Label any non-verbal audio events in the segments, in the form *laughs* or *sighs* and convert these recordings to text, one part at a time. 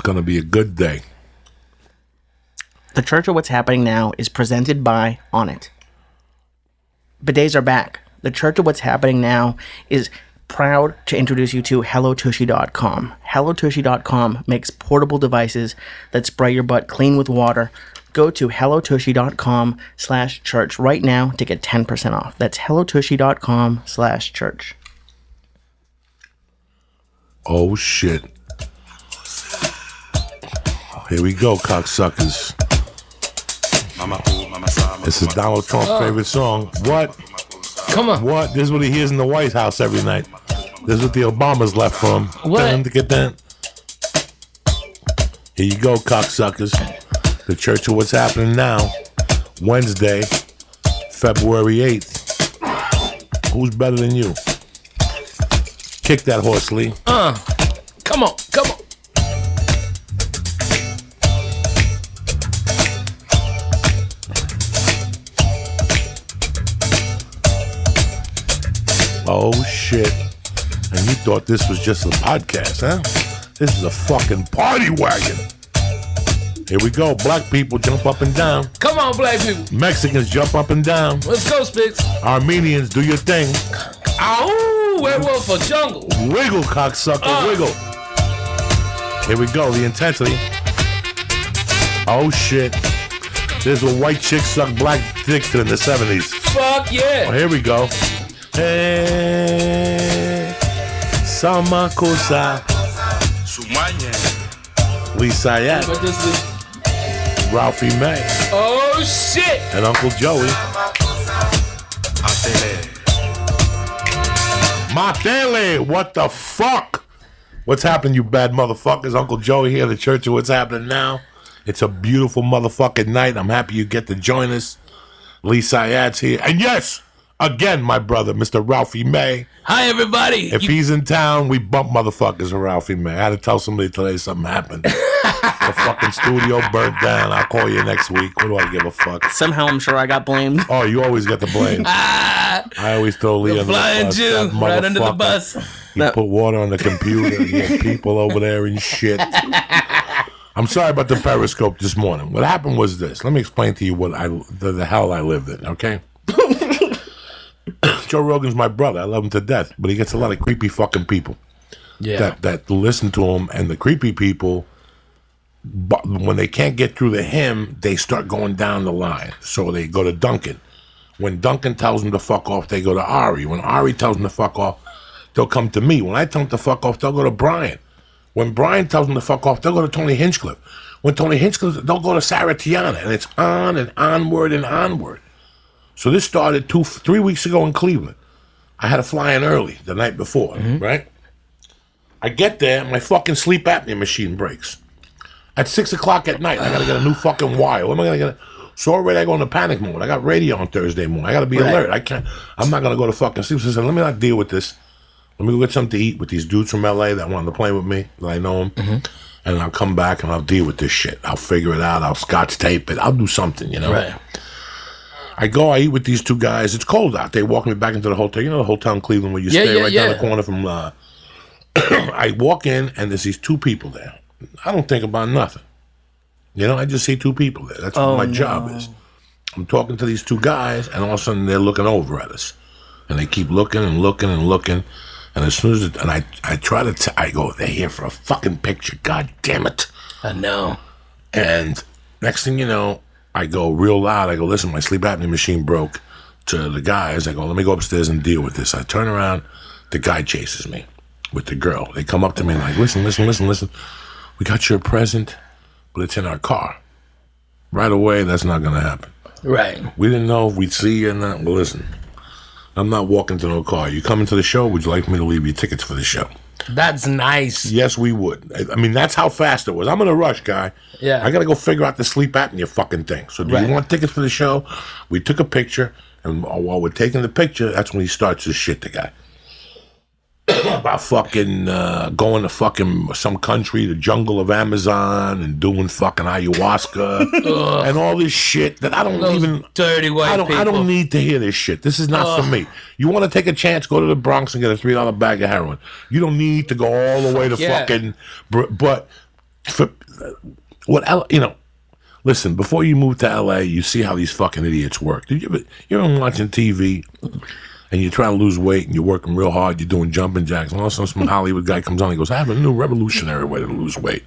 It's gonna be a good day. The Church of What's Happening Now is presented by Onnit. Bidets are back. The Church of What's Happening Now is proud to introduce you to HelloTushy.com. HelloTushy.com makes portable devices that spray your butt clean with water. Go to HelloTushy.com slash church right now to get 10% off. That's HelloTushy.com slash church. Oh shit. Here we go, cocksuckers. This is Donald Trump's favorite song. What? Come on. What? This is what he hears in the White House every night. This is what the Obamas left from. What? To get dun. Here you go, cocksuckers. The Church of What's Happening Now. Wednesday, February 8th. Who's better than you? Kick that horse, Lee. Uh, come on, come on. Oh shit. And you thought this was just a podcast, huh? This is a fucking party wagon. Here we go. Black people jump up and down. Come on, black people. Mexicans jump up and down. Let's go, Spitz. Armenians, do your thing. Ow, werewolf for jungle. Wiggle, cocksucker, Uh. wiggle. Here we go. The intensity. Oh shit. This is white chicks suck black dicks in the 70s. Fuck Oh, yeah. here we go. Hey, sama cosa. Lee Syatt, But this is, Ralphie May, oh shit. and Uncle Joey. Matele, what the fuck? What's happening, you bad motherfuckers? Uncle Joey here, the church of what's happening now. It's a beautiful motherfucking night. I'm happy you get to join us. Lee Syatt's here. And yes, again, my brother, Mr. Ralphie May. Hi, everybody. If You- he's in town, we bump motherfuckers with Ralphie May. I had to tell somebody today something happened. *laughs* the fucking studio burnt down. I'll call you next week. What do I give a fuck? Somehow I'm sure I got blamed. Oh, you always get the blame. *laughs* Ah, I always throw Lee the under the flying bus. Jew That right under the motherfucker. bus. He put water on the computer. He had *laughs* people over there and shit. I'm sorry about the Periscope this morning. What happened was this. Let me explain to you what I the, the hell I lived in. Okay. Joe Rogan's my brother. I love him to death, but he gets a lot of creepy fucking people Yeah. that that listen to him, and the creepy people, but when they can't get through to him, they start going down the line. So they go to Duncan. When Duncan tells them to fuck off, they go to Ari. When Ari tells them to fuck off, they'll come to me. When I tell them to fuck off, they'll go to Brian. When Brian tells them to fuck off, they'll go to Tony Hinchcliffe. When Tony Hinchcliffe, they'll go to Sarah Tiana, and it's on and onward and onward. So this started two, three weeks ago in Cleveland. I had to fly in early the night before, mm-hmm. right? I get there, my fucking sleep apnea machine breaks. At six o'clock at night, I gotta get a new fucking wire. What am I gonna get? So already I go into panic mode. I got radio on Thursday morning. I gotta be alert. I can't. I'm not gonna go to fucking sleep. So I said, let me not deal with this. Let me go get something to eat with these dudes from LA that wanted to play with me. That I know them, mm-hmm. and I'll come back and I'll deal with this shit. I'll figure it out. I'll scotch tape it. I'll do something. You know. right. I go, I eat with these two guys. It's cold out. They walk me back into the hotel. You know the hotel in Cleveland where you Yeah, stay yeah, right down the corner from. Uh, *clears throat* I walk in and there's these two people there. I don't think about nothing. You know, I just see two people there. That's what my job is. I'm talking to these two guys, and all of a sudden they're looking over at us, and they keep looking and looking and looking. And as soon as it, and I, I try to, t- I go, they're here for a fucking picture. God damn it! I know. And next thing you know, I go real loud. I go, listen, my sleep apnea machine broke. To the guys, I go, let me go upstairs and deal with this. I turn around, the guy chases me with the girl. They come up to me like, listen, listen, listen, listen. We got your present, but it's in our car. Right away, that's not going to happen. Right. We didn't know if we'd see you or not. Well, listen, I'm not walking to no car. You coming to the show? Would you like me to leave you tickets for the show? That's nice. Yes, we would. I- I mean, that's how fast it was. I'm in a rush, guy. Yeah. I got to go figure out the sleep apnea fucking thing. So, do Right. you want tickets for the show? We took a picture, and while we're taking the picture, that's when he starts to shit the guy. *coughs* About fucking uh, going to fucking some country, the jungle of Amazon, and doing fucking ayahuasca *laughs* and all this shit that I don't Those even. dirty white I don't. I don't need to hear this shit. This is not for me. You want to take a chance? Go to the Bronx and get a three dollar bag of heroin. You don't need to go all the way to yeah. fucking. But for, what L, you know. Listen, before you move to LA, you see how these fucking idiots work. Did you ever, you ever watching TV and you're trying to lose weight and you're working real hard, you're doing jumping jacks, and all of a sudden some *laughs* Hollywood guy comes on and goes, I have a new revolutionary way to lose weight.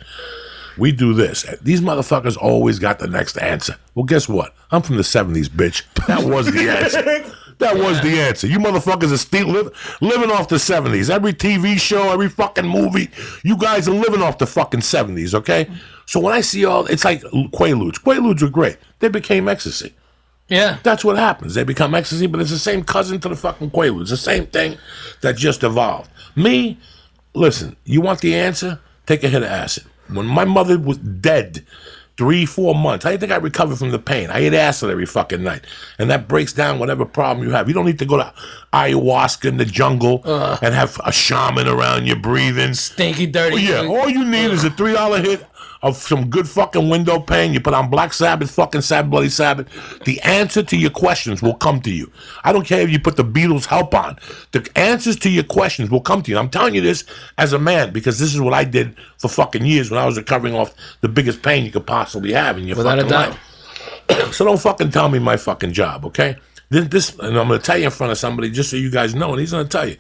We do this. These motherfuckers always got the next answer. Well, guess what? I'm from the 70s, bitch. That was the answer. *laughs* That was the answer. You motherfuckers are still live, living off the 70s. Every TV show, every fucking movie, you guys are living off the fucking 70s, okay? So when I see all, it's like Quaaludes. Quaaludes were great. They became ecstasy. Yeah. That's what happens. They become ecstasy, but it's the same cousin to the fucking Quaaludes. It's the same thing that just evolved. Me, listen, you want the answer? Take a hit of acid. When my mother was dead, three, four months, I think I recovered from the pain. I ate acid every fucking night. And that breaks down whatever problem you have. You don't need to go to ayahuasca in the jungle uh. and have a shaman around you breathing. Stinky, dirty. Yeah, all you need is a three dollar hit of some good fucking window pane. You put on Black Sabbath, fucking Sabbath, Bloody Sabbath. The answer to your questions will come to you. I don't care if you put the Beatles' help on. The answers to your questions will come to you. I'm telling you this as a man because this is what I did for fucking years when I was recovering off the biggest pain you could possibly have in your Without a fucking doubt. life. *clears throat* So don't fucking tell me my fucking job, okay? This, this and I'm gonna tell you in front of somebody just so you guys know, and he's gonna tell you.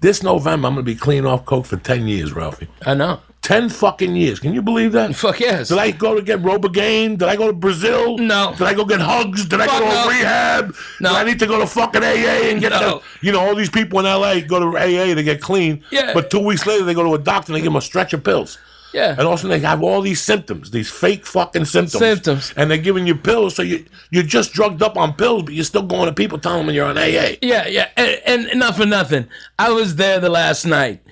This November, I'm gonna be clean off coke for ten years, Ralphie. I know. Ten fucking years. Can you believe that? Fuck yes. Did I go to get Robigaine? Did I go to Brazil? No. Did I go get hugs? Did I Fuck go to no. rehab? No. Did I need to go to fucking AA and get No. the, you know, all these people in LA go to AA to get clean. Yeah. But two weeks later, they go to a doctor and they give them a stretch of pills. Yeah. And also they have all these symptoms, these fake fucking symptoms. Symptoms. And they're giving you pills, so you you're just drugged up on pills, but you're still going to people telling them you're on AA. Yeah, yeah, and, and not for nothing. I was there the last night.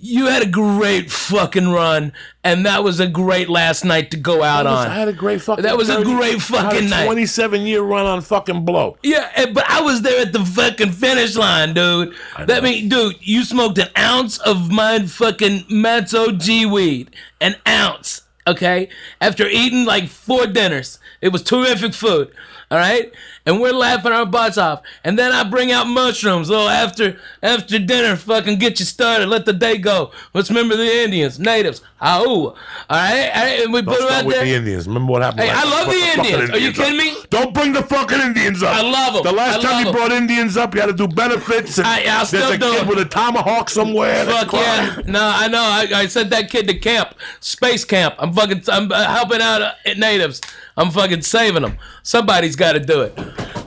You had a great fucking run, and that was a great last night to go out I on. had a great fucking. That was a 30 great I had fucking a night. 27 year run on fucking blow. Yeah, and- but I was there at the fucking finish line, dude. That mean, dude, you smoked an ounce of my fucking Matzo G weed, an ounce, okay? After eating like four dinners, it was terrific food. All right, and we're laughing our butts off, and then I bring out mushrooms. Oh, after after dinner, fucking get you started. Let the day go. Let's remember the Indians, natives. Ah. All right, all right, and we Don't put them start out with there. the Indians. Remember what happened? Hey, I love Brought the fucking Indians. Are you kidding me? Don't bring the fucking Indians up. I love them. The last time you 'em. brought Indians up, you had to do benefits. And I- I'll there's a do kid it. with a tomahawk somewhere. Fuck yeah! No, I know. I, I sent that kid to camp, space camp. I'm fucking. I'm uh, helping out uh, natives. I'm fucking saving them. Somebody's got to do it.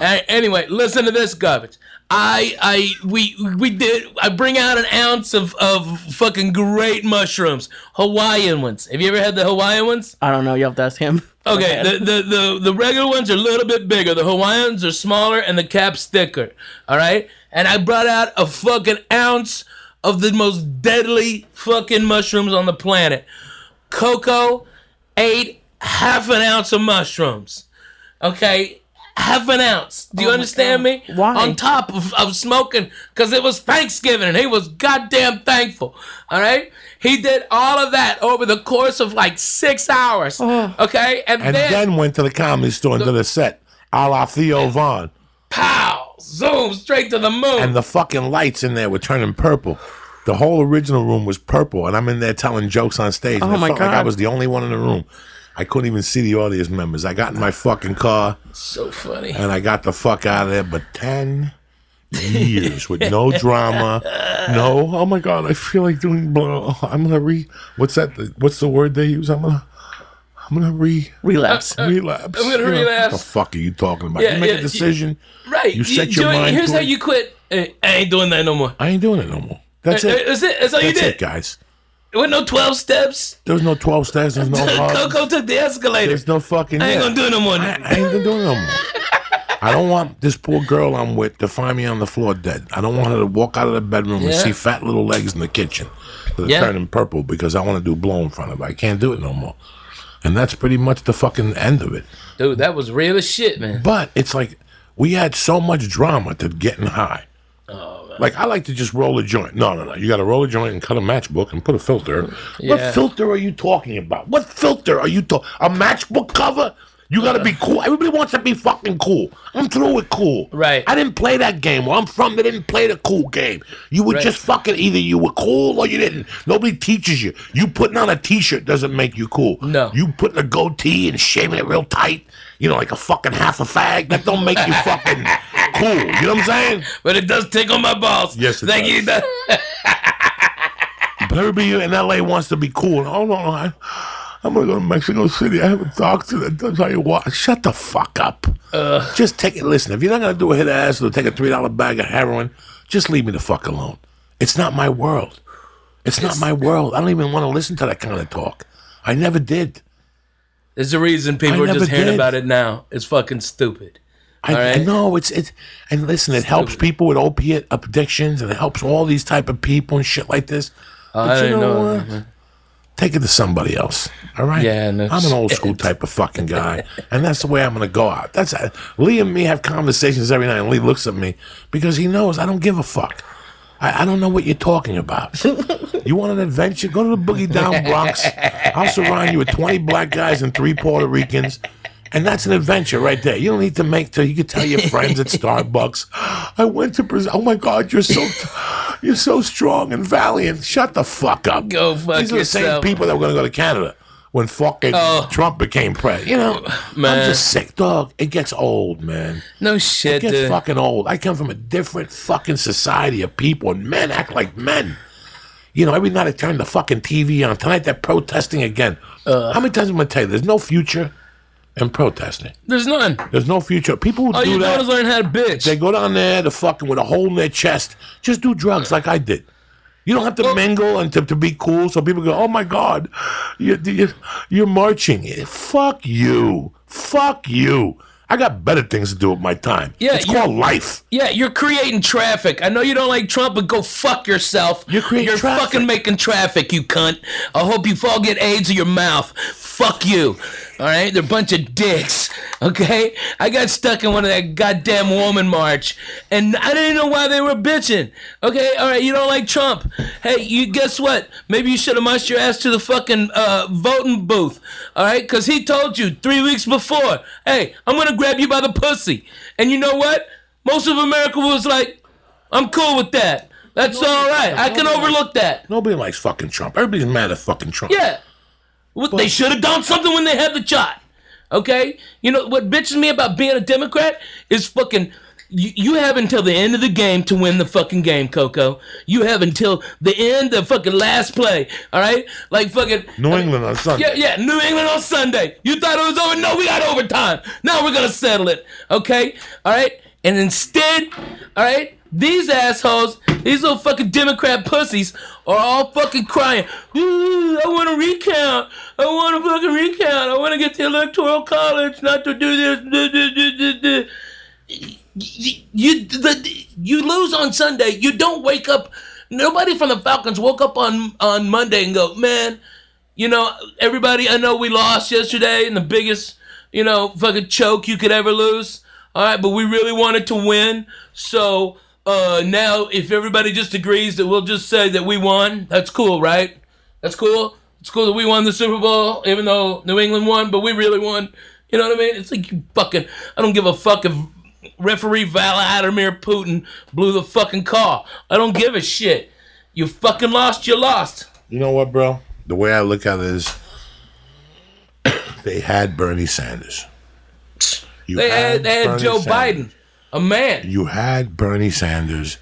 Anyway, listen to this garbage. I I we we did. I bring out an ounce of of fucking great mushrooms, Hawaiian ones. Have you ever had the Hawaiian ones? I don't know. You have to ask him. Okay, the, the, the, the regular ones are a little bit bigger. The Hawaiians are smaller and the cap's thicker. All right? And I brought out a fucking ounce of the most deadly fucking mushrooms on the planet. Coco ate half an ounce of mushrooms. Okay? Half an ounce. Do you Oh understand God. me? Why? On top of, of smoking, because it was Thanksgiving and he was goddamn thankful. All right? He did all of that over the course of like six hours. Okay? And, And then, then went to the comedy store and did a set, a la Theo Von. pow! Zoom straight to the moon. And the fucking lights in there were turning purple. The whole original room was purple, and I'm in there telling jokes on stage. and Oh it my felt like I was the only one in the room. I couldn't even see the audience members. I got in my fucking car so funny. and I got the fuck out of there. But ten years with no *laughs* drama, no. Oh my god, I feel like doing. Blah. I'm gonna re. What's that? What's the word they use? I'm gonna. I'm gonna re Relapse. relapse. I'm gonna You know, relapse. What the fuck are you talking about? Yeah, you make yeah, a decision. Right. You set your Joey, mind Here's to how it. you quit. Hey, I ain't doing that no more. I ain't doing it no more. That's Uh, it. That's it. That's all you That's did. it, guys. With no 12 steps. There was no 12 steps. There's no. *laughs* Coco took the escalator. There's no fucking. I ain't yeah. gonna do it no more. I, I ain't been doing it no more. I don't want this poor girl I'm with to find me on the floor dead. I don't want her to walk out of the bedroom and see fat little legs in the kitchen that are Yeah. turning purple because I want to do blow in front of her. I can't do it no more. And that's pretty much the fucking end of it. Dude, that was real as shit, man. But it's like we had so much drama to getting high. Oh. Like I like to just roll a joint. No, no, no. You got to roll a joint and cut a matchbook and put a filter. Yeah. What filter are you talking about? What filter are you talking? A matchbook cover? You gotta be cool. Everybody wants to be fucking cool. I'm through with cool. Right. I didn't play that game. Where I'm from, they didn't play the cool game. You were Right. just fucking either you were cool or you didn't. Nobody teaches you. You putting on a t-shirt doesn't make you cool. No. You putting a goatee and shaving it real tight, you know, like a fucking half a fag, that don't make you fucking cool. You know what I'm saying? But it does tickle my balls. Yes, it Thank you. *laughs* But everybody in LA wants to be cool. No, I, I'm gonna go to Mexico City. I have a doctor that does how you walk. Shut the fuck up. just take it. Listen, if you're not gonna do a hit ass or take a three dollar bag of heroin, just leave me the fuck alone. It's not my world. It's not my world. I don't even want to listen to that kind of talk. I never did. There's a reason people I are just hearing did. about it now. It's fucking stupid. I, right. I know it's it, and listen, it helps people with opiate addictions, and it helps all these type of people and shit like this. Oh, But I you know know. what? Take it to somebody else. All right. Yeah, no I'm an old school type of fucking guy, *laughs* and that's the way I'm gonna go out. That's uh, Lee and me have conversations every night, and Lee looks at me because he knows I don't give a fuck. I, I don't know what you're talking about. *laughs* you want an adventure? Go to the Boogie Down Bronx. I'll surround you with 20 black guys and three Puerto Ricans. And that's an adventure right there. You don't need to make till you can tell your friends at Starbucks. I went to Brazil. Oh my God, you're so you're so strong and valiant. Shut the fuck up. Go fuck These are the same people that were going to go to Canada when fucking Oh. Trump became president. You know, Man. I'm just sick, dog. It gets old, man. No shit, It gets dude. fucking old. I come from a different fucking society of people, and men act like men. You know, every night I turn the fucking TV on. Tonight they're protesting again. Uh. How many times am I going to tell you? There's no future in protesting. There's none. There's no future. People who All do you're that, doing is learn how to bitch. they go down there to fucking with a hole in their chest. Just do drugs like I did. You don't have to Well- mingle and to, to be cool. So people go, "Oh my god, you, you, you're marching." Fuck you. Fuck you. I got better things to do with my time. Yeah, it's called life. Yeah, you're creating traffic. I know you don't like Trump, but go fuck yourself. You're creating You're traffic. fucking making traffic, you cunt. I hope you all get AIDS in your mouth. Fuck you. All right, they're a bunch of dicks. Okay, I got stuck in one of that goddamn woman march, and I didn't know why they were bitching. Okay, all right, you don't like Trump. Hey, you guess what? Maybe you should have marched your ass to the fucking uh, voting booth. All right, because he told you three weeks before, hey, I'm gonna grab you by the pussy. And you know what? Most of America was like, I'm cool with that. That's all right. I can overlook that. Nobody likes fucking Trump. Everybody's mad at fucking Trump. Yeah. Well, they should have done something when they had the shot. Okay? You know what bitches me about being a Democrat is fucking. You, you have until the end of the game to win the fucking game, Coco. You have until the end, the fucking last play. All right? Like fucking. New England on Sunday. Yeah, yeah, New England on Sunday. You thought it was over? No, we got overtime. Now we're gonna settle it. Okay? Alright? And instead, alright, these assholes, these little fucking Democrat pussies are all fucking crying. "Ooh, I wanna recount. I wanna fucking recount. I wanna get the electoral college not to do this. duh, duh, duh, duh, duh." you you, the, you lose on Sunday. You don't wake up. Nobody from the Falcons woke up on on Monday and go, man. You know, everybody. I know we lost yesterday in the biggest, you know, fucking choke you could ever lose. All right, but we really wanted to win. So uh, now, if everybody just agrees that we'll just say that we won, that's cool, right? That's cool. It's cool that we won the Super Bowl, even though New England won, but we really won. You know what I mean? It's like you fucking. I don't give a fuck if referee Vladimir Putin blew the fucking call. I don't give a shit. You fucking lost. You lost. You know what, bro? The way I look at it is, *coughs* they had Bernie Sanders. You They had, they had Joe Sanders. Biden, a man. You had Bernie Sanders,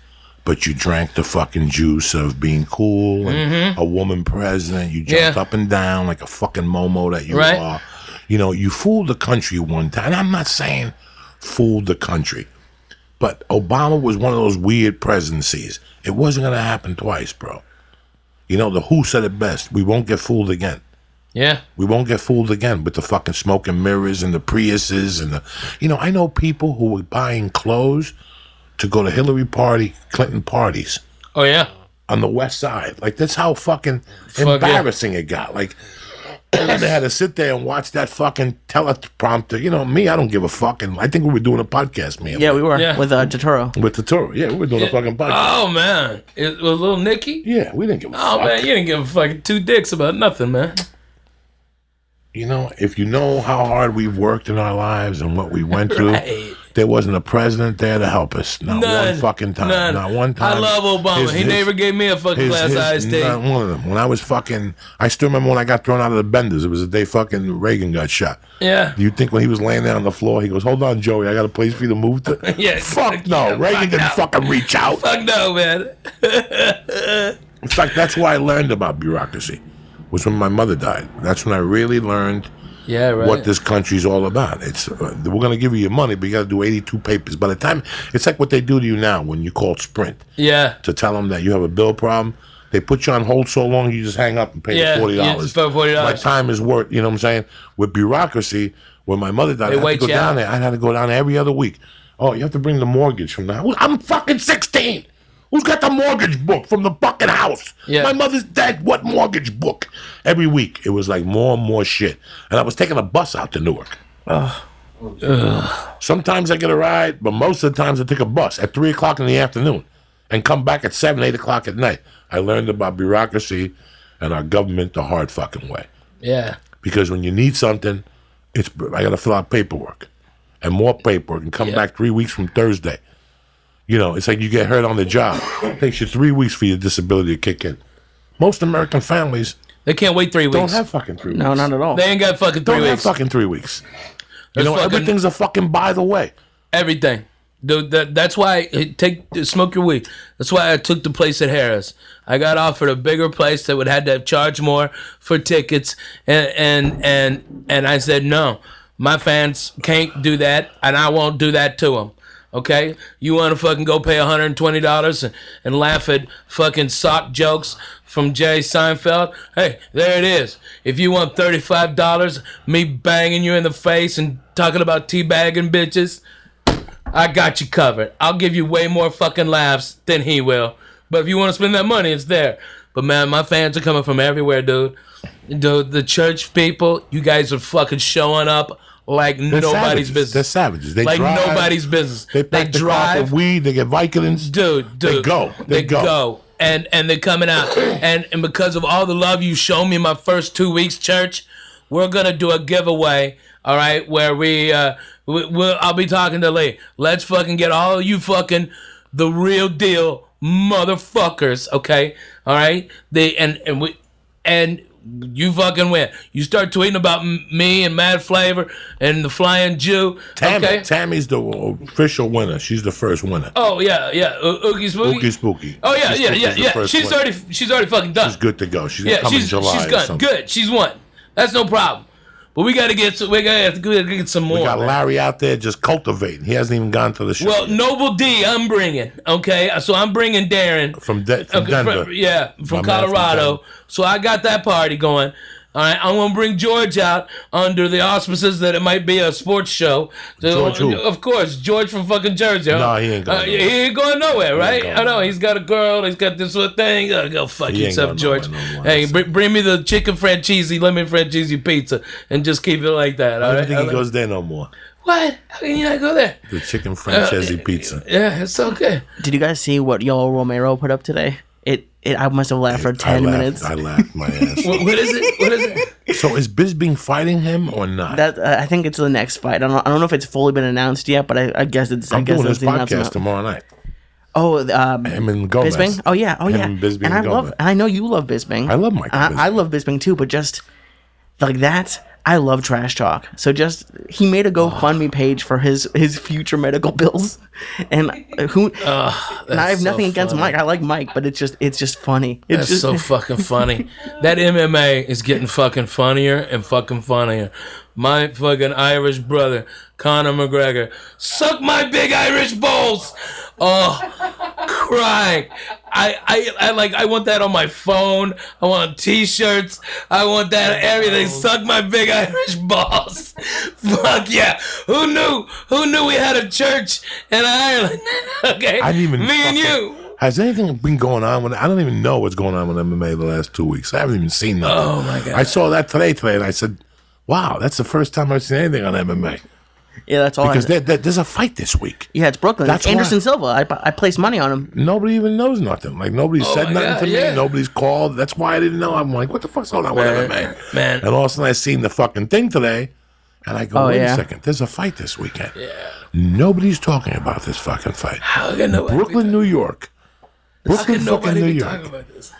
but you drank the fucking juice of being cool and a woman president. You jumped Mm-hmm. Yeah. up and down like a fucking momo that you Right. are. You know, you fooled the country one time. And I'm not saying fooled the country, but Obama was one of those weird presidencies. It wasn't going to happen twice, bro. You know, the Who said it best. We won't get fooled again. Yeah. We won't get fooled again with the fucking smoke and mirrors and the Priuses and the. You know, I know people who were buying clothes to go to Hillary party, Clinton parties Oh yeah. on the West Side. Like that's how fucking yeah. embarrassing it got. Like *clears throat* they had to sit there and watch that fucking teleprompter. You know, me, I don't give a fucking. I think we were doing a podcast, man. Yeah, we were Yeah. with uh, Totoro. with the tour. Yeah, we were doing a fucking podcast. Oh man, it was little Nicky. yeah, we didn't give a Oh fuck. man, you didn't give a fucking two dicks about nothing, man. You know, if you know how hard we've worked in our lives and what we went through, *laughs* Right. there wasn't a president there to help us. Not None. one fucking time. None. Not one time. I love Obama. His- he his- never gave me a fucking his- glass his- of iced Not one of them. When I was fucking, I still remember when I got thrown out of the benders. It was the day fucking Reagan got shot. Yeah. You think when he was laying there on the floor, he goes, "Hold on, Joey, I got a place for you to move to." *laughs* Yeah. Fuck no, Reagan fuck didn't no. fucking reach out. Fuck no, man. *laughs* In fact, that's why I learned about bureaucracy. Was when my mother died. That's when I really learned Yeah, right. what this country's all about. It's uh, we're going to give you your money, but you got to do 82 papers. By the time it's like what they do to you now when you call Sprint yeah. to tell them that you have a bill problem. They put you on hold so long you just hang up and pay Yeah, the forty dollars. just pay $40. My time is worth. You know what I'm saying? With bureaucracy, when my mother died, They I had to go down out. there. I had to go down there every other week. Oh, you have to bring the mortgage from the house. I'm fucking 16. Who's got the mortgage book from the fucking house? Yeah. My mother's dead. What mortgage book? Every week it was like more and more shit. And I was taking a bus out to Newark. Sometimes I get a ride, but most of the times I take a bus at three o'clock in the afternoon and come back at seven, eight o'clock at night. I learned about bureaucracy and our government the hard fucking way. Yeah. Because when you need something, it's I got to fill out paperwork and more paperwork and come Yeah. back three weeks from Thursday. You know, it's like you get hurt on the job. It *laughs* takes you three weeks for your disability to kick in. Most American families They can't wait three weeks. don't weeks. have fucking three No, not at all. they ain't got fucking three don't have weeks. fucking three weeks. You That's know, fucking- everything's a fucking by the way. Everything. Dude, that, that's why eh, take smoke your weed. That's why I took the place at Harrah's. I got offered a bigger place that would had to charge more for tickets, and and and and I said no. My fans can't do that, and I won't do that to them. Okay, you want to fucking go pay one hundred and twenty dollars and, laugh at fucking sock jokes from Jerry Seinfeld? Hey, there it is. If you want thirty five dollars, me banging you in the face and talking about teabagging bitches, I got you covered. I'll give you way more fucking laughs than he will. But if you want to spend that money, it's there. But man, my fans are coming from everywhere, dude. Dude, the church people, you guys are fucking showing up like They're nobody's savages. business. They're savages. They like drive, nobody's business. They, They, the drive, for weed. They get Vikings. dude, dude. They go. They go. And and they're coming out. *clears throat* and and because of all the love you show me my first two weeks, church, we're gonna do a giveaway. All right, where we uh, we, we'll, I'll be talking to Lee. Let's fucking get all of you fucking the real deal motherfuckers. Okay, all right. They and and we and you fucking win. You start tweeting about me and Mad Flavor and the Flying Jew. Tammy, okay. Tammy's the official winner. She's the first winner. Oh yeah, yeah. Uh, Oogie Spooky. Ookie Spooky. Oh yeah, yeah, yeah, yeah. She's winner. already she's already fucking done. She's good to go. She's gonna Yeah, come she's in July she's or good. Good. She's won. That's no problem. But we gotta get some, we gotta get, get some more. We got man. Larry out there just cultivating. He hasn't even gone to the show well, yet. Noble D, I'm bringing. Okay, so I'm bringing Darren from, De- from Denver. from- yeah, from My from Colorado. Denver. so I got that party going. All right, I'm gonna bring George out under the auspices that it might be a sports show. So, George who? Of course, George from fucking Jersey. huh? No, he ain't going Uh, nowhere. he ain't going nowhere, right? going I know nowhere. he's got a girl. He's got this little thing. Uh, go fuck He yourself, George. nowhere no hey, br- bring me the chicken francese, lemon francese pizza, and just keep it like that. All I don't think he All right? goes there no more. What? How can you not go there? The chicken francese pizza. Yeah, it's okay. Did you guys see what Yoel Romero put up today? It, it I must have laughed for I ten laughed, minutes. I laughed my ass. *laughs* What, what is it? What is it? *laughs* so is Bisping fighting him or not? that uh, I think it's the next fight. I don't, I don't know if it's fully been announced yet, but I, I guess it's. I I'm guess doing that's this the announcement. podcast tomorrow night. Oh, um, Him and Gomez. Bisping. Oh yeah. Oh Him yeah. and and I and love. Gomez. And I know you love Bisping. I love Michael I, I love Bisping too, but just like that, I love trash talk. So just he made a GoFundMe page for his his future medical bills, and who? and I have so nothing against. Mike. I like Mike, but it's just it's just funny. It's That's just so *laughs* fucking funny. That MMA is getting fucking funnier and fucking funnier. My fucking Irish brother, Conor McGregor, suck my big Irish balls. Oh, crying. I, I, I like. I want that on my phone. I want T-shirts. I want that everything. Suck my big Irish *laughs* balls. Fuck yeah. Who knew? Who knew we had a church in Ireland? *laughs* okay. I didn't even. Me and you. Has anything been going on with? I don't even know what's going on with MMA the last two weeks. I haven't even seen nothing. Oh, my God. I saw that today, today, and I said, "Wow, that's the first time I've seen anything on MMA." Yeah, that's all. because I, there, there- there's a fight this week. yeah, it's Brooklyn. That's It's Anderson why. Silva. I, I placed money on him. Nobody even knows nothing. Like nobody oh said nothing God, to me. yeah. Nobody's called. That's why I didn't know. I'm like, what the fuck's going on with Man, MMA? man. And all of a sudden I seen the fucking thing today, and I go, Oh, wait yeah. a second. There's a fight this weekend. Yeah. Nobody's talking about this fucking fight. How can nobody Brooklyn, New York. How Brooklyn, can fucking nobody New York. about this?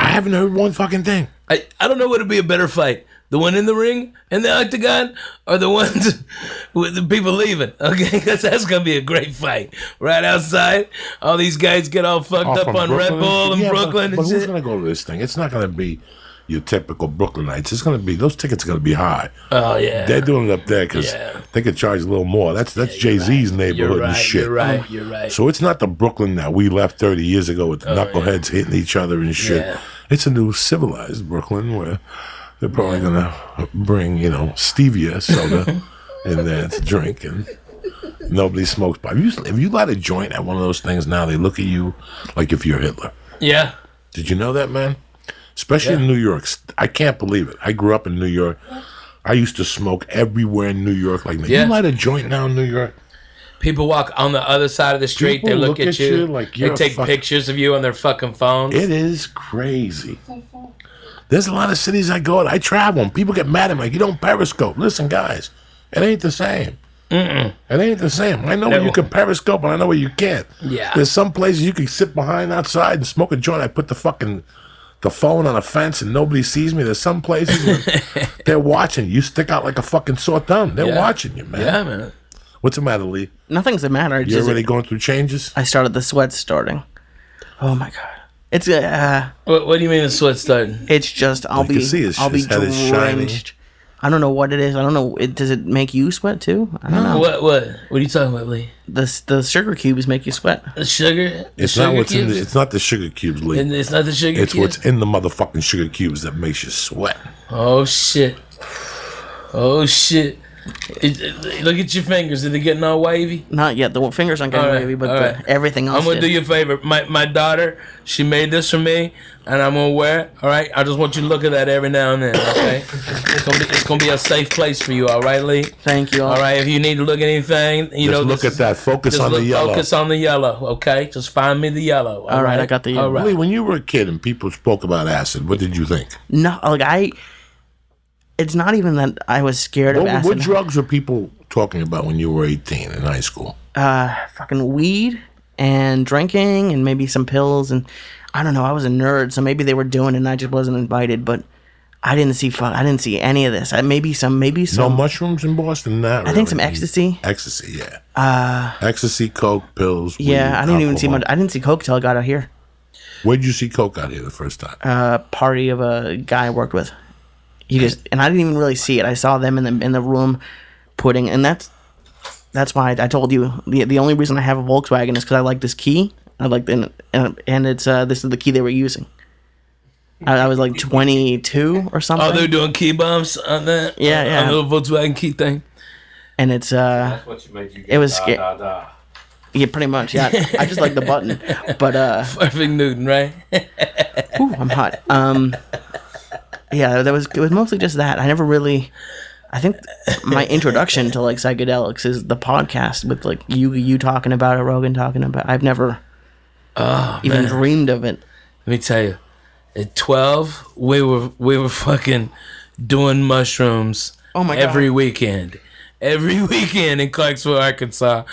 I haven't heard one fucking thing. I, I don't know what would be a better fight. The one in the ring and the octagon are the ones *laughs* with the people leaving. Okay, because *laughs* that's going to be a great fight. Right outside, all these guys get all fucked Oh, up on Red Bull and Yeah, Brooklyn But, and who's gonna go to this thing? It's not gonna be your typical Brooklynites. It's gonna be those tickets are gonna be high. Oh, yeah. They're doing it up there because Yeah. they could charge a little more. That's that's Jay Z's You're neighborhood right. and shit. You're right. You're right. So it's not the Brooklyn that we left 30 years ago with oh, the knuckleheads hitting each other and shit. Oh, Yeah. It's a new civilized Brooklyn where they're probably gonna bring you know stevia soda *laughs* in there to drink and. Nobody smokes. But if you, if you light a joint at one of those things now, they look at you like if you're Hitler. yeah. Did you know that, man? Especially in New York. I can't believe it. I grew up in New York. I used to smoke everywhere in New York. Like, Yeah. you light a joint now in New York? People walk on the other side of the street. People they look, look at, at you. you like they you're a take fuck- pictures of you on their fucking phones. It is crazy. There's a lot of cities I go to. I travel, and people get mad at me. Like, you don't periscope. Listen, guys, it ain't the same. It ain't the same. I know where you can periscope, and I know where you can't. Yeah. There's some places you can sit behind outside and smoke a joint. I put the fucking the phone on a fence and nobody sees me. There's some places where *laughs* they're watching. You stick out like a fucking sore thumb. They're Yeah. watching you, man. yeah, man. What's the matter, Lee? Nothing's the matter. It's You just already going through changes? I started the sweat starting. Oh my god. It's uh What, what do you mean the sweat starting? it's just I'll You be can see his- I'll be his head is shining. drenched. I don't know what it is. I don't know. It, does it make you sweat too? I don't know. What what what are you talking about, Lee? The the sugar cubes make you sweat. The sugar? The It's sugar not what's in cubes? the, It's not the sugar cubes, Lee. And it's not the sugar It's cubes. what's in the motherfucking sugar cubes that makes you sweat. Oh shit! Oh shit! It- it- look at your fingers. Are they getting all wavy? Not yet. The fingers aren't getting All right, wavy, but the, right. everything else. I'm gonna did. do you a favor. My my daughter, she made this for me, and I'm gonna wear it. All right. I just want you to look at that every now and then. Okay. it's gonna be it's gonna be a safe place for you. All right, Lee. Thank you. All right. If you need to look at anything, you Just know, look this at that. Focus on look, the yellow. focus on the yellow. Okay. Just find me the yellow. All right, I got the All yellow. Lee, when you were a kid and people spoke about acid, what did you think? No, like I. It's not even that I was scared of What, acid. what drugs were people talking about when you were 18 in high school? uh, fucking weed and drinking and maybe some pills and I don't know. I was a nerd, so maybe they were doing it and I just wasn't invited. But I didn't see fuck. I didn't see any of this. I, maybe some. Maybe some. No mushrooms in Boston? Not I think some ecstasy. Ecstasy, yeah. Uh, ecstasy, coke, pills. Yeah, weed, I didn't even see much. I didn't see coke till I got out here. Where'd you see coke out here the first time? A party of a guy I worked with. He just and I didn't even really see it. I saw them in the in the room putting, and that's that's why I, I told you the the only reason I have a Volkswagen is because I like this key. I like and and, and it's uh this is the key they were using. I, I was like twenty two or something. Oh, they're doing key bumps on that. Yeah, on, yeah. On the little Volkswagen key thing. and it's uh That's what you made you get. It was da, da, da. yeah pretty much yeah I just like the button *laughs* but uh Perfect Newton, right? *laughs* ooh, I'm hot um yeah that was it was mostly just that I never really I think my introduction to like psychedelics is the podcast with like you you talking about it Rogan talking about it. I've never even dreamed of it Let me tell you, at twelve, we were we were fucking doing mushrooms. Oh my every God. weekend, every *laughs* weekend in Clarksville, Arkansas.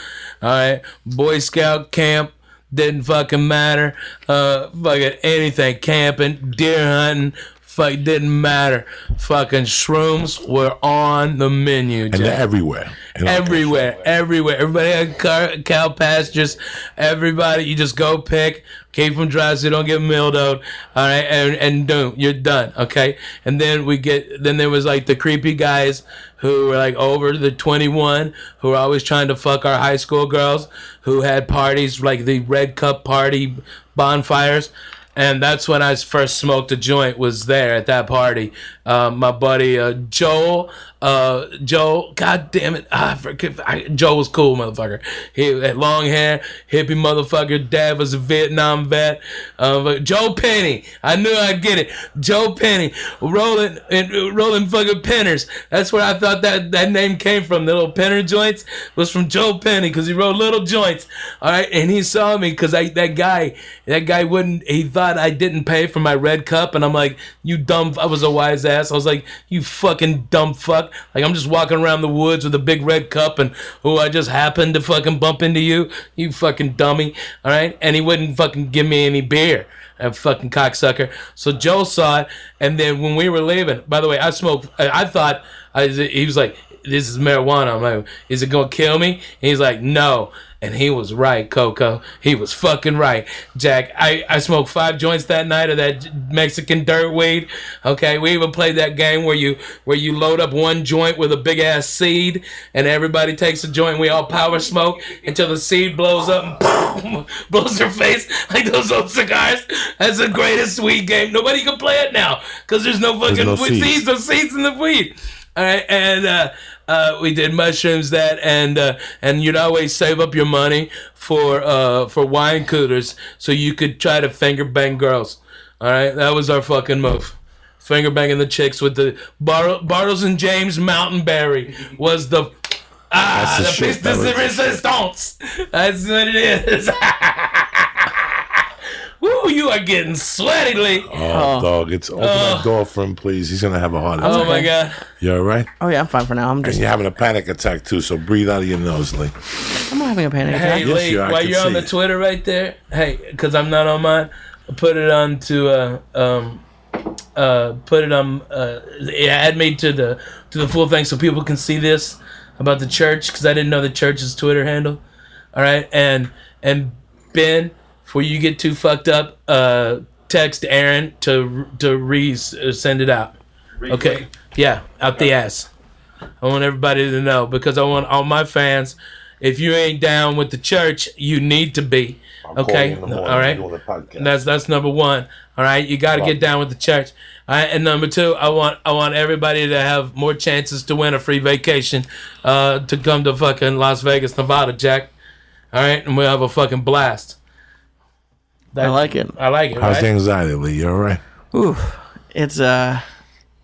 All right, Boy Scout camp didn't fucking matter. Uh, fucking anything, camping, deer hunting. Fuck, didn't matter. Fucking shrooms were on the menu. And they're everywhere. Our everywhere, everywhere. Everybody had car, cow pastures. Everybody, you just go pick, keep them dry so you don't get milled out. All right, and and boom, you're done. Okay, and then we get. Then there was like the creepy guys who were like over the 21 who were always trying to fuck our high school girls who had parties like the red cup party bonfires and that's when I first smoked a joint. Was there at that party? Uh, my buddy uh, Joel, uh, Joel, god damn it, ah, I forget, I, Joel was cool, motherfucker. He had long hair, hippie motherfucker. Dad was a Vietnam vet. Uh, Joe Penny, I knew I'd get it. Joe Penny, rolling and uh, rolling fucking penners. That's where I thought that that name came from. The little penner joints was from Joe Penny because he rolled little joints. All right, and he saw me because I that guy that guy wouldn't. He thought I didn't pay for my red cup, and I'm like, you dumb. I was a wise ass. I was like, you fucking dumb fuck. Like I'm just walking around the woods with a big red cup, and oh, I just happened to fucking bump into you. You fucking dummy. All right, and he wouldn't fucking give me any beer. A fucking cocksucker. So Joe saw it, and then when we were leaving, by the way, I smoked. I, I thought I, he was like, "This is marijuana." I'm like, "Is it gonna kill me?" And he's like, "No." And he was right, Coco. He was fucking right, Jack. I, I smoked five joints that night of that Mexican dirt weed. Okay, we even played that game where you where you load up one joint with a big ass seed, and everybody takes a joint. And we all power smoke until the seed blows up and boom, *laughs* blows their face like those old cigars. That's the greatest weed game. Nobody can play it now because there's no fucking no weed- seeds. seeds or seeds in the weed. All right, and uh, uh, we did mushrooms that, and uh, and you'd always save up your money for uh, for wine coolers so you could try to finger bang girls. All right, that was our fucking move. Finger banging the chicks with the Bar- Bartles and James Mountain Berry was the ah That's the the, shit. piece de resistance. That's what it is. *laughs* Woo, you are getting sweaty, Lee. Oh, dog, it's open that door for him, please. He's gonna have a heart attack. Oh my god. You all right? Oh yeah, I'm fine for now. I'm And just you're having a panic attack too, so breathe out of your nose, Lee. I'm not having a panic attack. Hey, Yes, Lee, you are. While you're on the it. Twitter right there, hey, because I'm not on mine, put it on to uh um uh put it on uh yeah, add me to the to the full thing so people can see this about the church because I didn't know the church's Twitter handle. All right, and and Ben, before you get too fucked up, uh, text Aaron to to re uh, send it out. Okay, yeah, out the ass. I want everybody to know because I want all my fans. If you ain't down with the church, you need to be. Okay, all right. That's that's number one. All right, you got to get down with the church. All right, and number two, I want I want everybody to have more chances to win a free vacation, uh, to come to fucking Las Vegas, Nevada, Jack. All right, and we'll have a fucking blast. I like it. I like it. How's Right? the anxiety, Lee? You all right? Ooh, it's uh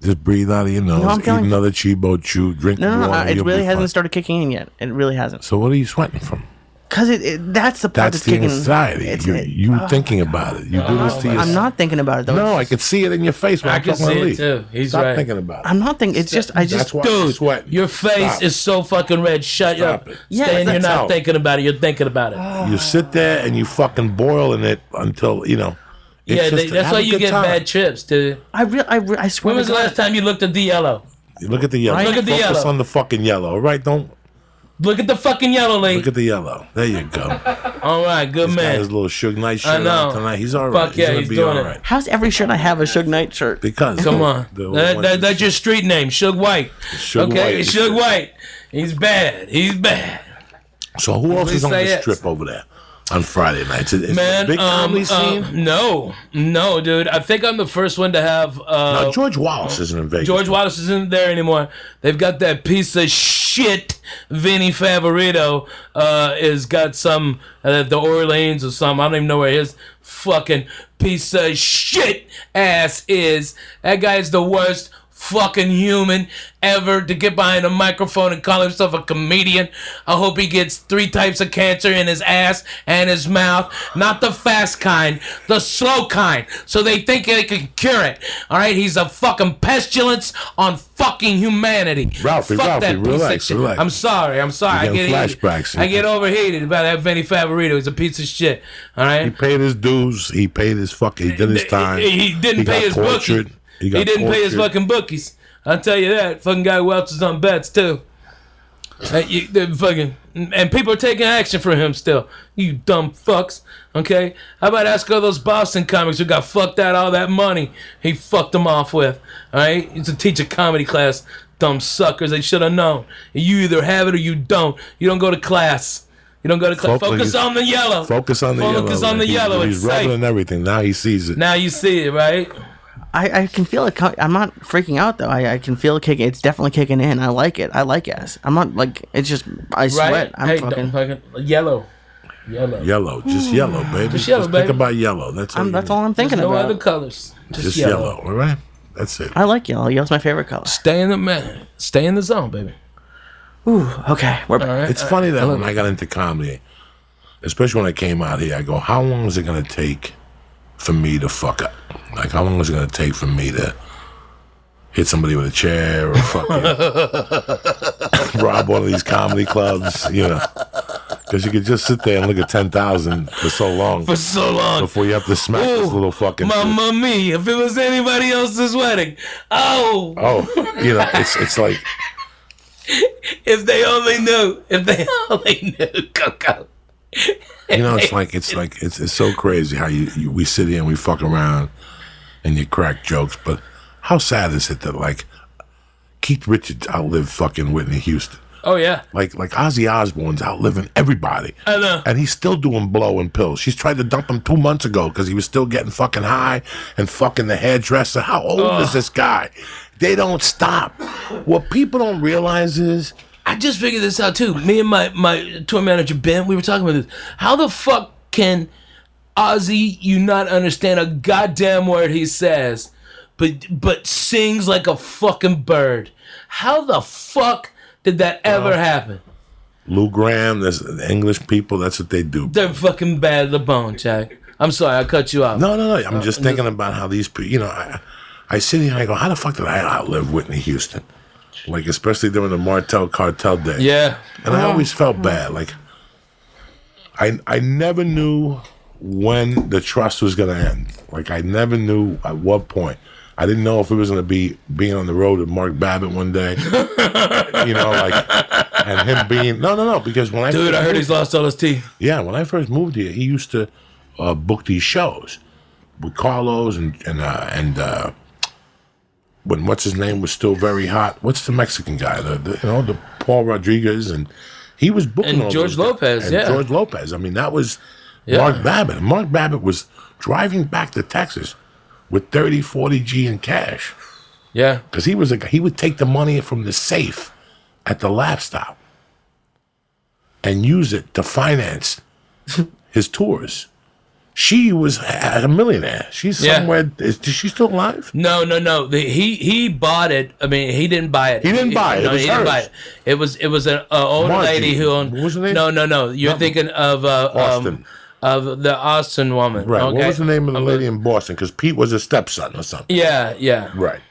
Just breathe out of your nose. I'm Eat feeling- another Chibo chew. Drink no, no, no. water. It you'll really hasn't fine. started kicking in yet. It really hasn't. So what are you sweating from? Cause it, it that's the part That's that's, the kicking. anxiety. It's, You it- you thinking about it. You do oh, this to yourself. I'm not thinking about it though. No, I can see it in your face when I I'm can see to it Lee. too. He's Stop right. thinking about it. I'm not thinking. It's just I just That's why I'm Dude, sweating. your face Stop. is so fucking red. Shut Stop up. it. Yeah, Stan, you're not out. thinking about it. You're thinking about it. Ah. You sit there and you fucking boil in it until you know. it's yeah, just- they, that's why you get time. bad trips, dude. I real I, re- I swear. When was the last time you looked at the yellow? Look at the yellow. Look at the yellow. Focus yellow. on the fucking yellow. All right, don't Look at the fucking yellow, Lee. look at the yellow. There you go. *laughs* All right, good He's got man. his little Suge Knight I shirt know. on tonight. He's all right. Fuck yeah, gonna he's be doing all it. right. How's every shirt I have a Suge Knight shirt? Because Come on. the That, that, that's your street name, Suge White. Suge okay, White. Suge White. He's bad. He's bad. So who else is on say this it. trip over there on Friday nights? Is, Man, big um, comedy uh, no, no, dude. I think I'm the first one to have. Uh, no, George Wallace isn't in Vegas. George Wallace isn't there anymore. They've got that piece of shit. Vinnie Favorito uh, is got some uh, the Orleans or some. I don't even know where his fucking piece of shit ass is. That guy is the worst fucking human ever to get behind a microphone and call himself a comedian. I hope he gets three types of cancer in his ass and his mouth. Not the fast kind, the slow kind. So they think they can cure it. All right, he's a fucking pestilence on fucking humanity. Ralphie, Fuck Ralphie, relax, relax. I'm sorry. I'm sorry. I get flashbacks. I get overheated about that Vinnie Favorito. He's a piece of shit. All right. He paid his dues. He paid his fucking. He did his time. He, he didn't He pay his tortured. bookie. He He, didn't pay his tortured. fucking bookies. I'll tell you that. Fucking guy welches on bets too. Uh, you, fucking and people are taking action for him still. You dumb fucks. Okay, how about ask all those Boston comics who got fucked out all that money he fucked them off with? All right, he's to teach a comedy class. Dumb suckers. They should have known. You either have it or you don't. You don't go to class. You don't go to class. Focus- Focus on the yellow. Focus on the Focus yellow. Focus on the He- yellow. He's It's rubbing safe. and everything. Now he sees it. Now you see it, right? I, I can feel it. co- I'm not freaking out though. I, I can feel it kicking. It's definitely kicking in. I like it. I like it. I'm not like it's just. I Right? sweat. I'm hey, fucking. fucking yellow. Yellow. Yellow, just yellow, *sighs* baby. Just yellow, think baby. about yellow. That's all. I'm, you that's all I'm thinking no about. other colors. Just, Just yellow. yellow. All right. That's it. I like yellow. Yellow's my favorite color. Stay in the man. Stay in the zone, baby. Ooh. Okay. We're back. All right. It's funny that when I got into comedy, especially when I came out here, I go, how long is it going to take for me to fuck up? Like, how long is it going to take for me to hit somebody with a chair or fucking *laughs* rob one of these comedy clubs, you know? Because you could just sit there and look at 10,000 for so long For so long. before you have to smack this Ooh, little fucking. Mamma mia! If it was anybody else's wedding, oh, Oh, you know, it's, it's like, *laughs* if they only knew, if they *laughs* only knew, Coco. You know, it's like it's like it's it's so crazy how you, you we sit here and we fuck around and you crack jokes, but how sad is it that like Keith Richards outlived fucking Whitney Houston? Oh yeah, Like like Ozzy Osbourne's outliving everybody. I know. And he's still doing blow and pills. She's tried to dump him two months ago because he was still getting fucking high and fucking the hairdresser. How old is this guy? They don't stop. What people don't realize is I just figured this out too. Me and my my tour manager Ben, we were talking about this. How the fuck can Ozzy you not understand a goddamn word he says, but but sings like a fucking bird? How the fuck did that ever happen? Lou Graham, there's the English people, that's what they do. They're fucking bad to the bone, Jack. I'm sorry, I cut you off. No, no, no. I'm uh, just thinking about how these people, you know, I, I sit here and I go, how the fuck did I outlive Whitney Houston? Like, especially during the Martel cartel day. Yeah. And I uh-huh. always felt bad. Like, I, I never knew when the trust was going to end. Like, I never knew at what point. I didn't know if it was going to be being on the road with Mark Babbitt one day. you know, like, and him being, no, no, no, because when I Dude, I heard moved- he's lost all his teeth. yeah, when I first moved here, he used to uh, book these shows with Carlos and and uh, and uh, when what's his name was still very hot. What's the Mexican guy? The, the you know the Paul Rodriguez and he was booking And all George guys. Lopez, And yeah. George Lopez. I mean, that was Yeah. Mark Babbitt. Mark Babbitt was driving back to Texas with 30, 40 G in cash Yeah. because he was a he would take the money from the safe at the Laff Stop and use it to finance *laughs* his tours. She was a millionaire. She's Yeah. somewhere. Is, is she still alive? No, no, no. The, he he bought it. I mean, he didn't buy it. He didn't buy it. It No, was he didn't buy it. It was it was an uh, old Margie. lady who owned. What was her name? No, no, no. You're thinking of uh, Austin. Um, of the Austin woman. Right. Okay? What was the name of the lady in Boston? Because Pete was a stepson or something. Yeah, yeah. Right.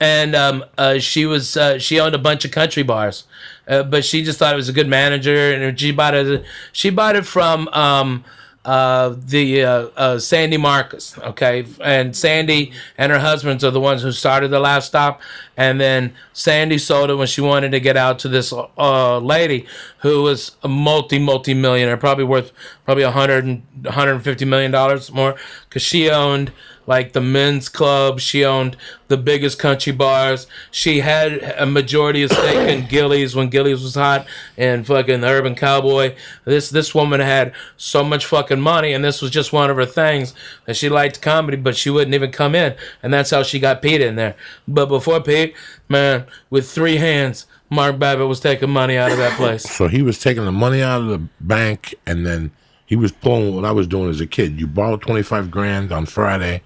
and um, uh, she was uh, she owned a bunch of country bars, uh, but she just thought it was a good manager, and she bought it. She bought it from um, uh, the uh, uh, Sandy Marcus, okay, and Sandy and her husbands are the ones who started the Laff Stop, and then Sandy sold it when she wanted to get out to this uh, lady who was a multi multi millionaire, probably worth probably a hundred and 150 million dollars more, because she owned like the men's club. She owned the biggest country bars. She had a majority of stake in Gilley's when Gilley's was hot and fucking the Urban Cowboy. This this woman had so much fucking money, and this was just one of her things that she liked comedy, but she wouldn't even come in, and that's how she got Pete in there. But before Pete, man, with three hands. Mark Babbitt was taking money out of that place. So he was taking the money out of the bank, and then he was pulling what I was doing as a kid. You borrow twenty five grand on Friday,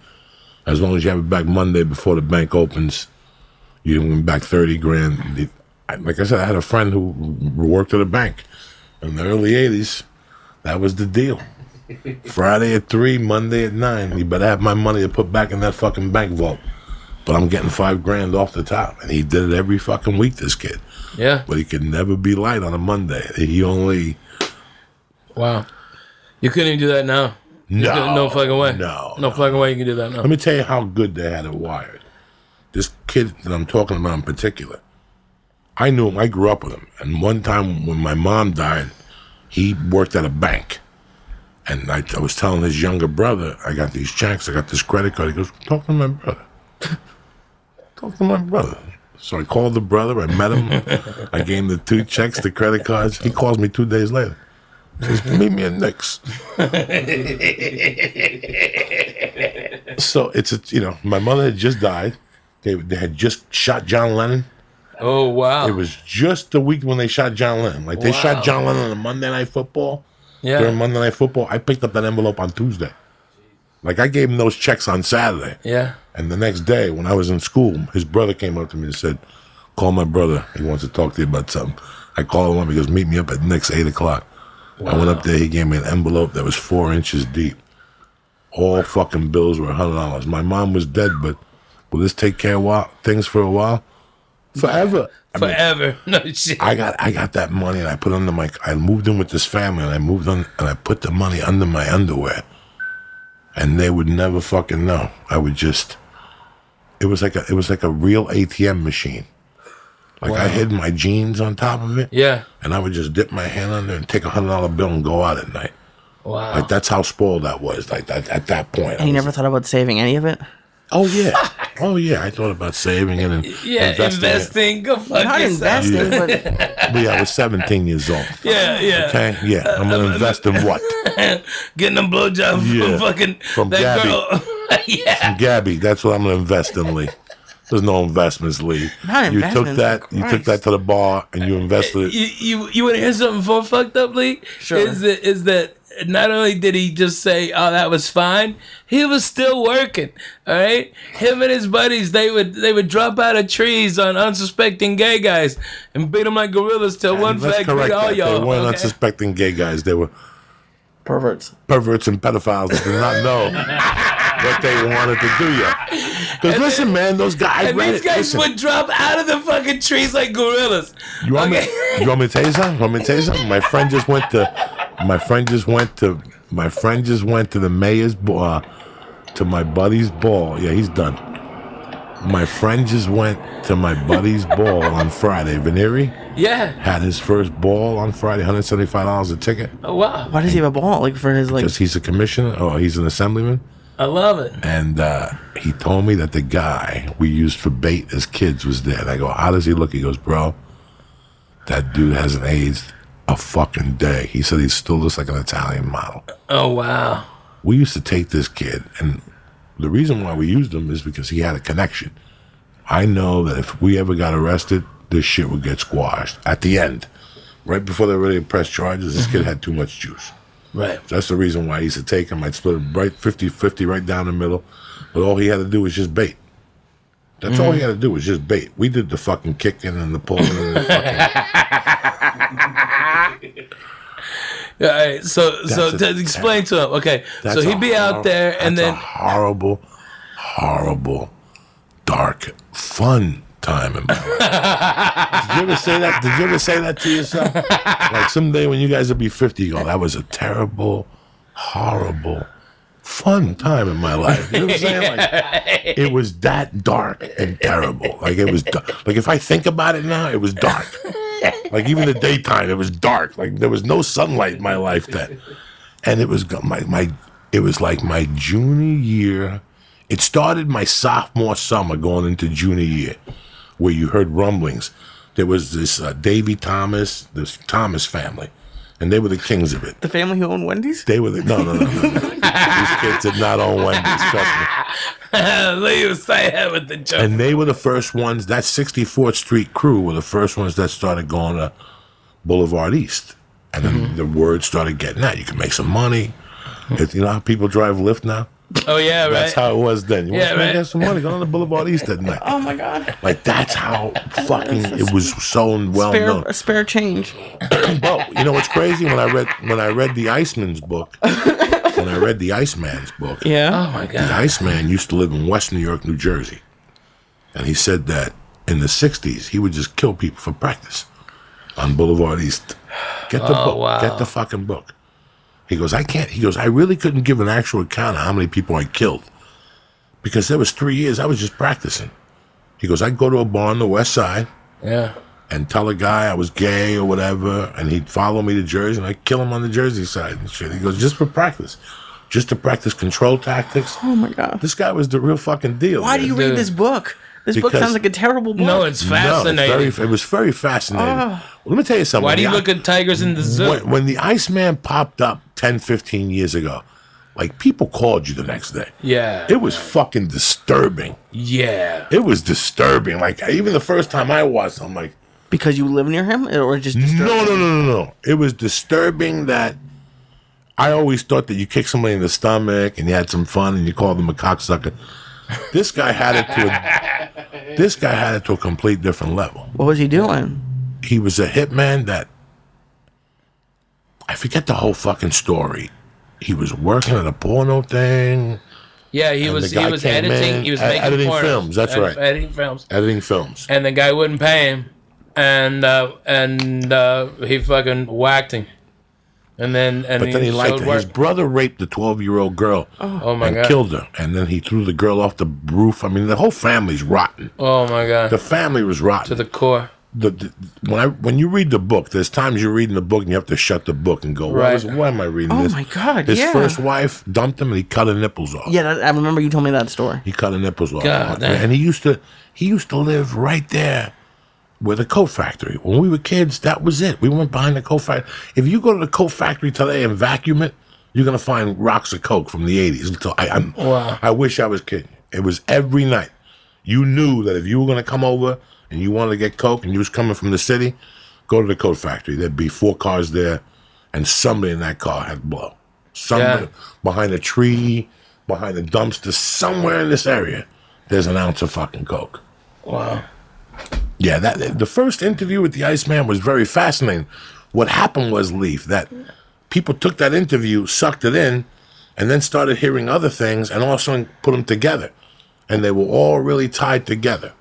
as long as you have it back Monday before the bank opens. You win back thirty grand. Like I said, I had a friend who worked at a bank in the early '80s. That was the deal. *laughs* Friday at three, Monday at nine. You better have my money to put back in that fucking bank vault. But I'm getting five grand off the top, and he did it every fucking week. This kid Yeah. but he could never be light on a Monday. He only Wow. You couldn't even do that now. No, no fucking way. no, no, no. fucking way you can do that now. let me tell you how good they had it wired. This kid that I'm talking about in particular, I knew him. I grew up with him, and one time when my mom died, he worked at a bank, and I, I was telling his younger brother, I got these checks, I got this credit card. He goes, talk to my brother. talk to my brother. So I called the brother. I met him. *laughs* I gave him the two checks, the credit cards. He calls me two days later. Just meet me at Nick's. so it's a, you know, my mother had just died. They, they had just shot John Lennon. Oh wow. It was just the week when they shot John Lennon. Like they Wow. shot John Lennon on a Monday Night Football. yeah. During Monday Night Football, I picked up that envelope on Tuesday. Like I gave him those checks on Saturday. yeah. And the Nick's day, when I was in school, his brother came up to me and said, "Call my brother. He wants to talk to you about something." I called him up. He goes, "Meet me up at next eight o'clock." I went up there. He gave me an envelope that was four inches deep. All fucking bills were hundred dollars. My mom was dead, but will this take care of while, things for a while? Forever. I mean, Forever. *laughs* No shit. I got I got that money and I put under my I moved in with this family and I moved on and I put the money under my underwear. And they would never fucking know. I would just it was like a it was like a real ATM machine. Like I hid my jeans on top of it. yeah. And I would just dip my hand under and take a hundred dollar bill and go out at night. Wow. Like that's how spoiled that was. Like that at that point. I And you was- never thought about saving any of it? Oh yeah. Oh yeah. I thought about saving it and *laughs* yeah. investing. it. Investing. Go fuck Not yourself. investing, but *laughs* But yeah, I was seventeen years old. Yeah. Yeah. Okay? Yeah. I'm gonna invest in what? *laughs* Getting a blowjob Yeah. from fucking From that Gabby. girl. yeah. Gabby, that's what I'm gonna invest in, Lee. There's no investments, Lee. *laughs* Not you took investments, that, you took that to the bar, and you invested it. You you, you want to hear something for fucked up, Lee? Sure. Is that is that not only did he just say, "Oh, that was fine," he was still working. All right, him and his buddies they would they would drop out of trees on unsuspecting gay guys and beat them like gorillas till one flag beat correct all that. y'all. They weren't okay? unsuspecting gay guys. They were perverts. perverts and pedophiles that did not know *laughs* what they wanted to do yet. Because listen, man, those guys and read these it. guys Listen, would drop out of the fucking trees like gorillas. you want okay. me? You want me to tell you something? You want me to tell you something? My friend just went to. My friend just went to. My friend just went to the mayor's ball. Uh, to my buddy's ball. Yeah, he's done. My friend just went to my buddy's ball on Friday. Veneri Yeah. had his first ball on Friday, $175 a ticket. Oh wow. Why does he have a ball? Like for his like Because he's a commissioner or he's an assemblyman. I love it. And uh, he told me that the guy we used for bait as kids was there. And I go, How does he look? He goes, Bro, that dude hasn't aged a fucking day. He said he still looks like an Italian model. Oh wow. We used to take this kid, and the reason why we used him is because he had a connection. I know that if we ever got arrested, this shit would get squashed at the end. Right before they really ready to press charges, this kid had too much juice. Right. That's the reason why I used to take him. I'd split him right 50 50 right down the middle. But all he had to do was just bait. That's all he mm-hmm. had to do was just bait. We did the fucking kicking and the pulling and the fucking. *laughs* All right. So so That's a to explain to him. Okay. So he'd be out there and that's a then horrible, horrible, dark, fun time in my life. *laughs* Did you ever say that? Did you ever say that to yourself? like someday when you guys will be 50, you go, that was a terrible, horrible, fun time in my life. You know what I'm saying? Like, *laughs* it was that dark and terrible. Like it was, like if I think about it now, it was dark. Like even the daytime, it was dark. Like there was no sunlight in my life then, and it was my my. It was like my junior year. It started my sophomore summer, going into junior year, where you heard rumblings. There was this uh, Davy Thomas, this Thomas family, and they were the kings of it. the family who owned Wendy's? They were the no, no, no, no. no. These kids did not own Wendy's. Trust me. *laughs* Lee was saying that with the joke. And they were the first ones, that 64th Street crew were the first ones that started going to Boulevard East. And then Mm-hmm. the word started getting out. You can make some money. If, you know how people drive Lyft now? Oh yeah, right. That's how it was then. You Yeah, want to right. get some money, go on the Boulevard East at night. Oh my god. Like, that's how fucking it was so well Spare known. a spare change. *clears throat* But you know what's crazy? When I read when I read the Iceman's book, *laughs* when I read the Iceman's book, Yeah. oh my god! The. Iceman used to live in West New York, New Jersey. And he said that in the 60s, he would just kill people for practice on Boulevard East. Get the Oh, book. wow. Get the fucking book. He goes, I can't. He goes, I really couldn't give an actual account of how many people I killed because there was three years I was just practicing. He goes, I'd go to a bar on the west side Yeah. and tell a guy I was gay or whatever, and he'd follow me to Jersey, and I'd kill him on the Jersey side and shit. He goes, just for practice. Just to practice control tactics. Oh my god. This guy was the real fucking deal. Why do you read this book? This book sounds like a terrible book. No, it's No, it's fascinating. very, it was very fascinating. Ah. Well, let me tell you something. Why do you the- look at tigers in the zoo? when, when the Iceman popped up 10, 15 years ago, like people called you the next day. yeah. It was fucking disturbing. yeah. It was disturbing. Like even the first time I watched, I'm like, because you live near him, or just no, disturbing? no, no, no, no. It was disturbing that I always thought that you kicked somebody in the stomach and you had some fun and you called them a cocksucker. This guy had it to a, this guy had it to a complete different level. What was he doing? he was a hitman that I forget the whole fucking story. He was working at a porno thing, Yeah, he was he was editing in, he was ed- making editing pornos, films, that's ed- right. Editing films. editing films. And the guy wouldn't pay him. And uh and uh he fucking whacked him. And then and But then he liked showed her. work. His brother raped the 12 year old girl oh. oh my and god. killed her. And then he threw the girl off the roof. I mean, the whole family's rotten. Oh my god. The family was rotten. to the core. the, the when I when you read the book, there's times you're reading the book and you have to shut the book and go, why, Right. is- why am I reading Oh this? my God, His yeah. first wife dumped him and he cut her nipples off. Yeah, that, I remember you told me that story. He cut her nipples off. God damn. and he used to he used to live right there with a coat factory. When we were kids, that was it. We went behind the coat factory. If you go to the coat factory today and vacuum it, you're gonna find rocks of coke from the '80s. Until I, I'm, Wow. I wish I was kidding. It was every night. You knew that if you were gonna come over and you wanted to get coke and you was coming from the city, go to the coat factory. There'd be four cars there, and somebody in that car had blow. Somebody Yeah. behind a tree, behind a dumpster, somewhere in this area, there's an ounce of fucking coke. Wow. Yeah, that the first interview with the Iceman was very fascinating. What happened was, Leaf, that people took that interview, sucked it in, and then started hearing other things, and also put them together, and they were all really tied together.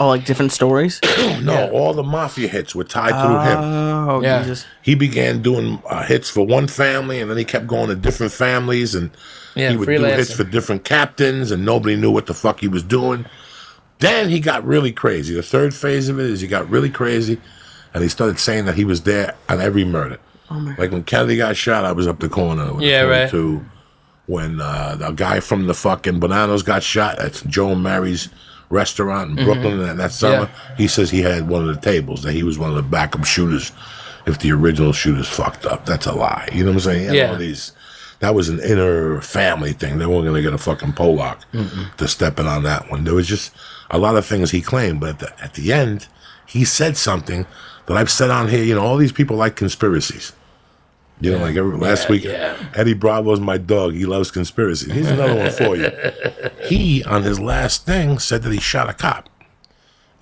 Oh, like different stories. *clears throat* No, all the mafia hits were tied through him. Oh, Yeah. Jesus. He began doing uh, hits for one family, and then he kept going to different families, and Yeah, he would do hits for different captains, and nobody knew what the fuck he was doing. Then he got really crazy. The third phase of it is he got really crazy, and he started saying that he was there on every murder. like when Kennedy got shot, I was up the corner. With Oh Yeah, right. To when uh, the guy from the fucking Bananas got shot at Joe Mary's restaurant in Brooklyn and that summer, he says he had one of the tables that he was one of the backup shooters. If the original shooters fucked up, that's a lie. You know what I'm saying? He had Yeah. all these. That was an inner family thing. They weren't going to get a fucking Pollock to step in on that one. There was just a lot of things he claimed, but at the, at the end, he said something that I've said on here. You know, all these people like conspiracies. You know, like every, last week, yeah. Eddie Bravo's my dog. He loves conspiracies. Here's another one for you. *laughs* He, on his last thing, said that he shot a cop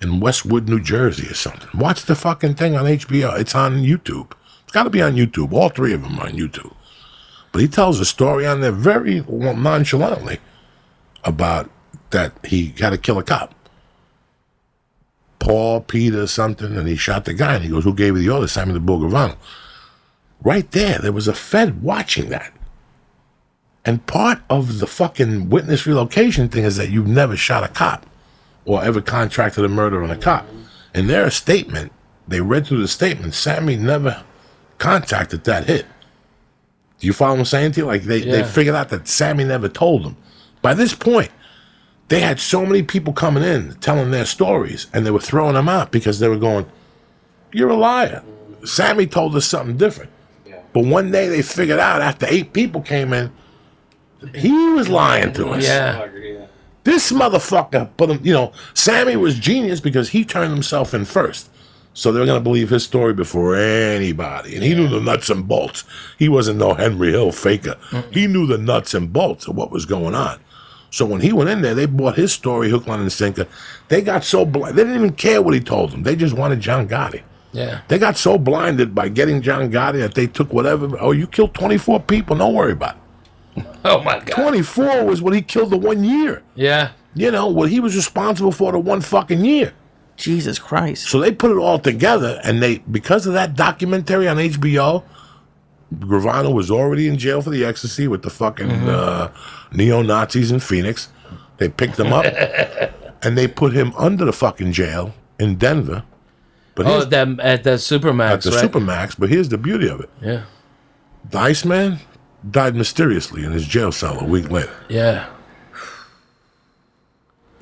in Westwood, New Jersey or something. Watch the fucking thing on HBO. It's on YouTube. It's got to be on YouTube. All three of them are on YouTube. But he tells a story on there very nonchalantly about that he had to kill a cop. Paul, Peter, something, and he shot the guy. And he goes, Who gave you the order? Sammy the Bull Gravano. Right there, there was a Fed watching that. And part of the fucking witness relocation thing is that you've never shot a cop or ever contracted a murder on a cop. In their statement, they read through the statement, Sammy never contacted that hit. Do you follow what I'm saying to you? Like they, they figured out that Sammy never told them. By this point, they had so many people coming in telling their stories and they were throwing them out because they were going, You're a liar. Sammy told us something different. But one day they figured out after eight people came in, he was lying to us. Yeah. This motherfucker put him, you know, Sammy was genius because he turned himself in first. So they're going to believe his story before anybody. And he knew the nuts and bolts. He wasn't no Henry Hill faker. He knew the nuts and bolts of what was going on. So when he went in there, they bought his story hook, line, and sinker. They got so blind. They didn't even care what he told them. They just wanted John Gotti. Yeah. They got so blinded by getting John Gotti that they took whatever. Oh, you killed 24 people. Don't worry about it. *laughs* Oh my god. 24 was what he killed the one year. Yeah. You know, what he was responsible for the one fucking year. Jesus Christ. So they put it all together, and they because of that documentary on HBO, Gravano was already in jail for the ecstasy with the fucking uh, neo Nazis in Phoenix. They picked him up, *laughs* and they put him under the fucking jail in Denver. But Oh, here's at that at the Supermax, at the right? Supermax. But here's the beauty of it: yeah. the Iceman died mysteriously in his jail cell a week later. Yeah.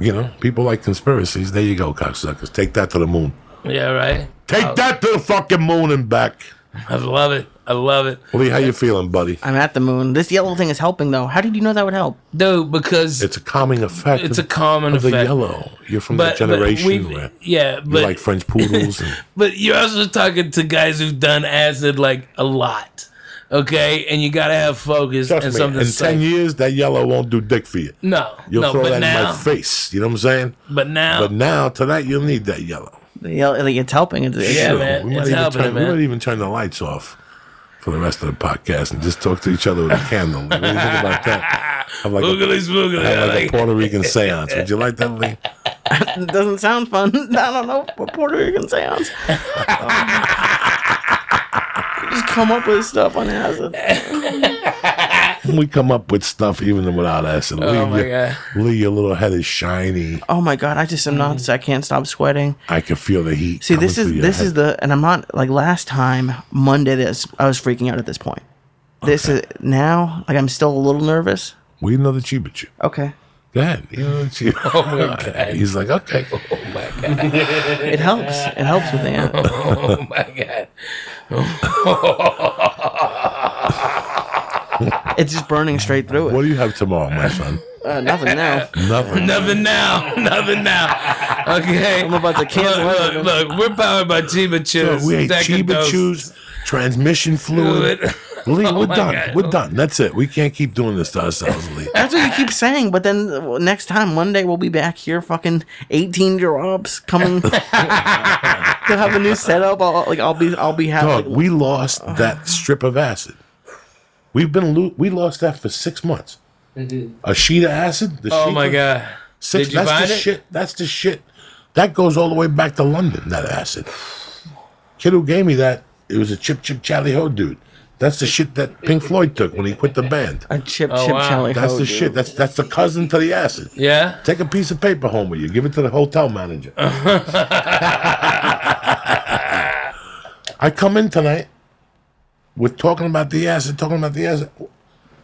You know, people like conspiracies. There you go, cocksuckers. Take that to the moon. Yeah, right. Take oh. that to the fucking moon and back. I love it. I love it, Lee, how you feeling, buddy? I'm at the moon. This yellow thing is helping though. How did you know that would help? dude. Because It's a calming effect. It's of- a common of the yellow. You're from but, the generation but where yeah, you but like French poodles. And, *laughs* but you're also talking to guys who've done acid like a lot. Okay, and you gotta have focus trust and me, something in safe. ten years, that yellow won't do dick for you. no, You'll no, throw but that in now, my face. You know what I'm saying? but now, But now, tonight, you'll need that yellow. The yellow, like, it's helping. It's, it's- Yeah, Sure, man, We might, it's even helping turn, it, we man. might even turn the lights off for the rest of the podcast and just talk to each other with a candle. What do you think about that? Have like, a, Boogly spoogly. have I like a Puerto Rican seance. Would you like that, Lee? It *laughs* doesn't sound fun. *laughs* I don't know what Puerto Rican sounds. *laughs* Just come up with stuff on acid. *laughs* We come up with stuff even without acid. Lee, Oh my your- god. Lee, your little head is shiny. Oh my god, I just am not. I can't stop sweating. I can feel the heat. See, this is this head. is the, and I'm not like last time Monday. This I was freaking out at this point. This is now like I'm still a little nervous. We know the Chiba Chew. Okay, Go *laughs* ahead. You know the Chiba. Oh my *laughs* God. He's like, okay. *laughs* Oh my god. it helps. It helps with that. Oh my god. It's just burning straight through it. What do you have tomorrow, my son? Uh, nothing now. Nothing. Nothing now. Nothing now. Okay. I'm about to cancel Look, look, look, we're powered by Chiba Chews. So we ate Chiba. Chews, transmission fluid. Fluid. Lee, Oh we're done. God. We're done. That's it. We can't keep doing this to ourselves, Lee. *laughs* That's what you keep saying, but then uh, next time, Monday, we'll be back here, fucking 18 drops coming. *laughs* They'll have a new setup. I'll, like I'll be, I'll be Dog. Like, we lost that strip of acid. We've been lo- we lost that for six months. A sheet of acid. The Oh sheet my of- god. Six, Did you that's find the it? shit. That's the shit. That goes all the way back to London. That acid. Kid who gave me that, it was a Chip Chip Charlie Ho dude. That's the shit that Pink Floyd took when he quit the band. a chip, Oh, chip, wow. Charlie That's Ho, the dude. shit. That's that's the cousin to the acid. Yeah. Take a piece of paper home with you. Give it to the hotel manager. *laughs* I come in tonight. We're talking about the acid, talking about the acid.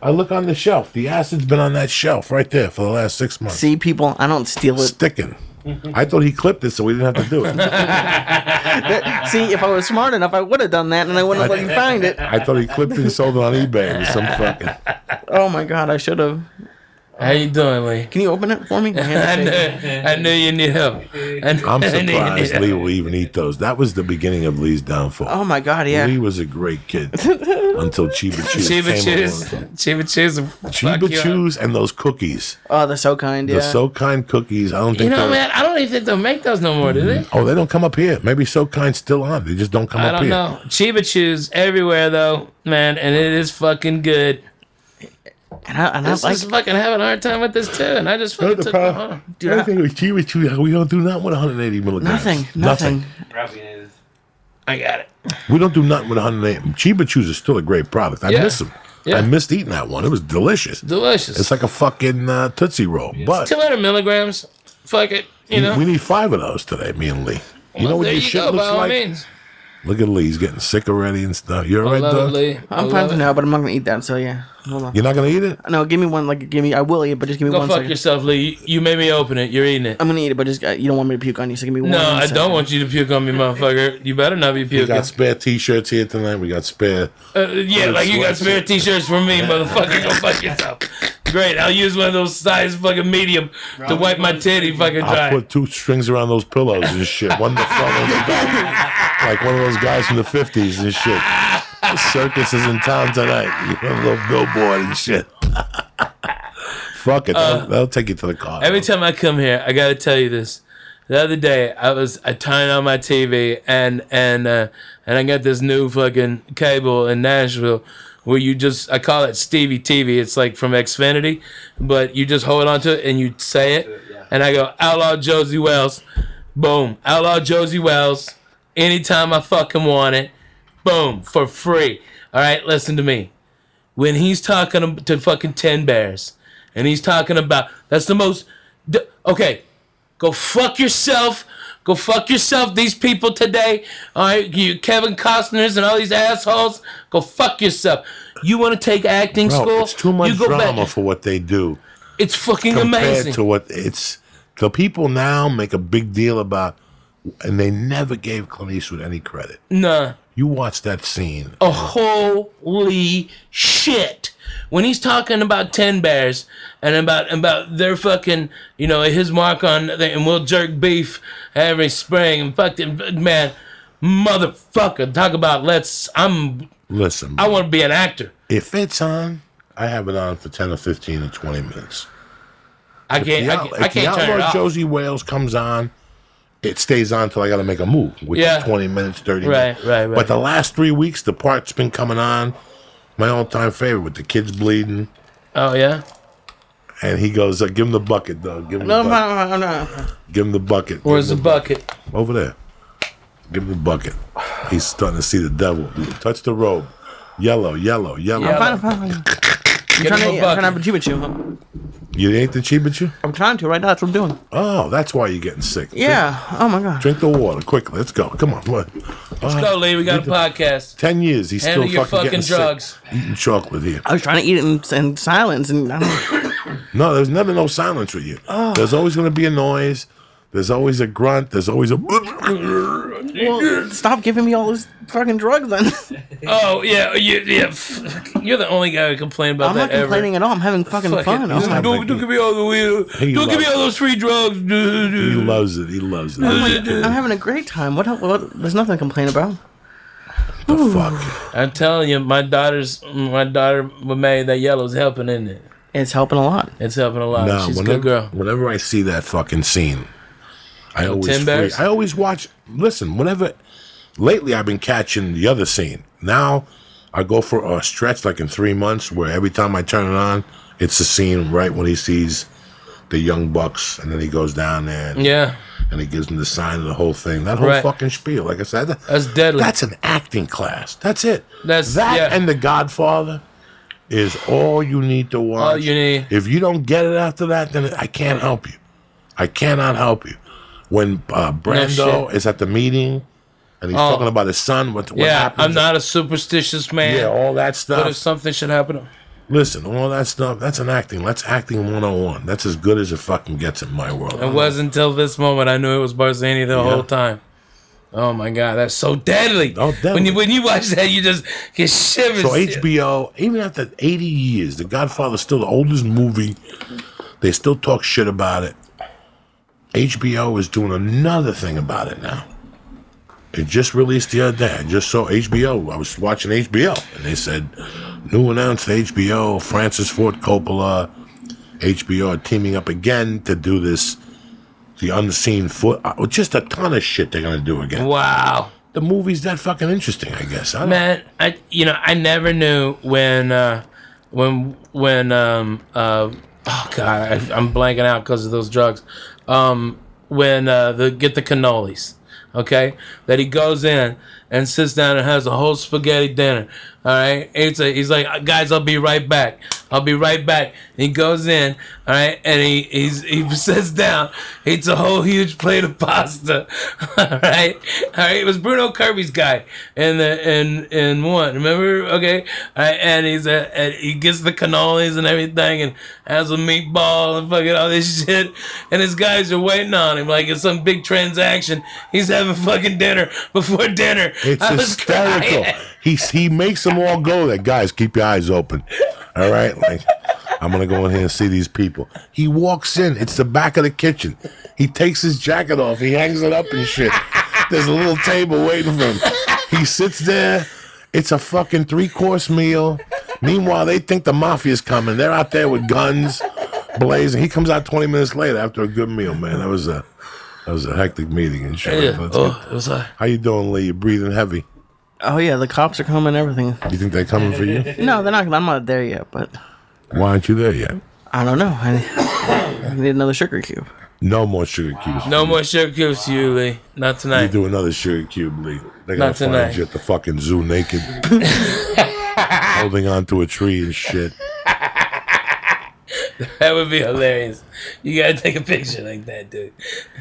I look on the shelf. The acid's been on that shelf right there for the last six months. See, people, I don't steal it. Sticking. I thought he clipped it so we didn't have to do it. *laughs* See, if I was smart enough, I would have done that, and I wouldn't have let you find it. I thought he clipped it and sold it on eBay or some fucking. Oh my god, I should have. How you doing, Lee? Can you open it for me? *laughs* I knew. I knew you need help. I knew, I'm I knew you surprised Lee will even eat those. That was the beginning of Lee's downfall. Oh my god, yeah. Lee was a great kid *laughs* until Chiba Chews Chiba came Chews. along. Chiba Chews. Chiba. Chews and those cookies, Oh, they're so kind. Yeah. the So Kind cookies. I don't think You know, they're- man, I don't even think they'll make those no more, do they? Oh, they don't come up here. Maybe So Kind's still on. They just don't come I up don't here. know. Chiba Chews everywhere though, man, and it is fucking good. And I, and I I like. just fucking having a hard time with this too, and I just You know fucking the took it problem? home. Dude, the I- thing with Chiba Chews, we don't do nothing with 180 milligrams. Nothing. Nothing. I got it. We don't do nothing with 180. Chiba Chews is still a great product. I Yeah. miss them. Yeah. I missed eating that one. It was delicious. Delicious. It's like a fucking uh, Tootsie Roll. But 200 milligrams. Fuck it. You know. we need five of those today, me and Lee. You know what there this you shit go, by looks all like? means. Look at Lee. He's getting sick already and stuff. You all I right, love it, Lee. I I'm fine for now, but I'm not gonna eat that. So yeah, hold on. You're not going to eat it? No, give me one. Like, give me. I will eat, it, but just give me one. Go one fuck second. yourself, Lee. You made me open it. You're eating it. I'm gonna eat it, but just uh, you don't want me to puke on you. So give me one. No, I second. don't want you to puke on me, motherfucker. You better not be puking. We got spare T-shirts here tonight. We got spare. Uh, yeah, like you got spare t-shirts for me, motherfucker. Go fuck yourself. Great. I'll use one of those size fucking medium to wipe my titty fucking I'll put two strings around those pillows and shit. One in the front, one in the back. Like one of those guys from the 50s and shit. The circus is in town tonight. You have a little billboard and shit. *laughs* Fuck it. That'll, that'll take you to the car. Uh, Every time I come here, I gotta tell you this. The other day, I was I turned on my TV and and uh, and I got this new fucking cable in Nashville where you just I call it Stevie TV. It's like from Xfinity, but you just hold on to it and you say it, and I go Outlaw Josey Wales, boom, Outlaw Josey Wales. Anytime I fucking want it, boom, for free. All right, listen to me. When he's talking to fucking Ten Bears, and he's talking about that's the most. Okay, go fuck yourself. Go fuck yourself. These people today, all right, you Kevin Costner's and all these assholes. Go fuck yourself. You want to take acting Bro, school? it's too much you go drama back. for what they do It's fucking compared amazing. to what it's. The people now make a big deal about, and they never gave Clint Eastwood any credit. Nah. You watch that scene. Oh, holy shit. When he's talking about Ten Bears and about about their fucking, you know, his mark on, the, and we'll jerk beef every spring and fucking, man, motherfucker, talk about let's, I'm, Listen, I want to be an actor. if it's on, I have it on for 10 or 15 or 20 minutes. I can't, The I, can't- I if the can't turn it Outlaw. Josey Wales comes on, it stays on till I got to make a move, which Yeah. is 20 minutes, 30 Right, minutes. right, right. But the last three weeks, the part's been coming on. My all time favorite with the kids bleeding. Oh, yeah? And he goes, uh, Give him the bucket, though. Give him No, the bucket. no, no, no. Give him the bucket. Where's the Give him bucket? Over there. Give him the bucket. He's starting to see the devil. Touch the robe. Yellow, yellow, yellow. Yeah. I'm Get trying, him to, a I'm trying to have a Chiba Chew. You ate the Chiba Chew? I'm trying to right now. That's what I'm doing. Oh, that's why you're getting sick. Yeah. Oh my god. Drink the water quickly. let's go. Come on, come on. Let's go, Lee. We got a podcast. Ten years, he's Handle still your fucking, fucking getting drugs. sick. Eating chocolate here. I was trying to eat it in, in silence, and I don't, *coughs* No, there's never no silence with you. Oh. There's always going to be a noise. There's always a grunt. There's always a. well, stop giving me all those fucking drugs. Then *laughs* Oh, yeah. you, yeah. You're the only guy who complain about I'm that not complaining ever. at all. I'm having fucking Fuck fun. it. Oh my- Don't, don't give me all the weird. Don't give me all those free drugs. dude. he loves it. He loves it. I'm, like, I'm having a great time. What, el- what? There's nothing to complain about. the fuck? I'm telling you, my daughter's my daughter May that yellow's helping, isn't it? It's helping a lot. It's helping a lot. No, She's a good girl. whenever I see that fucking scene, I always free, I always watch. Listen, whenever. Lately, I've been catching the other scene. Now, I go for a stretch like in three months where every time I turn it on, it's the scene right when he sees the young bucks, and then he goes down there and, Yeah, and he gives him the sign of the whole thing. That whole Right. fucking spiel. Like I said, that- that's deadly. that's an acting class. That's it. That's- that yeah. and The Godfather is all you need to watch. All you need. If you don't get it after that, then I can't help you. I cannot help you. When uh, Brando shit. is at the meeting and he's Oh. talking about his son, what, what yeah, happens? I'm not a superstitious man. Yeah, all that stuff. but if something should happen, Listen, all that stuff. That's an acting. That's acting 101. That's as good as it fucking gets in my world. it wasn't until this moment I knew it was Barzini the Yeah. whole time. Oh my god, that's so deadly. Oh, When you when you watch that, you just get shivers. So HBO, even after 80 years, The Godfather's still the oldest movie. They still talk shit about it. HBO is doing another thing about it now. It just released the other day. I just saw HBO. I was watching HBO, and they said, new announced HBO, Francis Ford Coppola, HBO are teaming up again to do this, the unseen foot. Uh, just a ton of shit they're going to do again. wow. The movie's that fucking interesting, I guess. I Man, I you know I never knew when uh, when when um uh oh god I, I'm blanking out because of those drugs. Um, when uh, the get the cannolis, okay, that he goes in and sits down and has a whole spaghetti dinner. All right, it's a, he's like, guys, I'll be right back. I'll be right back. He goes in, all right, and he he's, he *laughs* sits down, eats a whole huge plate of pasta. *laughs* All right, all right. It was Bruno Kirby's guy in the in in one. Remember? Okay, all right, and he's a, and he gets the cannolis and everything, and has a meatball and fucking all this *laughs* shit. And his guys are waiting on him like it's some big transaction. He's having fucking dinner before dinner. It's I hysterical. He he makes them all go there. Guys, keep your eyes open. All right, like I'm gonna go in here and see these people. He walks in. It's the back of the kitchen. He takes his jacket off. He hangs it up and shit. There's a little table waiting for him. He sits there. It's a fucking three course meal. Meanwhile, they think the mafia's coming. They're out there with guns blazing. He comes out 20 minutes later after a good meal. Man, that was a that was a hectic meeting and shit. Yeah. Let's Oh, get- it was like, How you doing, Lee? You breathing heavy? Oh yeah, the cops are coming. Everything. You think they're coming for you? No, they're not. I'm not there yet, but Why aren't you there yet? I don't know. I, I *coughs* need another sugar cube. No more sugar cubes. no more sugar cubes to you, Lee. Not You tonight. do another sugar cube, Lee. They're gonna Not find tonight. you at the fucking zoo naked, *laughs* holding onto a tree and shit. *laughs* That would be hilarious. You gotta take a picture like that, dude.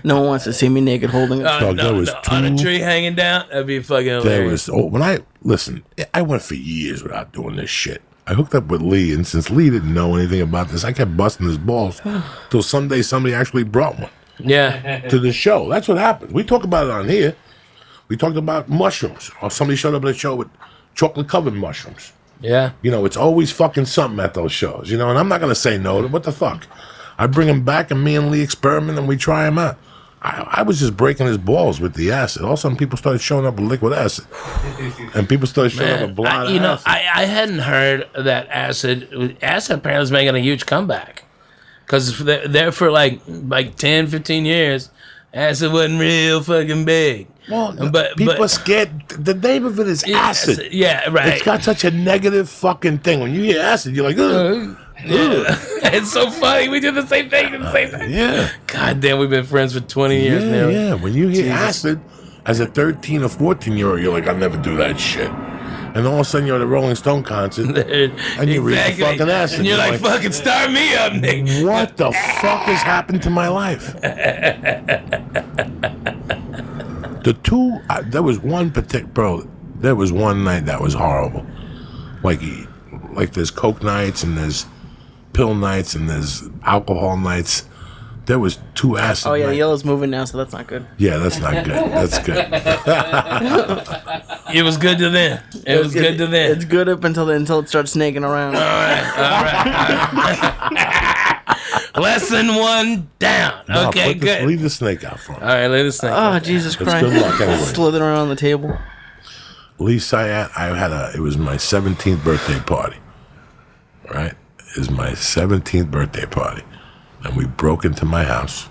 No one wants to see me naked holding it. Uh, Dog, no, there was no, on a tree hanging down, that'd be fucking There hilarious. was oh, when I listen. I went for years without doing this shit. I hooked up with Lee, and since Lee didn't know anything about this, I kept busting his balls *sighs* till someday somebody actually brought one. Yeah. *laughs* to the show. That's what happened. We talk about it on here. We talked about mushrooms, or somebody showed up at a show with chocolate covered mushrooms. Yeah. You know, it's always fucking something at those shows. You know, and I'm not gonna say no. to What the fuck? I bring him back, and me and Lee experiment, and we try him out. I, I was just breaking his balls with the acid. All of a sudden, people started showing up with liquid acid, and people started showing up with I, blind you know, acid. I, I hadn't heard that acid. Acid apparently is making a huge comeback because there, there for like like 10, 15 years, acid wasn't real fucking big. Well, but people but are scared. The name of it is Yeah, acid. Yeah, right. It's got such a negative fucking thing. When you hear acid, you're like, Ugh. Uh, yeah. *laughs* it's so funny. We do the same thing. The same thing. yeah. God damn, we've been friends for twenty years yeah, now. yeah. When you hear acid as a 13 or 14 year old, you're like, I'll never do that shit. And all of a sudden, you're at a Rolling Stone concert. *laughs* and you read the fucking acid. And you're You're like, like- fucking start me up, Nick. what the fuck has happened to my life? *laughs* the two, uh, there was one particular, bro, there was one night that was horrible. Like, like there's coke nights and there's pill nights and there's alcohol nights. There was two acid Oh yeah, the nights. yellow's moving now, so that's not good. Yeah, that's not good. That's good. *laughs* It was good to them. It was good to them. It's good up until the, until it starts snaking around. *laughs* Lesson one down. No, okay, put the- good. leave the snake out for him. All right, let us think. Oh Jesus Christ! good luck anyway. Slithering around the table. Lisa, I, had, I had a. It was my seventeenth birthday party. Right, it was my seventeenth birthday party, and we broke into my house,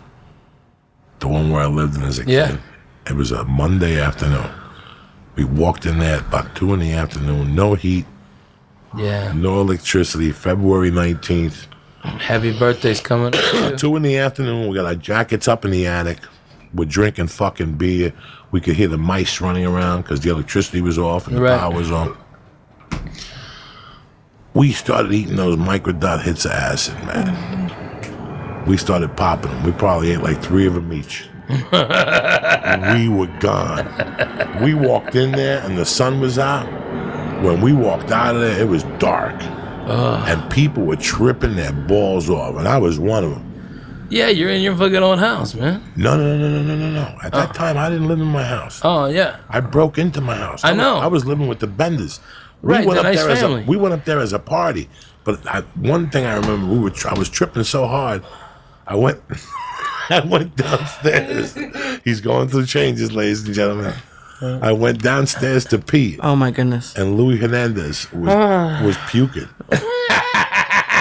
the one where I lived in as a Yeah. kid. It was a Monday afternoon. We walked in there at about two in the afternoon. No heat, yeah. no electricity. February nineteenth. Happy birthday's coming. Two in the afternoon, we got our jackets up in the attic. We're drinking fucking beer. We could hear the mice running around because the electricity was off and the Right. power was on. We started eating those microdot hits of acid, man. We started popping them. We probably ate like three of them each. *laughs* we were gone. We walked in there and the sun was out. When we walked out of there, it was dark. And people were tripping their balls off, and I was one of them. yeah, you're in your fucking own house, man. No, no, no, no, no, no, no. At that oh. time, I didn't live in my house. Oh yeah. I broke into my house. I was- know. I was living with the Benders. Right, the nice there as family. a we went up there as a party. But I, one thing I remember, we were I was tripping so hard. I went, *laughs* I went downstairs. *laughs* He's going through changes, ladies and gentlemen. I went downstairs to pee, Oh my goodness. and Louis Hernandez was ah. was puking. *laughs*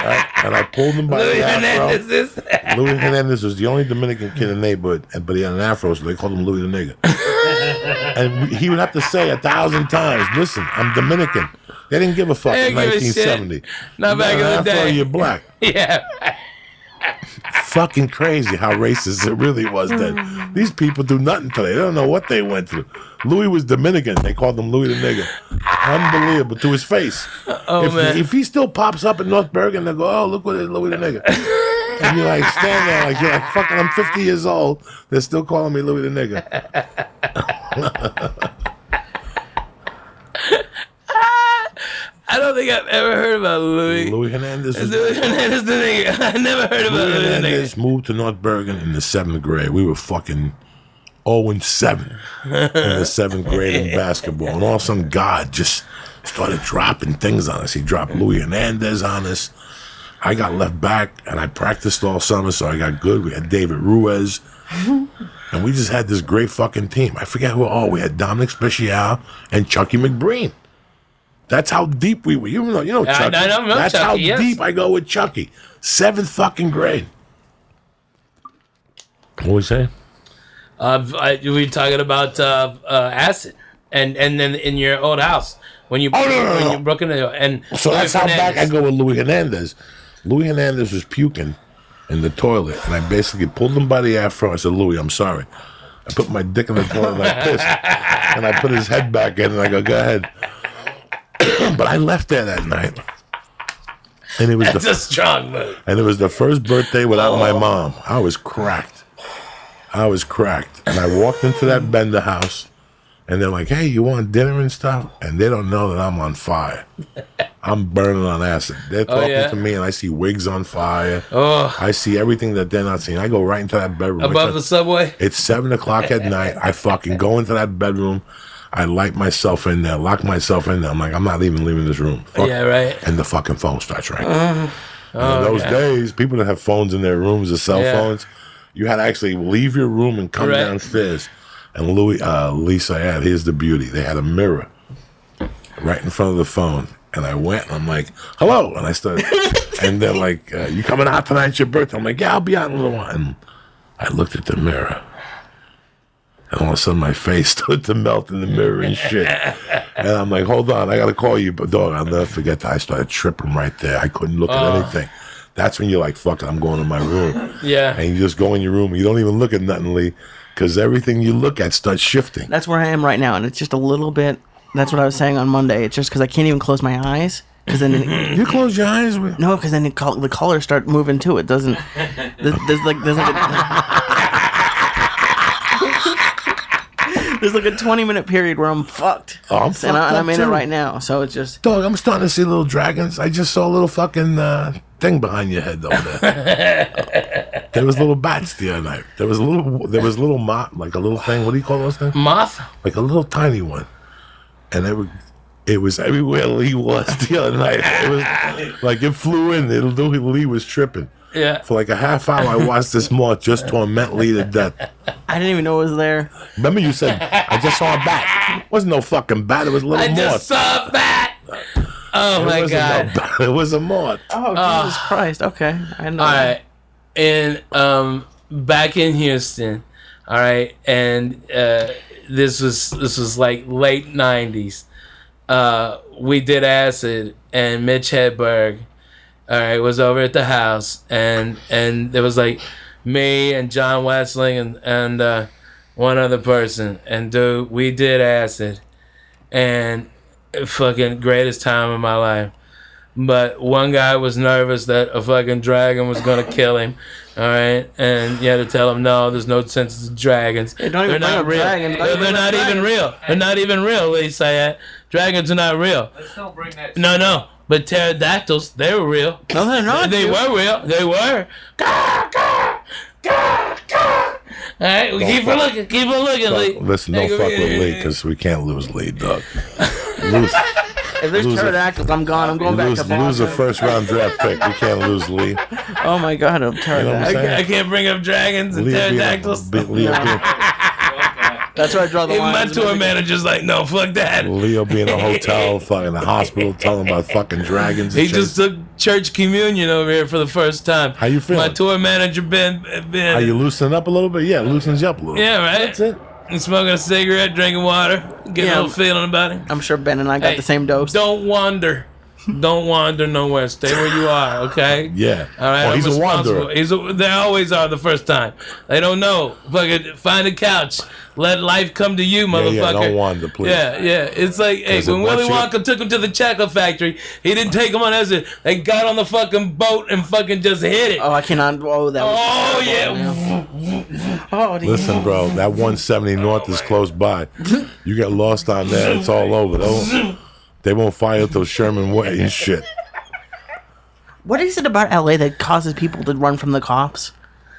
Right? And I pulled him by Louis the afro. Hernandez is. Louis Hernandez was the only Dominican kid in the neighborhood, and- but he had an afro, so they called him Louis the nigger. *laughs* and he would have to say a thousand times, "Listen, I'm Dominican." They didn't give a fuck They in didn't give a shit. 1970. Not You back got in the afro, day. You're black. *laughs* Yeah. Fucking crazy how racist it really was then. These people do nothing today. They don't know what they went through. Louis was Dominican. They called him Louis the nigger. Unbelievable to his face. Oh if, man. if he still pops up in North Bergen, they go, "Oh, look what it is, Louis the nigger." and you're like, stand there like you're like, fucking, I'm 50 years old. They're still calling me Louis the nigger. *laughs* I don't think I've ever heard about Louis. Louis Hernandez was Louis Hernandez the nigga. *laughs* I never heard about Louis Louis nigga. Hernandez moved to North Bergen in the seventh grade. We were fucking 0 and 7 in the seventh grade in *laughs* basketball. And all of a sudden, God just started dropping things on us. He dropped Louis Hernandez on us. I got left back and I practiced all summer, so I got good. We had David Ruiz. And we just had this great fucking team. I forget who. Oh, we had Dominic Special and Chucky McBreen. That's how deep we were. You know, you know I- Chucky. I know That's Chucky, how yes. deep I go with Chucky. Seventh fucking grade. What we say? Uh, I, we were talking about uh, uh, acid, and and then in your old house when you Oh, no, no, when no. you broke into and So Louis that's how back I go with Louis Hernandez. Louis Hernandez was puking in the toilet, and I basically pulled him by the afro. I said, "Louis, I'm sorry." I put my dick in the toilet and I pissed, and I put his head back in, and I go, "Go ahead." *coughs* but I left there that night, and it was That's the a strong move. and it was the first birthday without my oh. mom. I was cracked. I was cracked. And I walked into that Bender house and they're like, hey, you want dinner and stuff? And they don't know that I'm on fire. I'm burning on acid. They're oh, talking yeah? to me, and I see wigs on fire. Oh, I see everything that they're not seeing. I go right into that bedroom. above the subway. it's seven o'clock at *laughs* night. I fucking go into that bedroom. I light myself in there, lock myself in there. I'm like, I'm not even leaving this room. Fuck. Yeah, right. And the fucking phone starts ringing. Uh, And in those days, people that have phones in their rooms or cell Yeah. phones, you had to actually leave your room and come Right. downstairs. And Louis, uh, Lisa had, here's the beauty. They had a mirror right in front of the phone. And I went and I'm like, hello. And I started, *laughs* and they're like, uh, you coming out tonight? It's your birthday. I'm like, yeah, I'll be out in a little while. And I looked at the mirror. And all of a sudden, my face *laughs* started to melt in the mirror and shit. And I'm like, hold on, I got to call you. But, dog, I'll never forget that. I started tripping right there. I couldn't look at oh. anything. That's when you're like, fuck it, I'm going to my room. Yeah. And you just go in your room. You don't even look at nothing, Lee, because everything you look at starts shifting. That's where I am right now, and it's just a little bit. That's what I was saying on Monday. It's just because I can't even close my eyes. Because then, it, You close your eyes. With, no, because then the, col- the colors start moving too. It doesn't. There's, there's like there's like a, there's like a 20 minute period where I'm fucked. Oh, I'm and, fucked I, and I'm in it right now. So it's just Dog, I'm starting to see little dragons. I just saw a little fucking uh, thing behind your head over there. *laughs* there was little bats the other night. There was a little. There was a little moth, like a little thing. What do you call those things? Moth. Like a little tiny one. And it, was- it was everywhere Lee was *laughs* the other night. It was like it flew in. It, Lee was tripping. Yeah. For like a half hour, I watched this moth just torment Lee to death. I didn't even know it was there. Remember, you said I just saw a bat. It wasn't no fucking bat. It was a little I moth. just saw a bat. Oh it my wasn't god. No. It was a moth. Oh Jesus Christ! Okay, I know. All right, and um, back in Houston, all right, and uh, this was this was like late '90s. Uh, we did acid, and Mitch Hedberg, all right, was over at the house, and and there was like me and John Westling and and uh, one other person, and dude, we did acid, and fucking greatest time of my life. But one guy was nervous that a fucking dragon was gonna kill him. All right, and you had to tell him no. There's no sense of dragons. don't they're not up real. dragons. Don't They're, they're not up even real. They're not even real. They say that dragons are not real. Let's don't bring that. No, no. But pterodactyls, they were real. No, they're not. They dude. were real. They were. Gah, gah, gah, gah. All right, we keep on looking. Keep on looking, Lee. Fuck, listen, Hey, don't go- fuck with Lee because we can't lose Lee, Doug. lose, *laughs* If there's Lose a- pterodactyls, I'm gone. I'm going back lose, to Boston. lose a first round draft pick. We can't lose Lee. Oh my God, a You pterodactyl. I'm I, saying? can't, I can't bring up dragons and Lee will be in a- pterodactyls. be- Lee will be- *laughs* That's where I draw the Even line. my It's tour about- manager's like, no, fuck that. Leo will be in a *laughs* hotel, fucking the hospital, telling about fucking dragons. He shit. just took church communion over here for the first time. How you feeling? My tour manager Ben Ben. Are you loosening up a little bit? Yeah, loosens you up a little. yeah, right. That's it. And smoking a cigarette, drinking water, getting Yeah. a little feeling about it. I'm sure Ben and I got Hey, the same dose. Don't wander. Don't wander nowhere. Stay where you are, okay? *laughs* Yeah. All right. Oh, well, he's a wanderer. He's a, they always are the first time. They don't know. Fucking find a couch. Let life come to you, motherfucker. yeah, don't wander, please. Yeah, yeah. It's like, hey, 'Cause when Willy Wonka took him to the chocolate factory, he didn't take him on as a. They got on the fucking boat and fucking just hit it. Oh, I cannot. Oh, that. Was Oh yeah. Oh, Listen, bro, that 170 North is close by. You get lost on that. it's all over. They they won't fire till Sherman Way and *laughs* shit. What is it about LA that causes people to run from the cops?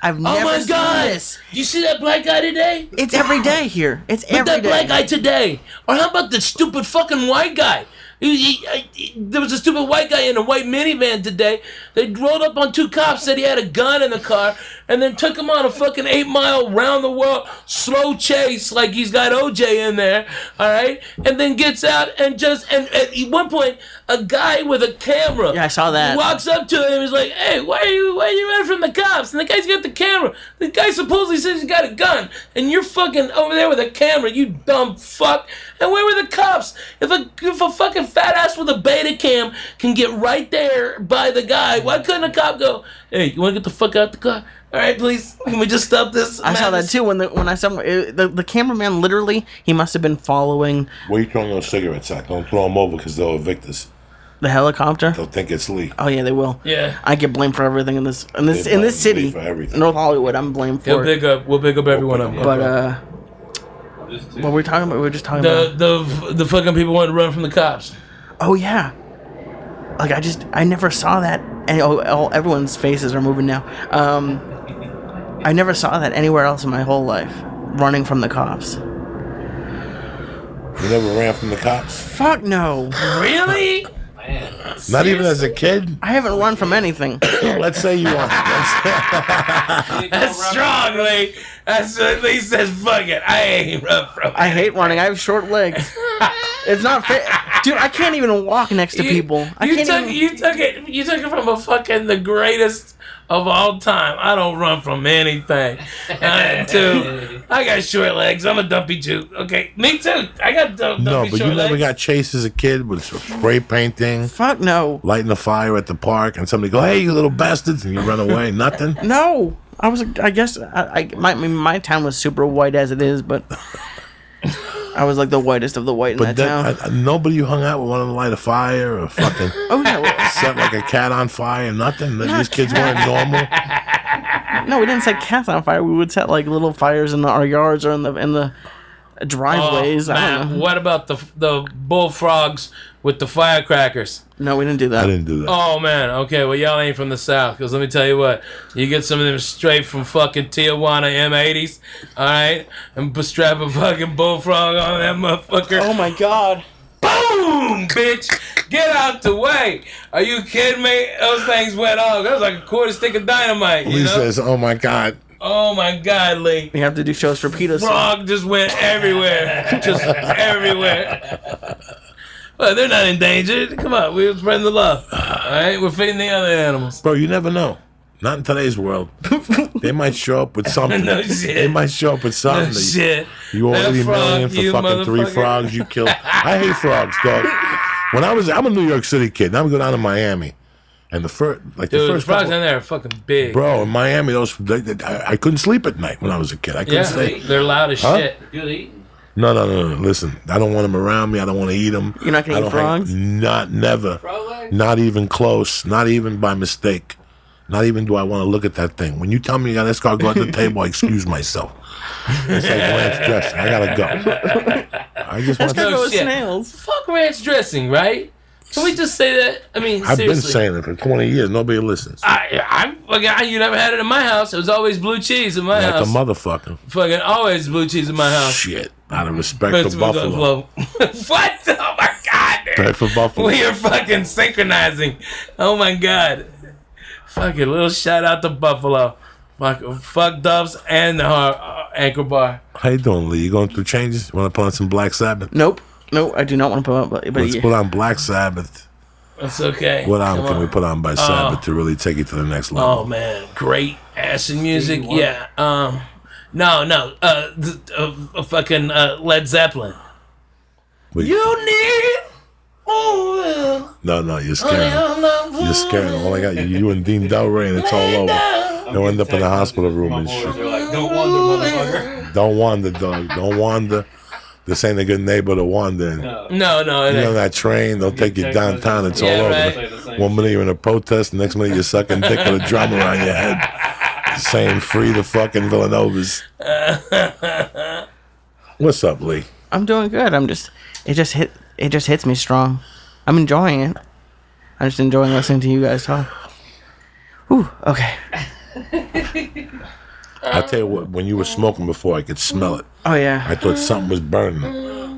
I've Oh never my seen god! this. You see that black guy today? It's every day here. It's But every that day. black guy today. Or how about the stupid fucking white guy? He- he- I- he- there was a stupid white guy in a white minivan today. They rolled up on two cops, said he had a gun in the car, and then took him on a fucking eight mile round the world slow chase like he's got OJ in there. All right, and then gets out and just and at one point a guy with a camera. Yeah, I saw that. Walks up to him. And he's like, "Hey, why are you why are you running from the cops?" And the guy's got the camera. The guy supposedly says he's got a gun, and you're fucking over there with a camera. You dumb fuck. And where were the cops? If a if a fucking fat ass with a beta cam can get right there by the guy, why couldn't a cop go? Hey, you want to get the fuck out the car? All right, please. Can we just stop this? I saw that too when the when I saw it, the the cameraman literally he must have been following Where are you throwing those cigarettes at? Don't throw them over because they'll evict us. the helicopter. They'll think it's Lee. Oh yeah, they will. Yeah. I get blamed for everything in this in this They in this blame me city, for everything. North Hollywood. I'm blamed He'll for it. pick up. We'll pick up every one of them. But uh, This too. what were we talking about? We were just talking the about. the the fucking people want to run from the cops. Oh yeah, like I just I never saw that. And oh, all, everyone's faces are moving now. Um, I never saw that anywhere else in my whole life. Running from the cops. You never ran from the cops? Fuck no. Really? Man. *laughs* Not even as a kid? I haven't run from anything. *coughs* Let's say you want. *laughs* That's strong, Lee. That's what Lee says. Fuck it. I ain't run from. I hate running. I have short legs. *laughs* It's not fair, dude. I can't even walk next to You- people. I you can't took even. you took it you took it from a fucking the greatest of all time. I don't run from anything. Uh, too. *laughs* I got short legs. I'm a dumpy Jew. Okay, me too. I got dump, dumpy no, but short you never got chased as a kid with spray painting, Fuck no. lighting a fire at the park, and somebody go, "Hey, you little bastards!" and you run away. Nothing. No. I was. I guess. I. I my, my town was super white as it is, but I was like the whitest of the white in But that town. I, I- nobody you hung out with wanted to light a fire or fucking *laughs* oh yeah. well, set like a cat on fire. And nothing. These kids weren't normal. No, we didn't set cats on fire. We would set like little fires in our yards or in the in the driveways. Oh, I don't man, know. what about the the bullfrogs with the firecrackers? No, we didn't do that. I didn't do that. Oh man, okay, well y'all ain't from the south, cause let me tell you what, you get some of them straight from fucking Tijuana M80s, all right, and b- strap a fucking bullfrog on that motherfucker. Oh my god. Boom, bitch, get out the way. Are you kidding me? Those things went off. That was like a quarter stick of dynamite. You Lee know? says, "Oh my God." Oh my God, Lee. We have to do shows for PETA. so- Frog just went everywhere, *laughs* just everywhere. Well, they're not endangered. Come on, we're spreading the love. All right, we're feeding the other animals. Bro, you never know. Not in today's world. *laughs* they might show up with *laughs* something. No shit. They might show up with something. No shit. You owe That 80 frog, million for fucking three frogs you killed. I hate frogs, dog. When I was, I'm a New York City kid. Now I'm going down to Miami, and the first, like the Dude, the first, frogs couple- in there are fucking big. bro, in Miami, those they, they- I, I couldn't sleep at night when I was a kid. I couldn't yeah, stay. they're loud as Huh? shit. Good eating. No, no, no, no. Listen, I don't want them around me. I don't want to eat them. You're not gonna I eat don't hang- frogs? Not never. Frog legs? Not even close. Not even by mistake. Not even do I want to look at that thing. When you tell me you got to escargot at the table, I excuse myself. It's like ranch dressing. I gotta go. *laughs* I just want Let's go to. with shit. snails. Fuck ranch dressing, right? Can we just say that? I mean, I've been saying it for 20 years. Nobody listens. I, I, fucking, I, you never had it in my house. It was always blue cheese in my Like a house. motherfucker. fucking always blue cheese in my house. Shit. Out of respect But for Buffalo. *laughs* what? Oh my god. Respect for Buffalo. We are fucking synchronizing. Oh my god. Fucking little shout out to Buffalo. Fuck, fuck Duff's and the uh, Anchor Bar. How you doing, Lee? You going through changes? You want to put on some Black Sabbath? Nope. Nope. I do not want to put on. But, but Let's yeah. put on Black Sabbath. That's okay. What album Come can we put on by Sabbath to really take it to the next level? Oh man, great acid music. Yeah. Um. No, no. Uh, th- uh, fucking uh, Led Zeppelin. Wait, You need. Oh, no, no, you're scaring them. You're scaring. All I got you, you and Dean Delray, and it's all over. They'll end up in the hospital room and shit. They're like, don't wander, motherfucker. Don't wander, dog. Don't wander. This ain't a good neighbor to wander in. No. No, no, You're on ain't. that train, they'll take you downtown, it's all Yeah, over. right. The One minute you're in a protest, the next minute you're sucking dick with a drum around your head. Saying free the fucking Villanovas. *laughs* What's up, Lee? I'm doing good. I'm just. It just hit. It just hits me strong. I'm enjoying it. I'm just enjoying listening to you guys talk. Ooh. Okay. *laughs* I tell you what, when you were smoking before, I could smell it. Oh yeah. I thought something was burning.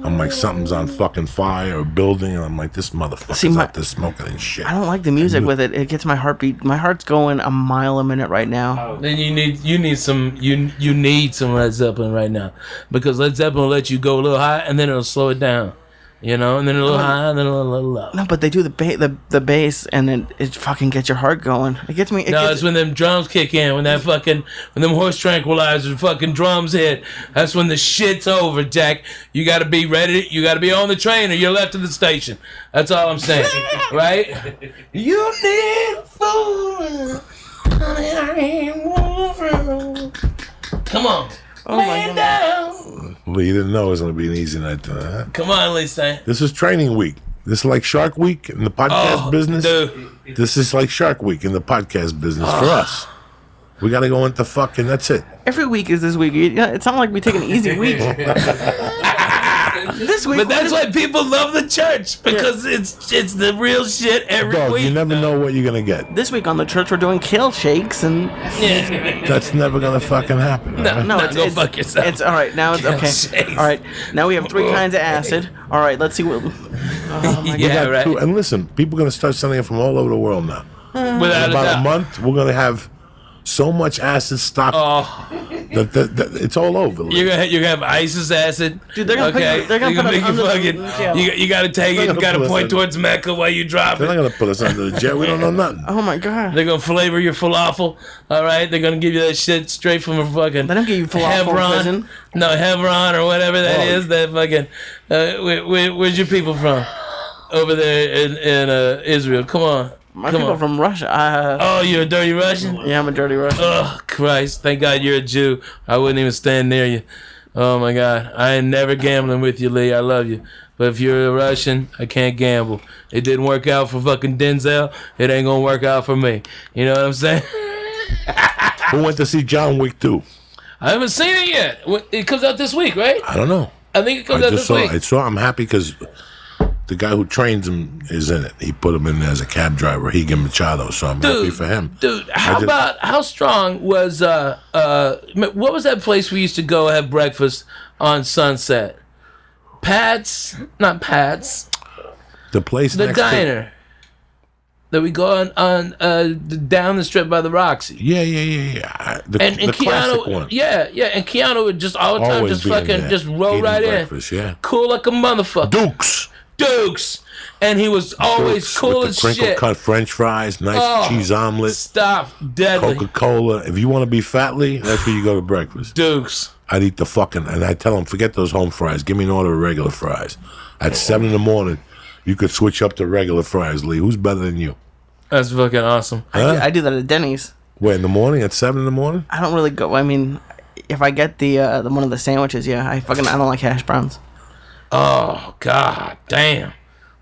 I'm like, something's on fucking fire or building, and I'm like, this motherfucker's See, my- out there smoking and shit. I don't like the music with it. It gets my heartbeat. My heart's going a mile a minute right now. Then you need you need some you you need some Led Zeppelin right now because Led Zeppelin will let you go a little high and then it'll slow it down, you know, and then a little high and then a little, little low. No, but they do the ba- the the bass, and then it fucking gets your heart going. It gets me. It No, gets, it's when them drums kick in, when that fucking, when them horse tranquilizer fucking drums hit. That's when the shit's over, Jack. You gotta be ready. You gotta be on the train or you're left at the station. That's all I'm saying, *laughs* right? You need food. honey, I ain't want food. Come on, oh my god. down. Lee, you didn't know it was going to be an easy night tonight, huh? Come on, Lisa. This is training week. This is like Shark Week in the podcast Oh, business. dude. This is like Shark Week in the podcast business for ah. us. We got to go into fucking, that's it. Every week is this week. You- yeah, It's not like we take an easy week. *laughs* This week, But that's why people love the church because it's it's the real shit every Dog, week. you never know what you're gonna get. this week on the church we're doing kill shakes and *laughs* That's never gonna fucking happen. No, alright? no, Nah, it's, go it's, fuck yourself. It's all right now. It's Kill okay. shakes. All right, now we have three oh. kinds of acid. All right, let's see what. Oh my *laughs* yeah, Got right. two- And listen, people are gonna start sending it from all over the world now. Without In about a doubt. month, we're gonna have so much acid stock Oh, that, that, that it's all over. you're gonna you're gonna have ISIS acid, Dude, they're gonna put- they're gonna You're put make us you under fucking. the jail. You, you gotta take it. You gotta point under- towards Mecca while you drop it. They're not gonna put us under the jail. We don't know nothing. *laughs* Oh my god. They're gonna flavor your falafel. All right, they're gonna give you that shit straight from a fucking. Let 'em give you falafel in Hebron. prison. No, Hebron or whatever that Oh. is. That fucking. Uh, where, where, where's your people from? Over there in, in uh, Israel. Come on. My Come people on. from Russia. Uh, Oh, you're a dirty Russian. yeah, I'm a dirty Russian. Oh Christ! Thank God you're a Jew. I wouldn't even stand near you. Oh my God! I ain't never gambling with you, Lee. I love you, but if you're a Russian, I can't gamble. It didn't work out for fucking Denzel. It ain't gonna work out for me. You know what I'm saying? *laughs* Who went to see John Wick 2? I haven't seen it yet. It comes out this week, right? I don't know. I think it comes I out just this saw. week. I saw. I'm happy because the guy who trains him is in it. He put him in as a cab driver, Rigan Machado. So I'm happy for him. Dude, how just- about how strong was uh uh what was that place we used to go have breakfast on Sunset? Pat's, not Pat's. The place the next to- diner that we go on on uh down the strip by the Roxy. yeah, yeah, yeah, yeah. The, And, and the classic Keanu, one. yeah, yeah, and Keanu would just all the time Always just fucking just roll right breakfast, in, Yeah. cool like a motherfucker. Dukes. Dukes, and he was always Dukes cool with as the crinkle shit. cut French fries, nice Oh. cheese omelet, Stop, deadly. Coca Cola. If you want to be fatly, that's where you go to breakfast. Dukes. I'd eat the fucking, and I tell them, forget those home fries. Give me an order of regular fries. At seven in the morning, you could switch up to regular fries, Lee. Who's better than you? That's fucking awesome. Huh? I do that at Denny's. Wait, in the morning? At seven in the morning? I don't really go. I mean, if I get the uh, the one of the sandwiches, yeah, I fucking I don't like hash browns. Oh God, damn.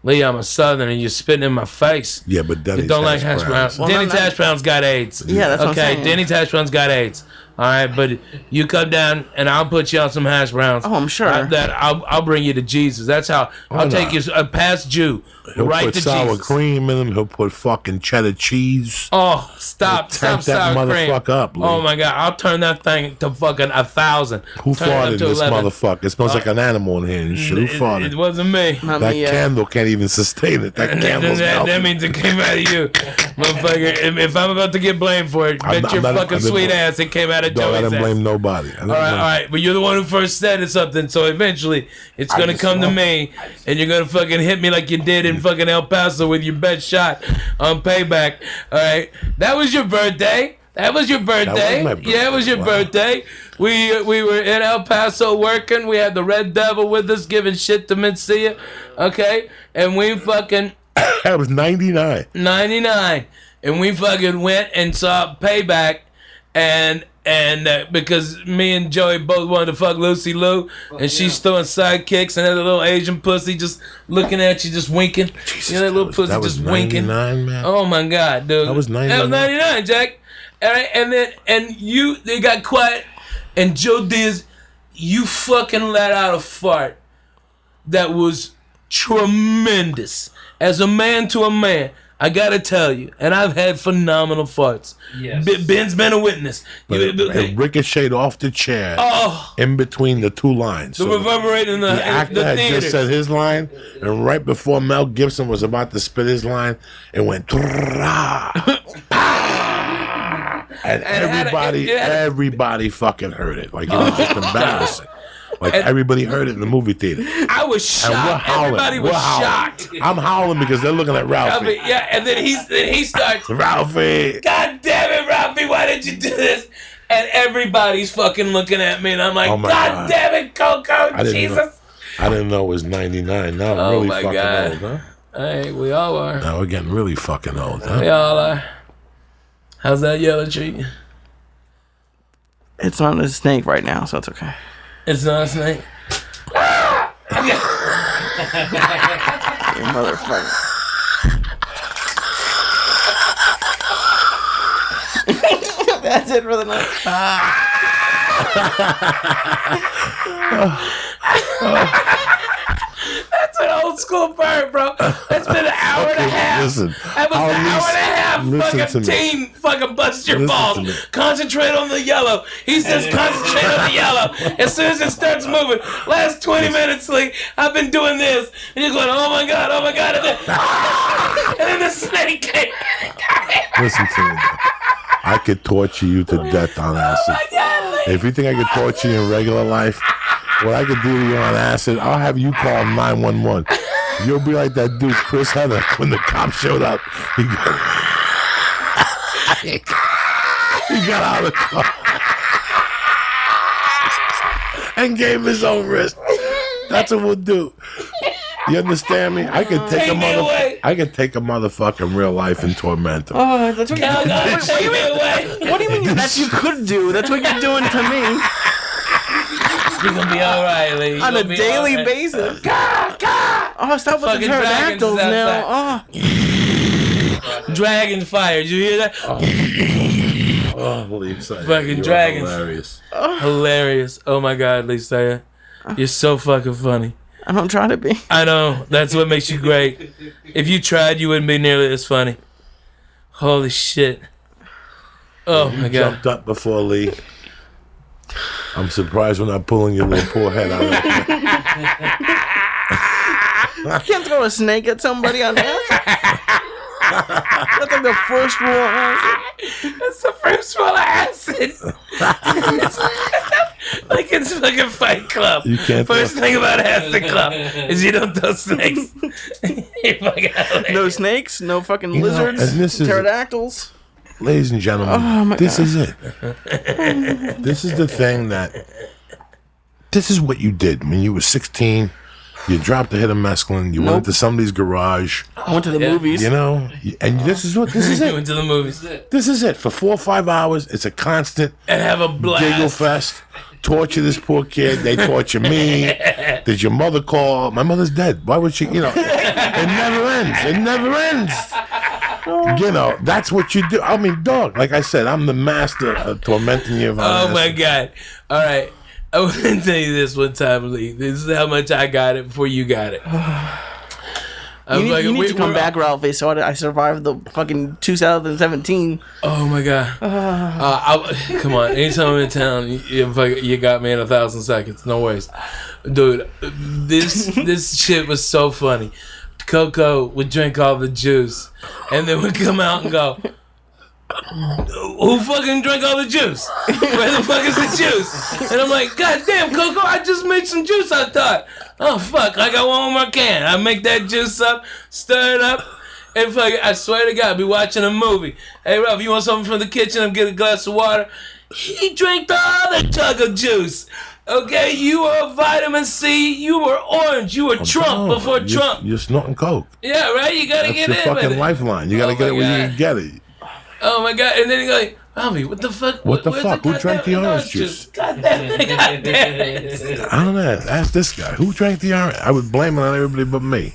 Lee, I'm a Southerner. You're spitting in my face. Yeah, but Denny's You don't like hash browns. Well, Denny's no, no. hash browns got AIDS. Yeah, that's what I'm okay. saying. Denny's hash browns got AIDS. All right, but you come down and I'll put you on some hash browns. Oh, I'm sure. Uh, that I'll, I'll bring you to Jesus. That's how I'll take you a past Jew He'll right put to sour Jesus. cream in them. He'll put fucking cheddar cheese. Oh, stop! Turn Stop that sour cream. motherfucker up, Lee. Oh my God! I'll turn that thing to fucking a thousand. Who Turn it up farted to this 11. motherfucker? It smells like an animal in here and shit. Who It, farted? it wasn't me. Not that me, uh, candle can't even sustain it. That And *laughs* that, candle's that, that melting. means it came out of you, motherfucker. If, if I'm about to get blamed for it, I'm bet not- your I'm not- fucking I didn't- sweet ass it came out of Dog, I didn't ass. blame nobody. I didn't All right, blame- all right, but you're the one who first said something, so eventually it's gonna just come to me, and you're gonna fucking hit me like you did in fucking El Paso with your best shot on payback. All right, that was your birthday. That was your birthday. my Yeah, it was your birthday. birthday. We we were in El Paso working. We had the Red Devil with us, giving shit to Mencia. Okay, and we fucking *coughs* That was 99. 99 and we fucking went and saw payback and and uh, because me and joey both wanted to fuck Lucy Liu and she's throwing sidekicks and that little asian pussy just looking at you just winking. Jesus, you know that little was- pussy that was just winking? 99, man. oh my god dude. That was that was 99. 99 jack. All right and then and you they got quiet and joe diaz you fucking let out a fart that was tremendous. As a man to a man, I gotta tell you, and I've had phenomenal farts. Yes. B- Ben's been a witness. But You- it, it ricocheted off the chair oh, in between the two lines. the So reverberating in the, the in actor the had theater. just said his line, and right before Mel Gibson was about to spit his line, it went. "Trrrrah, *laughs* And had a- everybody, it a- everybody fucking heard it. Like it was just *laughs* embarrassing. Like everybody heard it in the movie theater. I was we're shocked. howling. Everybody was we're howling. shocked. I'm howling because they're looking at I Ralphie. mean, yeah, and then he's then he starts. Ralphie. God damn it, Ralphie, why did you do this? And everybody's fucking looking at me, and I'm like, Oh God, God. damn it, Coco, I didn't Jesus. know. I didn't know it was 99. Now I'm Oh really my fucking God. old, huh? Hey, we all are. Now we're getting really fucking old, huh? We all are. How's that yellow treat? It's not a snake right now, so it's okay. It's not a snake. You motherfucker. *laughs* That's it for the night. *laughs* That's an old school bird, bro. That's been *laughs* an hour and a half. Listen, that was I'll an hour listen- and a half. Fucking team, fucking bust your Listen balls. Concentrate on the yellow. He says concentrate on the yellow. As soon as it starts *laughs* moving, last twenty minutes, Lee, I've been doing this, and you're going, oh my god, oh my god, and then, *laughs* and then the snake came. Listen to me. I could torture you to death on acid. If you think I could torture you in regular life, what I could do to you on acid, I'll have you call 911. You'll be like that dude, Chris Hunter, *laughs* when the cops showed up. He got, *laughs* he got out of the car *laughs* and gave him his own wrist. That's what we'll do. You understand me? I could take, Take a mother. I could take a motherfucker in real life and torment him. Oh, that's what, Oh, you, God, take me away. what do you mean that you could do? That's what you're doing to me You're gonna be all right, Lee. You're on a gonna be daily all right. basis. Oh, stop with the Fucking dragons pterodactyls now. Oh, *laughs* Dragon fire. Did you hear that? Oh, *laughs* oh holy excited. Fucking You are dragons. Hilarious. Oh. Hilarious. Oh my god, Lisa. Oh. You're so fucking funny. I don't try to be. I know. That's what makes you great. *laughs* If you tried, you wouldn't be nearly as funny. Holy shit. Oh my god. Jumped up before Lee. I'm surprised we're not pulling your little poor head out of it. *laughs* You can't throw a snake at somebody on acid. That's like the first rule of acid. That's the first one of acid. *laughs* like it's fucking Fight Club. You can't First throw- thing about Acid *laughs* Club is you don't throw snakes. You're fucking hilarious. No snakes, no fucking know, lizards, and this is- pterodactyls. Ladies and gentlemen, Oh, my this God. is it. this is the thing that. This is what you did when you were 16. You dropped a hit of mescaline. You Nope. went to somebody's garage. I went to the Yeah. movies. You know, and this is what this is *laughs* You it. went to the movies This is it for four or five hours. It's a constant and have a giggle blast. fest. Torture this poor kid. They torture me. *laughs* Did your mother call? My mother's dead. Why would she? You know, it never ends. It never ends. You *laughs* know, that's what you do. I mean, dog. Like I said, I'm the master of tormenting you. Oh my god! All right, I want to tell you this one time, Lee. This is how much I got it before you got it. *sighs* You need, you need to come back, Ralphie, so I, I survived the fucking 2017. Oh my god! *sighs* Uh, I, come on, anytime I'm in town, you, you you got me in a thousand seconds. No ways, dude. This *laughs* this shit was so funny. Coco would drink all the juice, and then would come out and go. Who fucking drank all the juice? Where the fuck is the juice? And I'm like, God damn, Coco, I just made some juice. I thought, oh fuck, I got one more can. I make that juice up, stir it up, and fuck, I swear to God, I be watching a movie. Hey, Ralph, you want something from the kitchen? I'm getting a glass of water. He drank all the other jug of juice. Okay, you were vitamin C. You were orange. You were oh, Trump before you're, Trump. You're snorting coke. yeah, right. You gotta That's get your in fucking it. lifeline. You got to Oh get it when you get it. Oh my god! And then he go, like, Bobby, what the fuck? What the fuck? Who drank the orange juice? God damn it! *laughs* God damn it! I don't know. Ask this guy. Who drank the orange? I would blame it on everybody but me.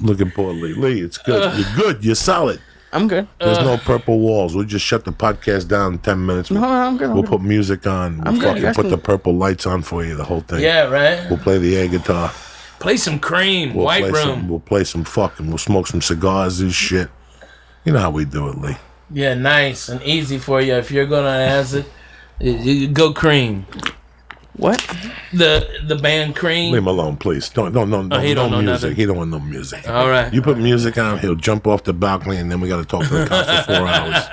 Looking poor Lee. Lee, it's good. You're good. You're solid. I'm good. There's uh, no purple walls. We'll just shut the podcast down in 10 minutes. No, We'll, I'm good. I'm we'll good. put music on. We'll I'm fucking guys put the purple lights on for you, the whole thing. Yeah, right. We'll play the air guitar. Play some cream, We'll white room. Some, we'll play some fucking. We'll smoke some cigars and shit. You know how we do it, Lee. Yeah, nice and easy for you. If you're gonna ask it, *laughs* you go cream. What? The the band Cream. Leave him alone, please. Don't, don't, don't, Oh, he no don't know music. nothing. He don't want no music. All right. You put music on, he'll jump off the balcony, and then we got to talk to the cops for four hours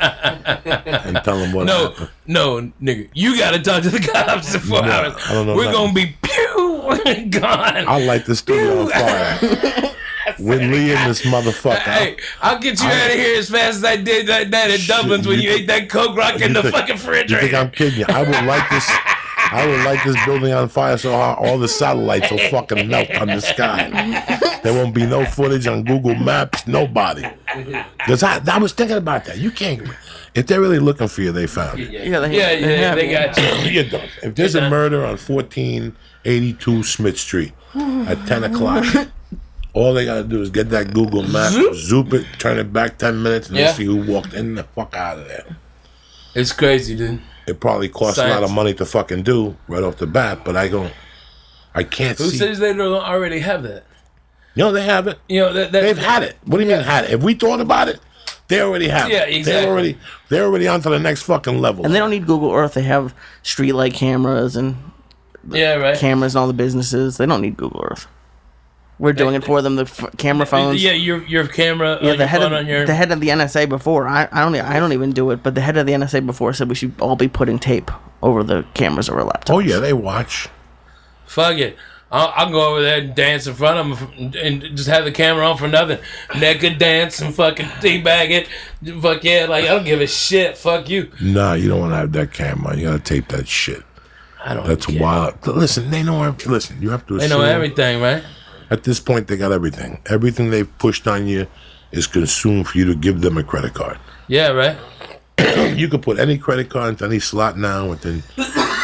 *laughs* and tell them what no, happened. no, nigga, you gotta talk to the cops in four No, hours. I don't know We're nothing. gonna be pew gone. I'll light the studio on fire. *laughs* With Lee and this motherfucker. Hey, I'll get you out of here as fast as I did that night at Dublin's when you you think- ake that coke rock in the think- fucking You think. I'm kidding you? I would light this. I would light this building on fire so hard all the satellites will fucking melt on the sky. There won't be no footage on Google Maps. Nobody. Because I, I was thinking about that. You can't. If they're really looking for you, they found you. Yeah, they, yeah, yeah, have they got you. *coughs* You're done. If there's a murder on 1482 Smith Street at 10 o'clock, all they gotta do is get that Google map, zoop, it, turn it back 10 minutes, and Yeah. they see who walked in the fuck out of there. It's crazy, dude. It probably costs a lot of money to fucking do right off the bat, but I don't. I can't Who see. says they don't already have that? you know, they have it. You know that, that They've had it. What do you mean had it? If we thought about it, they already have Yeah, it. exactly. They're already they're already on to the next fucking level. And they don't need Google Earth. They have streetlight cameras and Yeah, right. cameras and all the businesses. They don't need Google Earth. We're doing it for them. The f- camera phones. Yeah, your your camera. Yeah, uh, the head phone of on your. the head of the NSA before. I, I don't I don't even do it, but the head of the NSA before said we should all be putting tape over the cameras of our laptops. oh yeah, they watch. Fuck it. I'll, I'll go over there and dance in front of them and just have the camera on for nothing. Naked dance and fucking teabag it. Fuck yeah, like I don't give a shit. Fuck you. Nah, you don't want to have that camera. You gotta tape that shit. I don't. That's care. wild. Listen, they know. Listen, you have to. They know everything, right? At this point, they got everything. Everything they've pushed on you is consumed for you to give them a credit card. Yeah, right. *clears throat* You can put any credit card into any slot now. Within *coughs*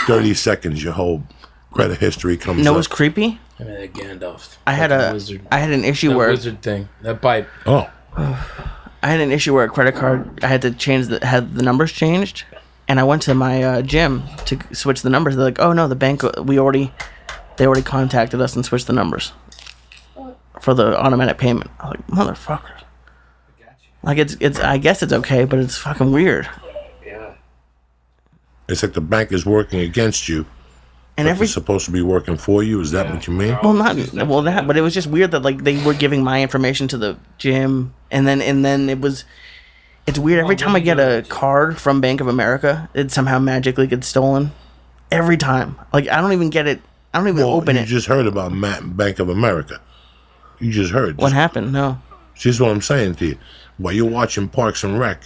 thirty seconds, your whole credit history comes You know up. what's creepy? I mean that Gandalf. I had fucking a wizard. I had an issue that where wizard thing. That pipe. oh, *sighs* I had an issue where a credit card I had to change the had the numbers changed, and I went to my uh, gym to switch the numbers. They're like, "Oh no, the bank we already they already contacted us and switched the numbers for the automatic payment." I was like, "Motherfucker!" Like it's it's I guess it's okay, but it's fucking weird. Yeah. It's like the bank is working against you. And every it's supposed to be working for you. Is that what you mean? well not well that, but it was just weird that like they were giving my information to the gym, and then and then it was. It's weird. Every time I get a card from Bank of America, it somehow magically gets stolen. Every time, like I don't even get it. I don't even Well, open you it. You just heard about Bank of America. You just heard. what happened? No. See, this is what I'm saying to you. While you're watching Parks and Rec,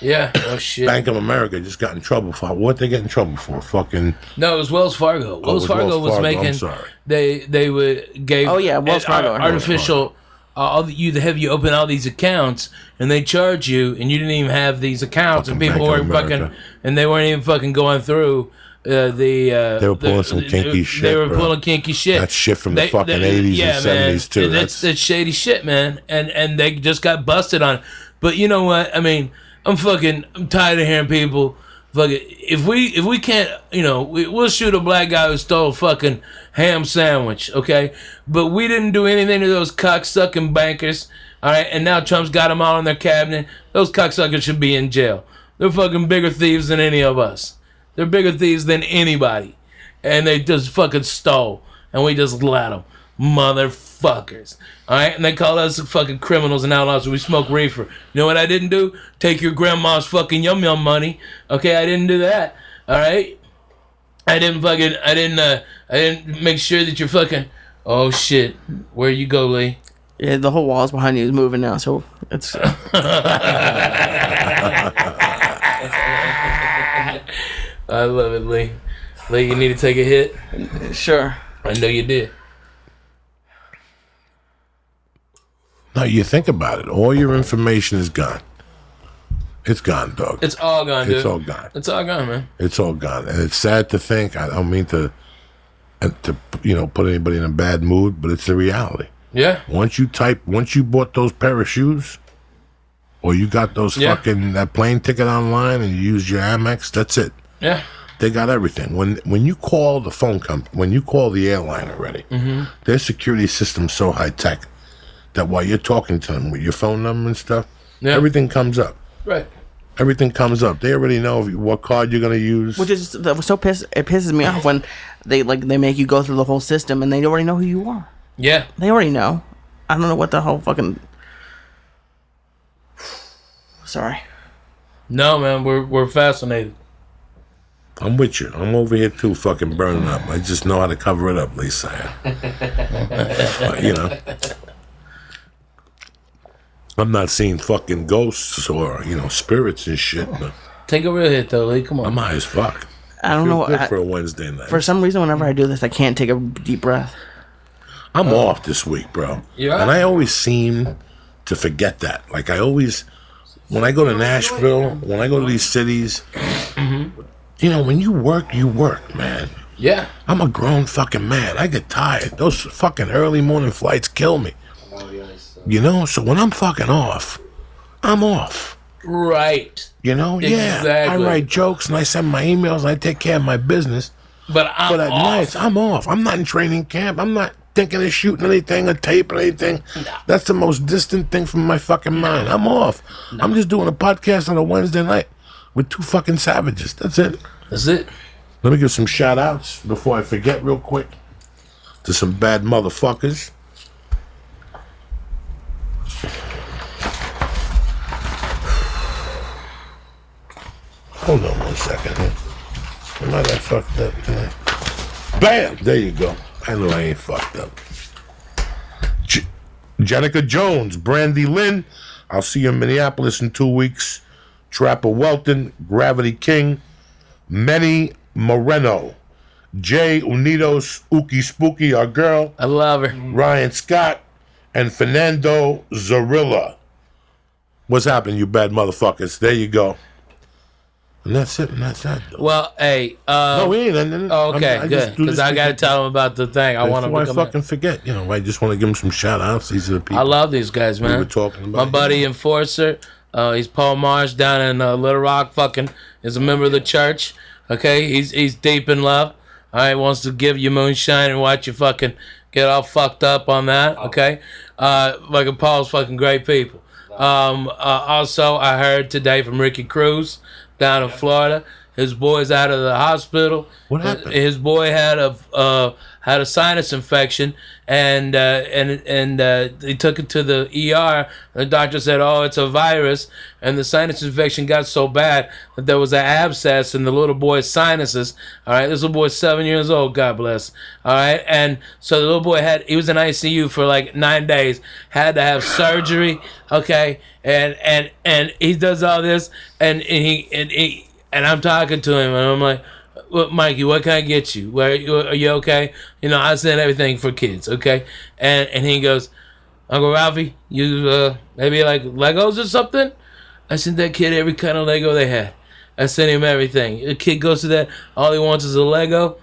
Yeah. Oh *coughs* shit. Bank of America just got in trouble for what they get in trouble for? Fucking No, it was Wells Fargo. Wells Oh, was Fargo Wells was Fargo, I'm making. sorry. They they would gave. Oh, yeah, Wells Fargo, I heard artificial. Uh, all the, you have you open all these accounts and they charge you and you didn't even have these accounts and people Bank were of fucking and they weren't even fucking going through uh, the. Uh, They were pulling the- some kinky They shit, were bro. pulling kinky shit. That's shit from the fucking 80s and 70s, too. That's, That's- that's shady shit, man. And and they just got busted on. it. But you know what? I mean, I'm fucking. I'm tired of hearing people. Fucking. If we if we can't, you know, we, we'll shoot a black guy who stole a fucking ham sandwich, okay? But we didn't do anything to those cocksucking bankers. All right, and now Trump's got them all in their cabinet. Those cocksuckers should be in jail. They're fucking bigger thieves than any of us. They're bigger thieves than anybody. And they just fucking stole. And we just let them. Motherfuckers. Alright? And they call us fucking criminals and outlaws. We smoke reefer. You know what I didn't do? Take your grandma's fucking yum yum money. Okay, I didn't do that. Alright? I didn't fucking, I didn't, uh, I didn't make sure that you're fucking, oh shit. Where you go, Lee? Yeah, the whole walls behind you is moving now, so it's *laughs* I love it, Lee. Lee, you need to take a hit? sure. I know you did. Now you think about it. All your information is gone. It's gone, dog. It's all gone, dude. It's all gone. It's all gone, man. It's all gone, and it's sad to think. I don't mean to, and to you know, put anybody in a bad mood, but it's the reality. Yeah. Once you type, once you bought those pair of shoes, or you got those Yeah. fucking that plane ticket online and you used your Amex, that's it. Yeah. They got everything. When when you call the phone company, when you call the airline already, Mm-hmm. their security system's so high tech that while you're talking to them with your phone number and stuff, Yeah. everything comes up. Right. Everything comes up. They already know you- what card you're gonna use. Which is that was so piss it pisses me off when they like they make you go through the whole system and they already know who you are. Yeah. They already know. I don't know what the whole fucking *sighs* Sorry. No, man, we're we're fascinated. I'm with you. I'm over here too, fucking burning up. I just know how to cover it up, Lisa. But, *laughs* you know, I'm not seeing fucking ghosts or you know spirits and shit. But Take a real hit though, Lee. Come on. I'm high as fuck. I don't Feel know. good I, for a Wednesday night. for some reason, whenever I do this, I can't take a deep breath. I'm uh, off this week, bro. Yeah? And I always seem to forget that. Like I always, when I go to Nashville, when I go to these cities, mm-hmm. You know, when you work, you work, man. yeah. I'm a grown fucking man. I get tired. Those fucking early morning flights kill me. You know, so when I'm fucking off, I'm off. Right. You know, yeah. I write jokes and I send my emails and I take care of my business. But I'm But at off. nights, I'm off. I'm not in training camp. I'm not thinking of shooting anything or taping anything. That's the most distant thing from my fucking mind. I'm off. I'm just doing a podcast on a Wednesday night with two fucking savages. That's it. That's it. Let me give some shout outs before I forget real quick to some bad motherfuckers. Hold on one second. Am I that fucked up tonight? Bam! There you go. I know I ain't fucked up. J- Jenica Jones, Brandy Lynn. I'll see you in Minneapolis in two weeks. Trapper Welton, Gravity King, Manny Moreno, Jay Unidos, Uki Spooky, our girl, I love her. Ryan Scott, and Fernando Zarilla. What's happening, you bad motherfuckers? There you go. And that's it, and that's that. Well, hey. Uh, No, we ain't it. oh, okay, I'm- I good. Because I got to tell them about the thing. I want I to become. fucking forget, you know, I just want to give them some shout outs. These are the people I love these guys, man. we were talking My about. buddy Enforcer, uh, he's Paul Marsh down in uh, Little Rock. Fucking is a member of the church. Okay, he's he's deep in love. All right, wants to give you moonshine and watch you fucking get all fucked up on that. Okay, uh, fucking Paul's fucking great people. Um, uh, also, I heard today from Ricky Cruz down in Florida. His boy's out of the hospital. What happened? His boy had a uh, had a sinus infection, and uh, and and uh, they took it to the ER. The doctor said, "Oh, it's a virus," and the sinus infection got so bad that there was an abscess in the little boy's sinuses. All right, this little boy's seven years old. God bless. All right, and so the little boy had he was in ICU for like nine days. Had to have surgery. Okay, and and and he does all this, and, and he and he and I'm talking to him, and I'm like, well, Mikey, what can I get you? Where you, are you okay? You know, I send everything for kids, okay? And and he goes, Uncle Ralphie, you uh, maybe like Legos or something? I sent that kid every kind of Lego they had. I sent him everything. The kid goes to that, all he wants is a Lego.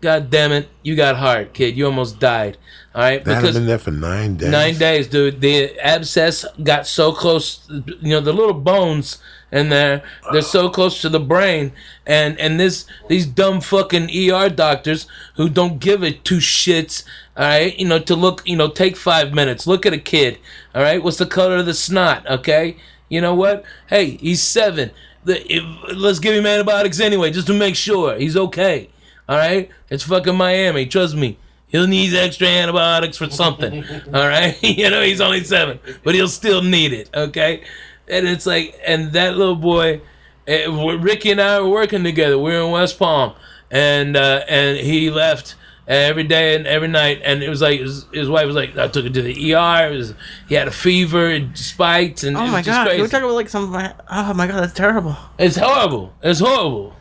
God damn it, you got heart, kid. You almost died. All right, That had been there for nine days. Nine days, dude. The abscess got so close. You know, the little bones in there, they're so close to the brain. And and this these dumb fucking ER doctors who don't give a two shits. All right, you know, to look, you know, take five minutes. Look at a kid. All right, what's the color of the snot? Okay, you know what? Hey, he's seven. The, if, let's give him antibiotics anyway, just to make sure he's okay. All right, it's fucking Miami. Trust me. He'll need extra antibiotics for something. *laughs* all right, *laughs* you know he's only seven, but he'll still need it. Okay, and it's like, and that little boy, eh, Ricky and I were working together. We were in West Palm, and uh, and he left every day and every night, and it was like his, his wife was like, I took him to the ER. Was, he had a fever, it spiked, and it Oh was my just god, crazy. talking about like some. Oh my god, that's terrible. It's horrible. It's horrible.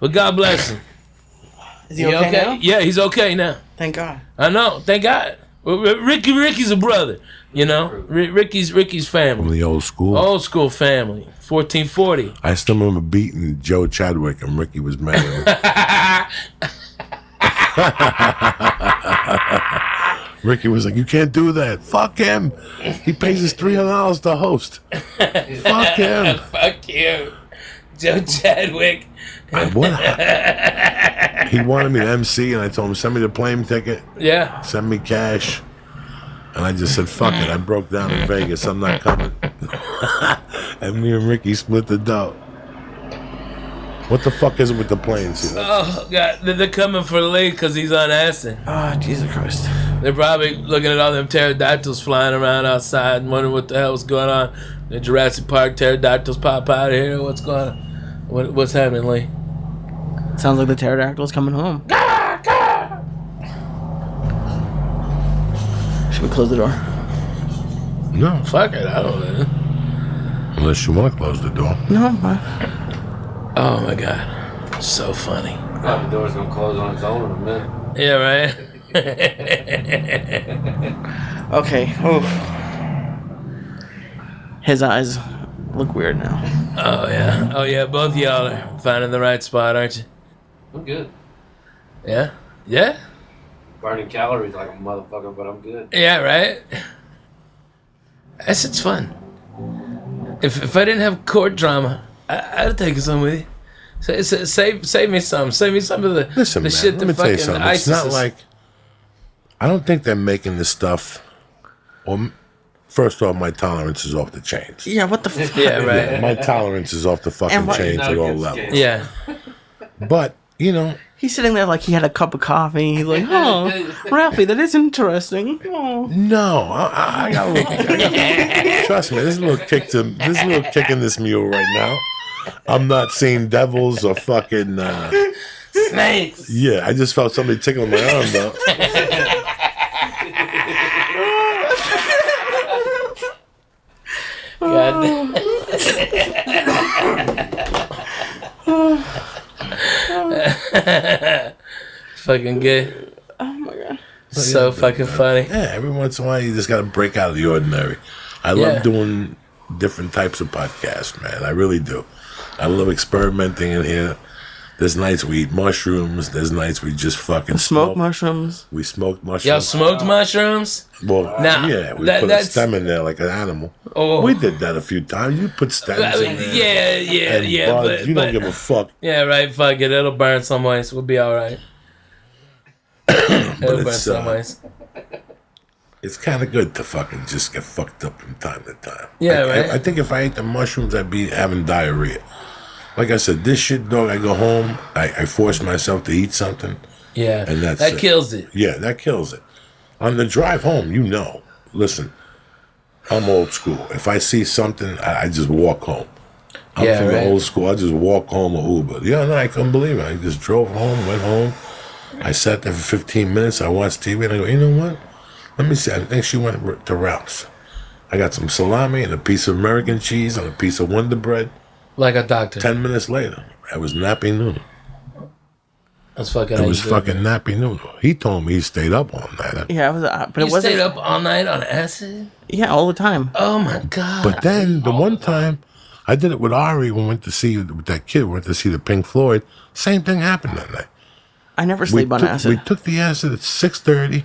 But God bless him. Is he He okay, now? Yeah, he's okay now. Thank God. I know. Thank God. Ricky, Ricky's a brother. You know, R- Ricky's Ricky's From family, the old school. old school family, fourteen forty. I still remember beating Joe Chadwick and Ricky was mad at. *laughs* Ricky was like, "You can't do that. Fuck him. He pays us three hundred dollars to host. Fuck him." *laughs* Fuck you, Joe Chadwick. I- what? He wanted me to MC, and I told him, "Send me the plane ticket. Yeah, Send me cash." And I just said, "Fuck it." I broke down in Vegas. I'm not coming. *laughs* and me and Ricky split the dough. What the fuck is it with the planes? You know? Oh God, they're they're coming for Lee because he's on acid. Oh Jesus Christ. They're probably looking at all them pterodactyls flying around outside and wondering what the hell's going on. The Jurassic Park pterodactyls pop out of here. What's going on? What, what's happening, Lee? Sounds like the pterodactyl's coming home. Ah! Should we close the door? No, Fuck it, I don't know. unless you want to close the door. No. I- Oh my god, so funny. the door's gonna close on its own in a minute. Yeah, right. *laughs* Okay. Oh. His eyes look weird now. oh yeah, oh yeah. Both y'all are finding the right spot, aren't you? I'm good. Yeah, yeah, Burning calories like a motherfucker, but I'm good. yeah. Right. That's it's fun. If if I didn't have court drama, I, I'd take taken some with you. Say, say, save, save me some. Save me some of the, Listen, the man, shit let that me tell you fucking something. ISIS It's not is- like I don't think they're making this stuff. Or first off, my tolerance is off the chains. Yeah, what the *laughs* fuck? Yeah, right. My tolerance is off the fucking And what- chains at all good levels. Yeah. But you know, He's sitting there like he had a cup of coffee. He's like, *laughs* oh, Ralphie, that is interesting. Oh. no, I, I- I got a little. I got, *laughs* trust me, there's a little kick to there's a little kick in this mule right now. I'm not seeing devils or fucking. Uh, Snakes. yeah, I just felt somebody tickling my arm though. God. *laughs* *sighs* *sighs* *sighs* *laughs* fucking good. oh my god. So fucking funny. Yeah, every once in a while you just got to break out of the ordinary. I Yeah. love doing different types of podcasts, man. I really do. I love experimenting in here. There's nights we eat mushrooms. There's nights we just fucking Smoke smoke. mushrooms. We smoked mushrooms. Y'all mushrooms. smoked mushrooms? well, Nah, yeah, we that- put a stem in there like an animal. Oh. We did that a few times. You put stems I mean, in there. yeah, yeah, and yeah, buds. but, you but don't give a fuck. yeah, right. Fuck it, it'll burn some ways. We'll be all right. *coughs* it'll burn it's, some uh, ways. It's kind of good to fucking just get fucked up from time to time. Yeah, I, right. I, I think if I ate the mushrooms, I'd be having diarrhea. Like I said, this shit, dog. I go home, I, I force myself to eat something. Yeah, and that's that it. kills it. Yeah, that kills it. On the drive home, you know. Listen, I'm old school. If I see something, I, I just walk home. I'm Yeah, from right. the old school. I just walk home or Uber. Yeah, no, I couldn't believe it. I just drove home, went home. I sat there for 15 minutes. I watched TV, and I go, you know what? Let me see. I think she went to Ralph's. I got some salami and a piece of American cheese and a piece of Wonder Bread. Like a doctor. 10 minutes later, I was nappy noodle. That's fucking. It was you do it. fucking nappy noodle. He told me he stayed up all night. Yeah, it was, uh, but You it wasn't. stayed up all night on acid. Yeah, all the time. Oh my god. But then the one time I did it with Ari when we went to see with that kid, we went to see the Pink Floyd. Same thing happened that night. I never We sleep on took, acid. we took the acid at six thirty.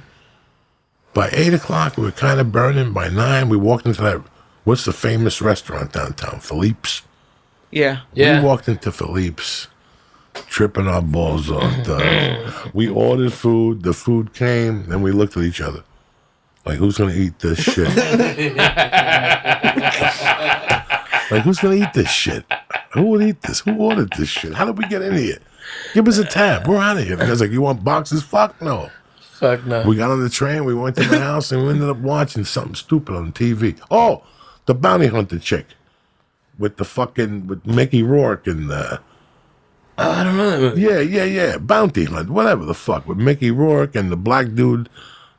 By eight o'clock, we were kind of burning. By nine, we walked into that. What's the famous restaurant downtown? Philippe's. Yeah. yeah. We walked into Philippe's, tripping our balls off. *laughs* dog. we ordered food. The food came. Then we looked at each other, like, "Who's gonna eat this shit?" *laughs* like, who's gonna eat this shit? Who would eat this? Who ordered this shit? How did we get in here? Give us a tab. We're out of here. Because like, you want boxes? Fuck no. Fuck no. We got on the train. We went to my house, and we ended up watching something stupid on TV. Oh, the bounty hunter chick with the fucking with Mickey Rourke and the. oh, I don't know. Yeah, yeah, yeah. Bounty Hunt, whatever the fuck, with Mickey Rourke and the black dude,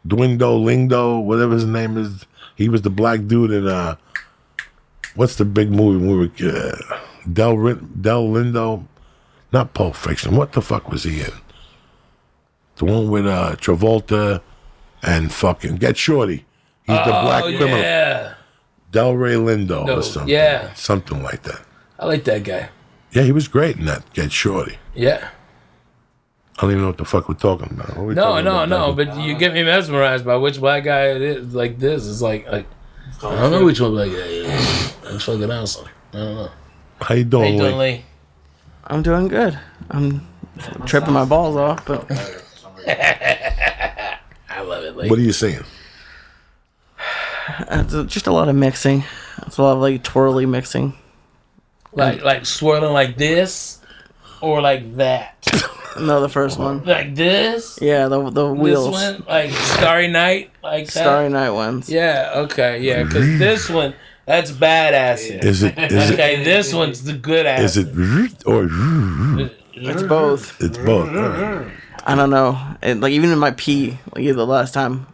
Dwindo Lingdo, whatever his name is. He was the black dude in uh, what's the big movie we were uh, Del Del Lindo, not Pulp Fiction. What the fuck was he in? The one with uh Travolta and fucking Get Shorty. He's the black oh criminal. yeah, Delroy Lindo No, or something. yeah. Something like that. I like that guy. Yeah, he was great in that Get Shorty. Yeah. I don't even know what the fuck we're talking about. We No, talking no, about, no. Devin? But you get me mesmerized by which black guy it is. Like this is like like I don't know which one. Like yeah, yeah. That's fucking awesome. I don't know. How you How doing, you Lee? doing, Lee? I'm doing good. I'm tripping my balls off, but *laughs* I love it, Lee. What are you seeing? It's just a lot of mixing. It's a lot of like twirly mixing. Like like swirling like this, or like that. *laughs* No, the first one. Like this. Yeah, the the wheels. This one, like Starry Night, like that. Starry Night ones. Yeah. Okay. Yeah. Because mm-hmm. this one, that's badass. Is it is it Okay. This one's the good ass. is it or It's both. it's both? I don't know. And like even in my pee, like the last time,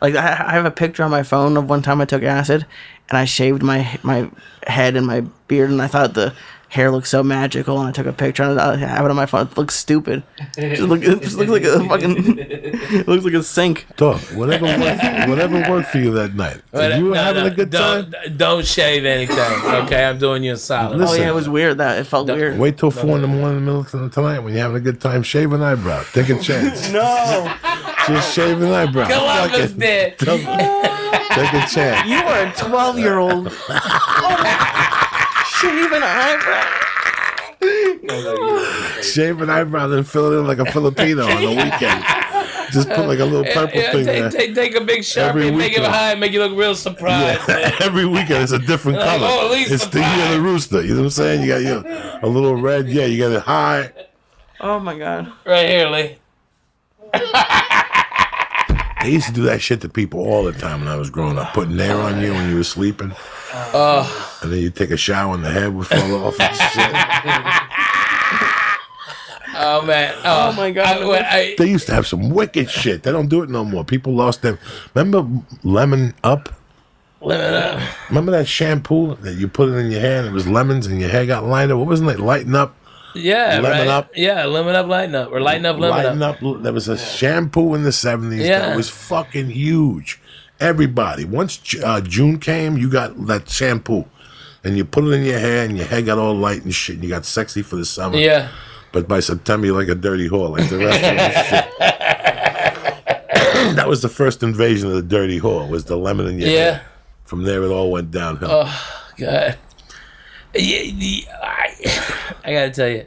like I, have a picture on my phone of one time I took acid, and I shaved my my head and my beard, and I thought the hair looked so magical, and I took a picture and I have it on my phone. It looks stupid. It just, look, it just looks like a fucking. it looks like a sink. Dog, whatever worked, whatever worked for you that night. But, you were no, having no, a good time, don't, Don't shave anything. Okay, I'm doing you a solid. Oh yeah, it was weird. That it felt weird. wait till four in the morning, in the middle of the tonight when you're having a good time. Shave an eyebrow. Take a chance. No, Just shave an eyebrow. Come on, Fuck Miss it. Dick. Take a chance. you are a twelve year old. *laughs* Oh, Shave an eyebrow. Shave an eyebrow, then fill it in like a Filipino on the weekend. Just put like a little purple Yeah, thing take, there. take, take a big Every sharpie and make it high, make you look real surprised. Yeah, *laughs* every weekend it's a different Like, color. oh, at least it's the the year of the rooster. You know what I'm saying? You got your a little red. Yeah, you got it high. Oh my god. Right here, Lee. They used to do that shit to people all the time when I was growing up, putting hair on you when you were sleeping, Oh, and then you take a shower and the head would fall off and shit. *laughs* oh man. Oh, Oh, my God. I, when I, They used to have some wicked shit. They don't do it no more. People lost them. Remember lemon up? lemon up. Remember that shampoo that you put it in your hair and it was lemons and your hair got lighter. What wasn't it? Lighten up? Yeah, Lemon right. up. Yeah, lemon up, lighten up, or lighten up, lemon Lighten up. up. There was a shampoo in the 70s Yeah. that was fucking huge. Everybody. Once uh, June came, you got that shampoo. And you put it in your hair and your hair got all light and shit and you got sexy for the summer. Yeah. But by September, you're like a dirty whore, like the rest of the shit. *laughs* that was the first invasion of the dirty whore, was the lemon in your Yeah. hair. From there, it all went downhill. Oh God. Yeah, yeah, I, *sighs* I gotta tell you,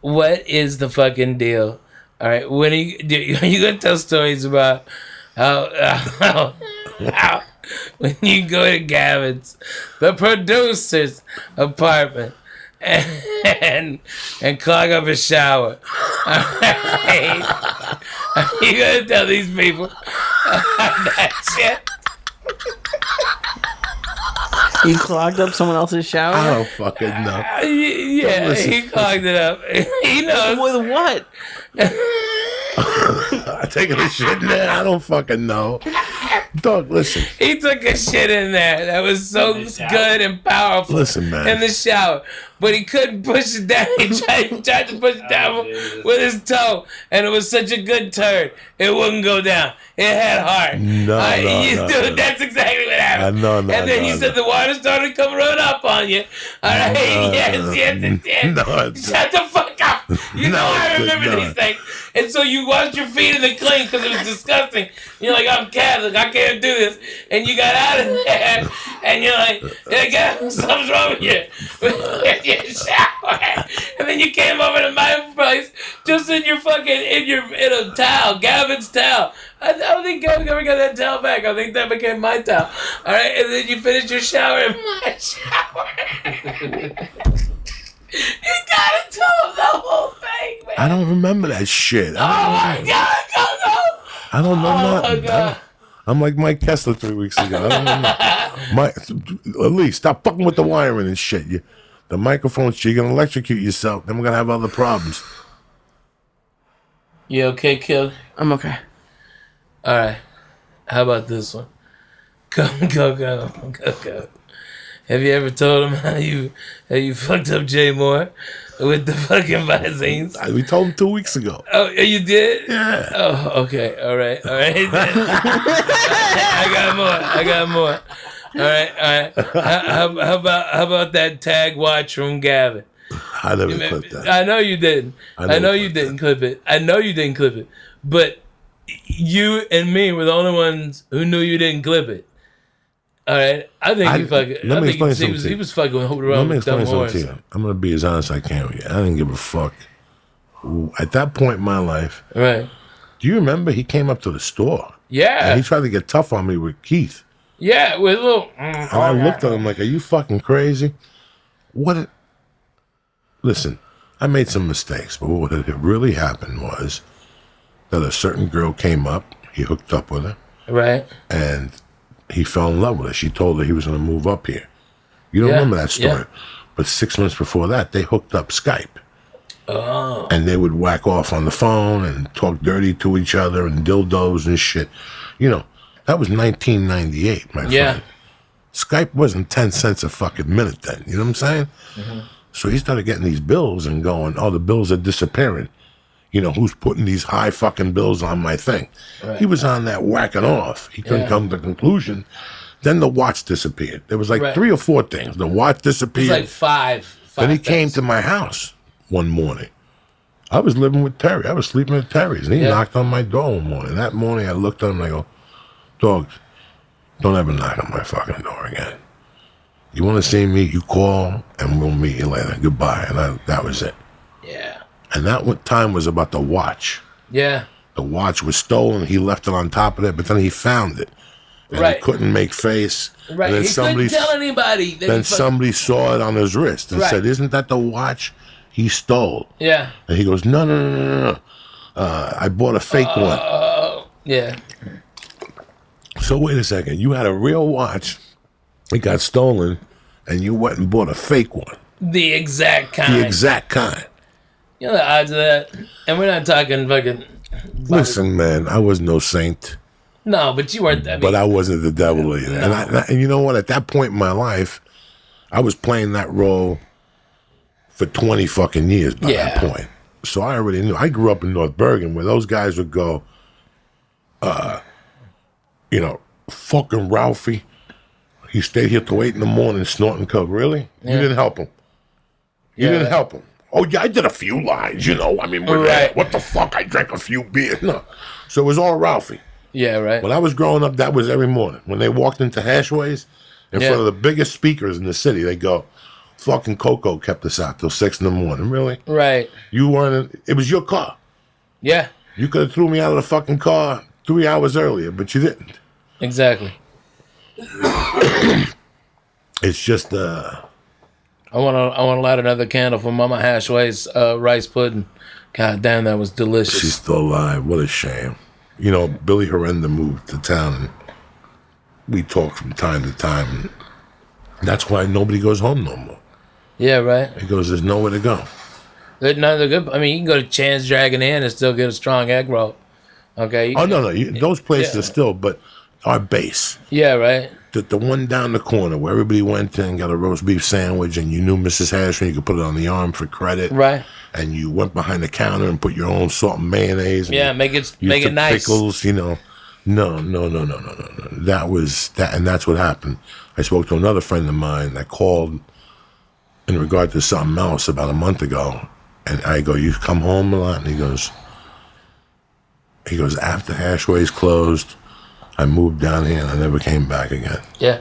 what is the fucking deal? All right, when are you, are *laughs* you gonna tell stories about how, *laughs* how, how *laughs* when you go to Gavin's, the producer's apartment, and and, and clog up a shower? All right? Are *laughs* you gonna tell these people that shit? You clogged up someone else's shower? I don't fucking know. Uh, Yeah, he clogged it up. *laughs* He knows. With what? I'm taking a shit in there. I don't fucking know. Dog, listen. He took a shit in there that was so good and powerful. Listen, man. In the shower, but he couldn't push it down. He tried, he tried to push it down Jesus. with his toe, and it was such a good turd. It wouldn't go down. It had heart. No, Alright, no, you no, dude, no. that's exactly what happened. I know, no, and then no, you said the water started coming right up on you. All right, *laughs* No, yes, no, yes, it did. *laughs* no, Shut the fuck up. You *laughs* No, know I remember did these things. And so you washed your feet in the clean because it was disgusting. You're like, I'm Catholic, I can't do this. And you got out of *laughs* there, and you're like, hey, God, *laughs* something's wrong with you. *laughs* With your shower. And then you came over to my place, just in your fucking, in your, in a towel, Gavin's towel. I, I don't think Gavin ever got that towel back. I think that became my towel. All right, and then you finished your shower in my shower. you gotta tell him the whole thing, man. I don't remember that shit. Oh I my don't, god, go, go. I don't know Oh my nothing. God. Don't- I'm like Mike Kessler three weeks ago. I don't know. My, at least stop fucking with the wiring and shit. You, the microphones, you're gonna electrocute yourself. Then we're gonna have other problems. You okay, kid? I'm okay. All right. How about this one? *laughs* Go, go, go, go, go. Have you ever told him *laughs* how you how you fucked up Jay Mohr with the fucking vaccines? I- *laughs* We told him two weeks ago. Oh, you did? Yeah. Oh, okay. All right. All right. *laughs* I got more. I got more. All right. All right. How, how, how about how about that tag watch from Gavin? I never clipped that. I know you didn't. I I, know you didn't clip it. I know you didn't clip it. But you and me were the only ones who knew you didn't clip it. All right. I think I- you fucking. let I me think explain he something was to he was fucking around Let me explain something horse. to you. I'm gonna be as honest as I can with you. I didn't give a fuck. At that point in my life, Right. do you remember he came up to the store Yeah. and he tried to get tough on me with Keith? yeah. With a little. mm, And I looked at him like, "Are you fucking crazy?" What? It, listen, I made some mistakes, but what had really happened was that a certain girl came up. He hooked up with her, Right. and he fell in love with her. She told her he was going to move up here. You don't Yeah, remember that story, yeah. but six months before that, they hooked up Skype. Oh. and they would whack off on the phone and talk dirty to each other and dildos and shit. You know, that was 1998, my Yeah. friend. Skype wasn't 10 cents a fucking minute then. You know what I'm saying? Mm-hmm. So he started getting these bills and going, oh, the bills are disappearing. You know, who's putting these high fucking bills on my thing? He was on that whacking off. He couldn't Yeah. come to the conclusion. Then the watch disappeared. There was like Right. three or four things. The watch disappeared. like five. five Then he came to my house one morning. I was living with Terry. I was sleeping at Terry's. And he Yeah. knocked on my door one morning. That morning I looked at him and I go, Dogs, don't ever knock on my fucking door again. You want to see me? You call, and we'll meet you later. Goodbye. And I, that was it. Yeah. And that time was about the watch. Yeah. The watch was stolen. He left it on top of it, but then he found it. And Right. he couldn't make face. Right. And then he somebody, couldn't tell anybody. Then he somebody saw it on his wrist and Right. said, "Isn't that the watch he stole?" Yeah. And he goes, "No, no, no, no, no. no. Uh, I bought a fake one." Yeah. So wait a second. You had a real watch. It got stolen, and you went and bought a fake one, The exact kind. the exact kind. You know the odds of that? And we're not talking fucking. Listen, man, I was no saint, No, but you weren't. I mean, but I wasn't the devil either. And, I, and I- and you know what? At that point in my life, I was playing that role for twenty fucking years by Yeah. that point. So I already knew. I grew up in North Bergen, where those guys would go, uh, you know, fucking Ralphie. He stayed here till eight in the morning snorting coke. Really? You didn't help him. You Yeah. didn't help him. Oh yeah, I did a few lines. You know, I mean, Right. what the fuck? I drank a few beers. *laughs* No, so it was all Ralphie. yeah, right. When I was growing up, that was every morning. When they walked into Hashways, in Yeah. front of the biggest speakers in the city, they go, "Fucking Coco kept us out till six in the morning." Really? right. You weren't. It was your car. Yeah. You could have threw me out of the fucking car three hours earlier, but you didn't. Exactly. *coughs* It's just uh, I want to. I want to light another candle for Mama Hashway's uh, rice pudding. God damn, that was delicious. she's still alive. What a shame. You know, Billy Horrenda moved to town, and we talk from time to time. And that's why nobody goes home no more. yeah, right. Because there's nowhere to go. They're, no, they're good. I mean, you can go to Chan's Dragon Inn and still get a strong egg roll. Okay. Oh can- no, no, you, those places Yeah. are still, but our base. Yeah, right. the, the one down the corner where everybody went and got a roast beef sandwich and you knew Mrs. Harrison, you could put it on the arm for credit. Right. And you went behind the counter and put your own salt and mayonnaise. And Yeah, you make it make it nice. Pickles, you know. No, no, no, no, no, no, no. That was that, and that's what happened. I spoke to another friend of mine that called in regard to something else about a month ago, and I go, "You come home a lot?" And he goes, "He goes after Hashways closed, I moved down here and I never came back again." Yeah.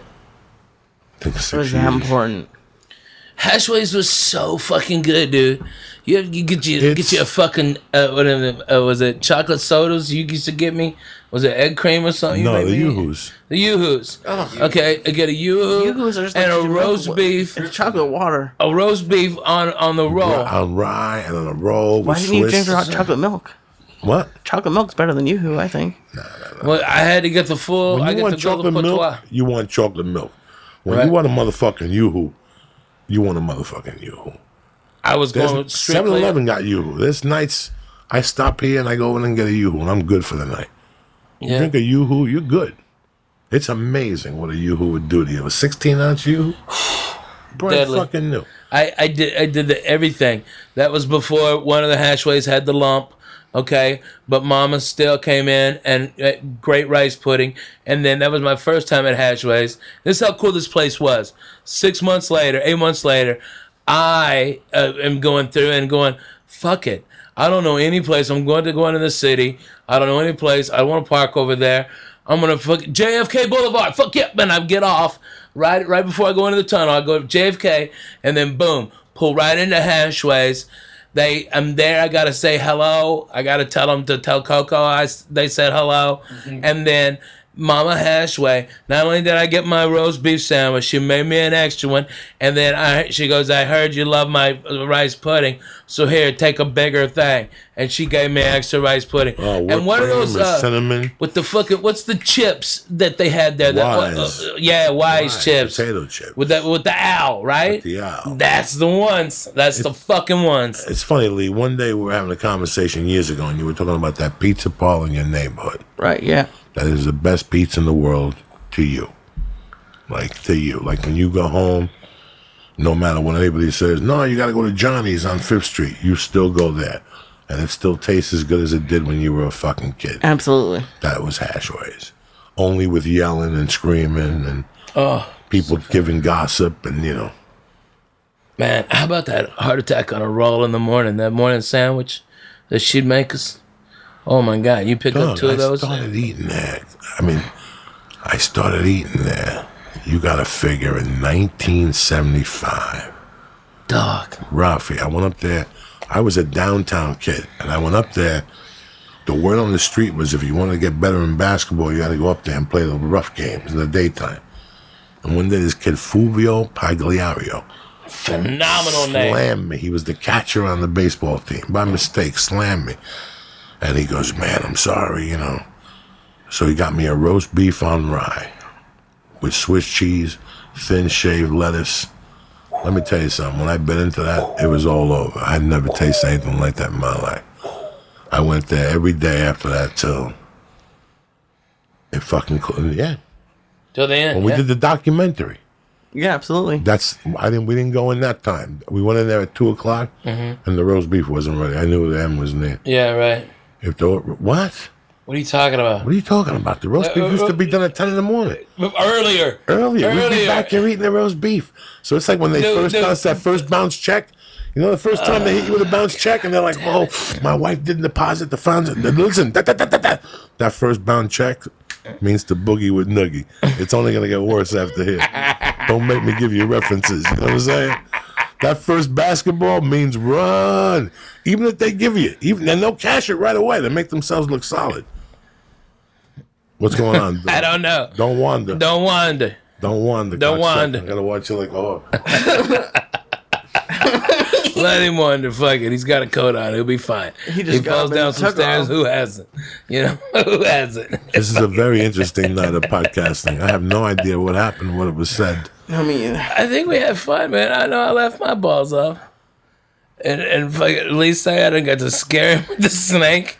I think It six was that important. Hashways was so fucking good, dude. You, you get you It's- get you a fucking uh, whatever uh, was it chocolate sodas you used to get me? Was it egg cream or something? you No, made the me? Yoo-Hoos. The yoo-hoos. Okay, I get a yoo-hoo, Yoo-hoos like and a roast milk. beef, It's chocolate water. a roast beef on on the roll. On rye and on a roll Why with didn't you Swiss. drink your hot chocolate milk? What? Chocolate milk's better than Yoo-Hoo, I think. Nah, nah, Well, I had to get the full. When you get want the chocolate milk, potois. you want chocolate milk. When Right. you want a motherfucking Yoo-Hoo, you want a motherfucking Yoo-Hoo. I was going There's strictly. 7-Eleven got Yoo-Hoo. There's nights I stop here and I go in and get a Yoo-Hoo and I'm good for the night. You Yeah. drink a Yoo-Hoo, you're good. It's amazing what a Yoo-Hoo would do to you. A 16 ounce Yoo-Hoo? *sighs* Brand Deadly. fucking new. I, I did I did the everything. That was before one of the hashways had the lump. Okay, but Mama still came in and uh, great rice pudding, and then that was my first time at Hashways. This is how cool this place was. Six months later, eight months later, I uh, am going through and going, fuck it. I don't know any place. I'm going to go into the city. I don't know any place. I want to park over there. I'm gonna fuck JFK Boulevard. Fuck yeah, man. I get off right right before I go into the tunnel. I go to JFK and then boom, pull right into Hashways. They, I'm there. I gotta say hello. I gotta tell them to tell Coco. I they said hello, mm-hmm. and then Mama Hashway. Not only did I get my roast beef sandwich, she made me an extra one, and then I she goes, "I heard you love my rice pudding, so here, take a bigger thing." And she gave me extra rice pudding. Oh, and what are those uh, cinnamon? with the fucking what's the chips that they had there? That, Wise. uh, yeah, wise, chips Potato chips. with that with the owl, right? the owl. That's the ones. That's the fucking ones. It's funny, Lee. One day we were having a conversation years ago, and you were talking about that pizza parlor in your neighborhood. Right, yeah. That is the best pizza in the world to you. Like to you. Like when you go home, no matter what anybody says, no, you got to go to Johnny's on Fifth Street. You still go there, and it still tastes as good as it did when you were a fucking kid. Absolutely. That was Hashways. Only with yelling and screaming and Oh people giving gossip and you know. man, how about that heart attack on a roll in the morning? That morning sandwich that she'd make us. Oh my god, you pick up Dog, two I of those. I started eating there. I mean, I started eating there You got to figure in 1975, Dog. Rafi, I went up there. I was a downtown kid, and I went up there. The word on the street was if you want to get better in basketball, you got to go up there and play the rough games in the daytime. And one day, this kid Fulvio Pagliario Phenomenal name. slammed me. He was the catcher on the baseball team. By mistake, slammed me. And he goes, Man, I'm sorry, you know. So he got me a roast beef on rye with Swiss cheese, thin shaved lettuce. Let me tell you something. When I bit into that, it was all over. I had never tasted anything like that in my life. I went there every day after that till it fucking cl- yeah. Till the end. When we yeah. did the documentary. Yeah, absolutely. That's I didn't. We didn't go in that time. We went in there at two o'clock, Mm-hmm. and the roast beef wasn't ready. I knew the end was near. yeah, right. If the what? What are you talking about? What are you talking about? The roast beef used to be done at ten in the morning. Earlier. Earlier, Earlier. we'd be back here eating the roast beef. So it's like when they No, first no. got us that first bounce check. You know, the first time they hit you with a bounce check, and they're like, "Oh, my wife didn't deposit the funds." Listen, da, da, da, da, da. that first bounce check means to boogie with noogie. It's only gonna get worse after here. Don't make me give you references. You know what I'm saying? That first basketball means run. Even if they give you, even and they'll cash it right away. They make themselves look solid. What's going on? *laughs* I don't know. Don't wander. Don't wander. Don't wander. Don't cocksucker. wander. I gotta watch you like oh. *laughs* Let him wander. Fuck it. He's got a coat on. He'll be fine. He just got falls down some stairs. off. Who hasn't? You know, *laughs* who hasn't? This is a very interesting night of podcasting. I have no idea what happened, what it was said. I mean, I think we had fun, man. I know I left my balls off. And, and fuck at least I hadn't got to scare him with the snake.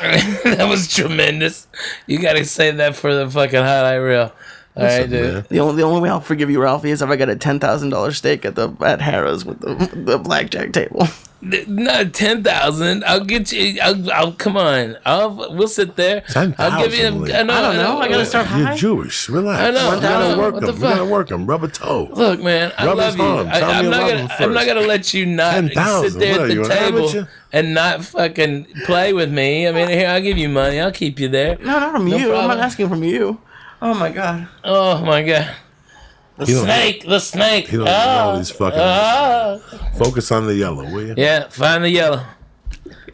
*laughs* that was tremendous. You gotta say that for the fucking highlight reel. All right, dude. Man. the only the only way I'll forgive you, Ralphie, is if I get a ten thousand dollar stake at the at Harrah's with the the blackjack table. *laughs* Not ten thousand. I'll get you. I'll, I'll come on. I'll we'll sit there. I'll give you. 10,000, I know. I don't know. I gotta start You're. Jewish. Relax. I know, You gotta work them. the You gotta work them. Rub a toe. Look, man, I Rub love his you. arm. I, I'm, you not gonna. him I'm not gonna let you not 10,000. sit there What at the you, an table and not fucking play with me. I mean, here I'll give you money. I'll keep you there. No, not from you. I'm not asking from you. Oh my god. Oh my god. The He snake. The snake. He don't Ah, know these fucking. ah. Focus on the yellow, will you? Yeah, find the yellow.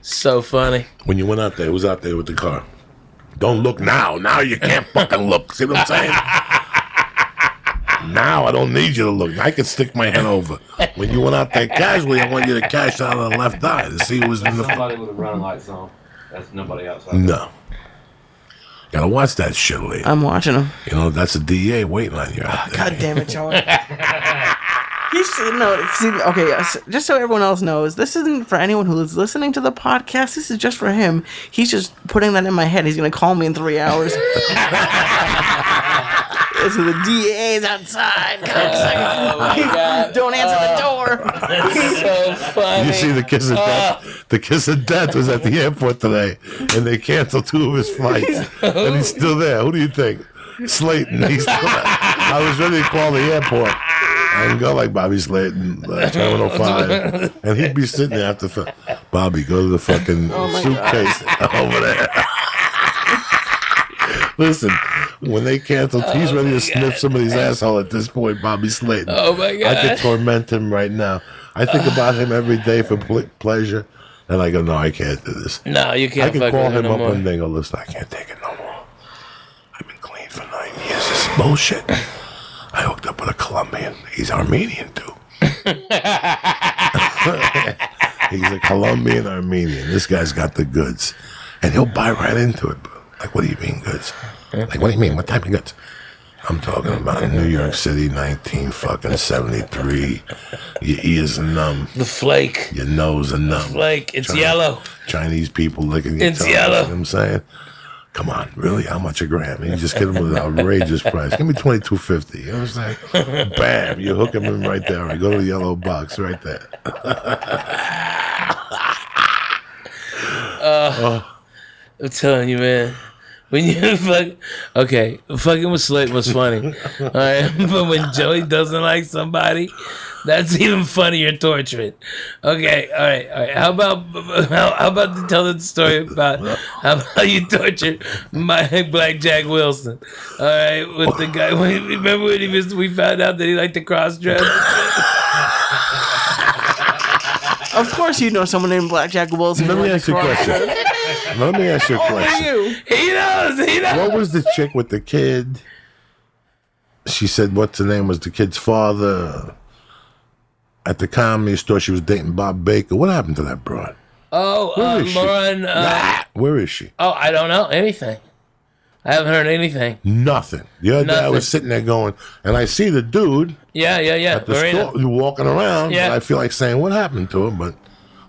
So funny. When you went out there, who was out there with the car? Don't look now. Now you can't fucking look. See what I'm saying? now I don't need you to look. I can stick my head over. When you went out there casually, I want you to cash out of the left eye to see who was in the. Somebody with a running lights on. That's nobody outside. No. Gotta watch that shit, Lee. I'm watching him. You know, that's a DA waiting on you oh, out there. God damn it, Sean. *laughs* You see, no, see, okay, uh, just so everyone else knows, this isn't for anyone who is listening to the podcast. This is just for him. He's just putting that in my head. He's going to call me in three hours. *laughs* so the DA is outside. *laughs* Oh my god. *laughs* Don't answer the door. *laughs* so funny. You see the kiss of death? The kiss of death was at the airport today, and they canceled two of his flights, and he's still there. Who do you think? Slayton. He's still there. I was ready to call the airport and go like Bobby Slayton, uh, Terminal Five, and he'd be sitting there after. Bobby, go to the fucking suitcase over there. Listen, when they canceled, he's oh ready to sniff somebody's asshole at this point, Bobby Slayton. Oh my God. I could torment him right now. I think about him every day for ple- pleasure, and I go, no, I can't do this. No, you can't I can call him him no up more. one day and go, listen, I can't take it no more. I've been clean for nine years. This is bullshit. I hooked up with a Colombian. He's Armenian, too. *laughs* He's a Colombian Armenian. This guy's got the goods. And he'll buy right into it. Like, what do you mean goods? Like, what do you mean? What type of goods? I'm talking about New York City, 19 fucking 73. Your ears are numb. The flake. Your nose are numb. Flake. It's yellow. Chinese people licking your It's tongue. yellow. You know what I'm saying? Come on, really? How much a gram? And you just get them with an outrageous price. Give me twenty two fifty. You know what I'm saying? *laughs* Bam! You hook them in right there. Right, go to the yellow box right there. *laughs* Uh, I'm telling you, man. When you *laughs* fuck, okay, fucking with Slick was funny. *laughs* All right, *laughs* but when Joey doesn't like somebody, that's even funnier torturing. Okay, all right, all right. How about how, how about to tell the story about how about you tortured my Black Jack Wilson? All right, with the guy. When, remember when he was, we found out that he liked to cross dress? Of course, you know someone named Blackjack Wilson. Let me ask you a question. Let me ask you a question. You. He knows. He knows. What was the chick with the kid? She said, "What's the name?" Was the kid's father at the comedy store? She was dating Bob Baker. What happened to that broad? Oh, Where uh, is she? Lauren. Uh, Where is she? oh, I don't know anything. I haven't heard anything. Nothing. The other day I Nothing. was sitting there going, and I see the dude Yeah, yeah, yeah. at the Marina. store walking around. Yeah. And I feel like saying, "What happened to him?" But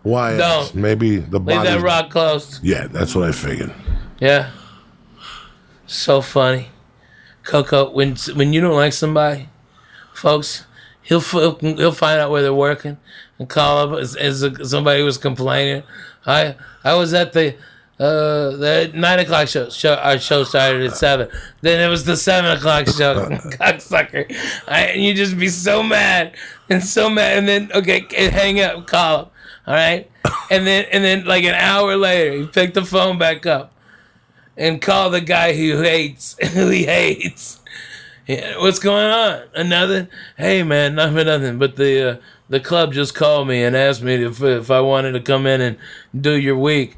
why? Don't. Maybe the Leave that rock closed. Yeah, that's what I figured. Yeah. So funny. Coco, when when you don't like somebody, folks, he'll he'll find out where they're working and call up as, as somebody was complaining. I I was at the uh the nine o'clock show. show our show started at seven. Then it was the seven o'clock show. *laughs* Cocksucker. I, and you just be so mad and so mad, and then okay, hang up, call him. All right, and then and then like an hour later, he picked the phone back up and call the guy who hates *laughs* who he hates. Yeah, what's going on? Another? Hey man, nothing, nothing. But the uh, the club just called me and asked me if if I wanted to come in and do your week.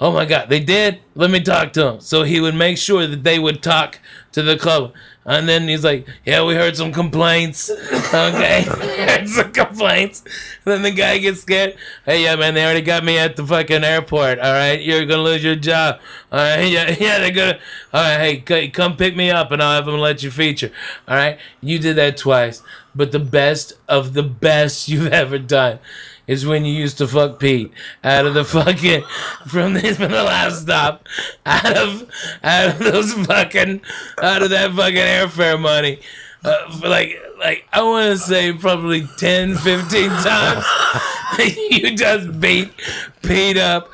Oh my God, they did. Let me talk to him. So he would make sure that they would talk to the club. And then he's like, "Yeah, we heard some complaints. *laughs* Okay, *laughs* heard some complaints." then the guy gets scared. Hey, yeah, man, they already got me at the fucking airport. All right, you're gonna lose your job. All right, *laughs* yeah, yeah, they're gonna. All right, hey, come pick me up, and I'll have them let you feature. All right, you did that twice, but the best of the best you've ever done is when you used to fuck Pete out of the fucking from the from the Laff Stop, out of out of those fucking out of that fucking airfare money. Uh, like like I want to say probably 10, 15 *laughs* times you just beat Pete up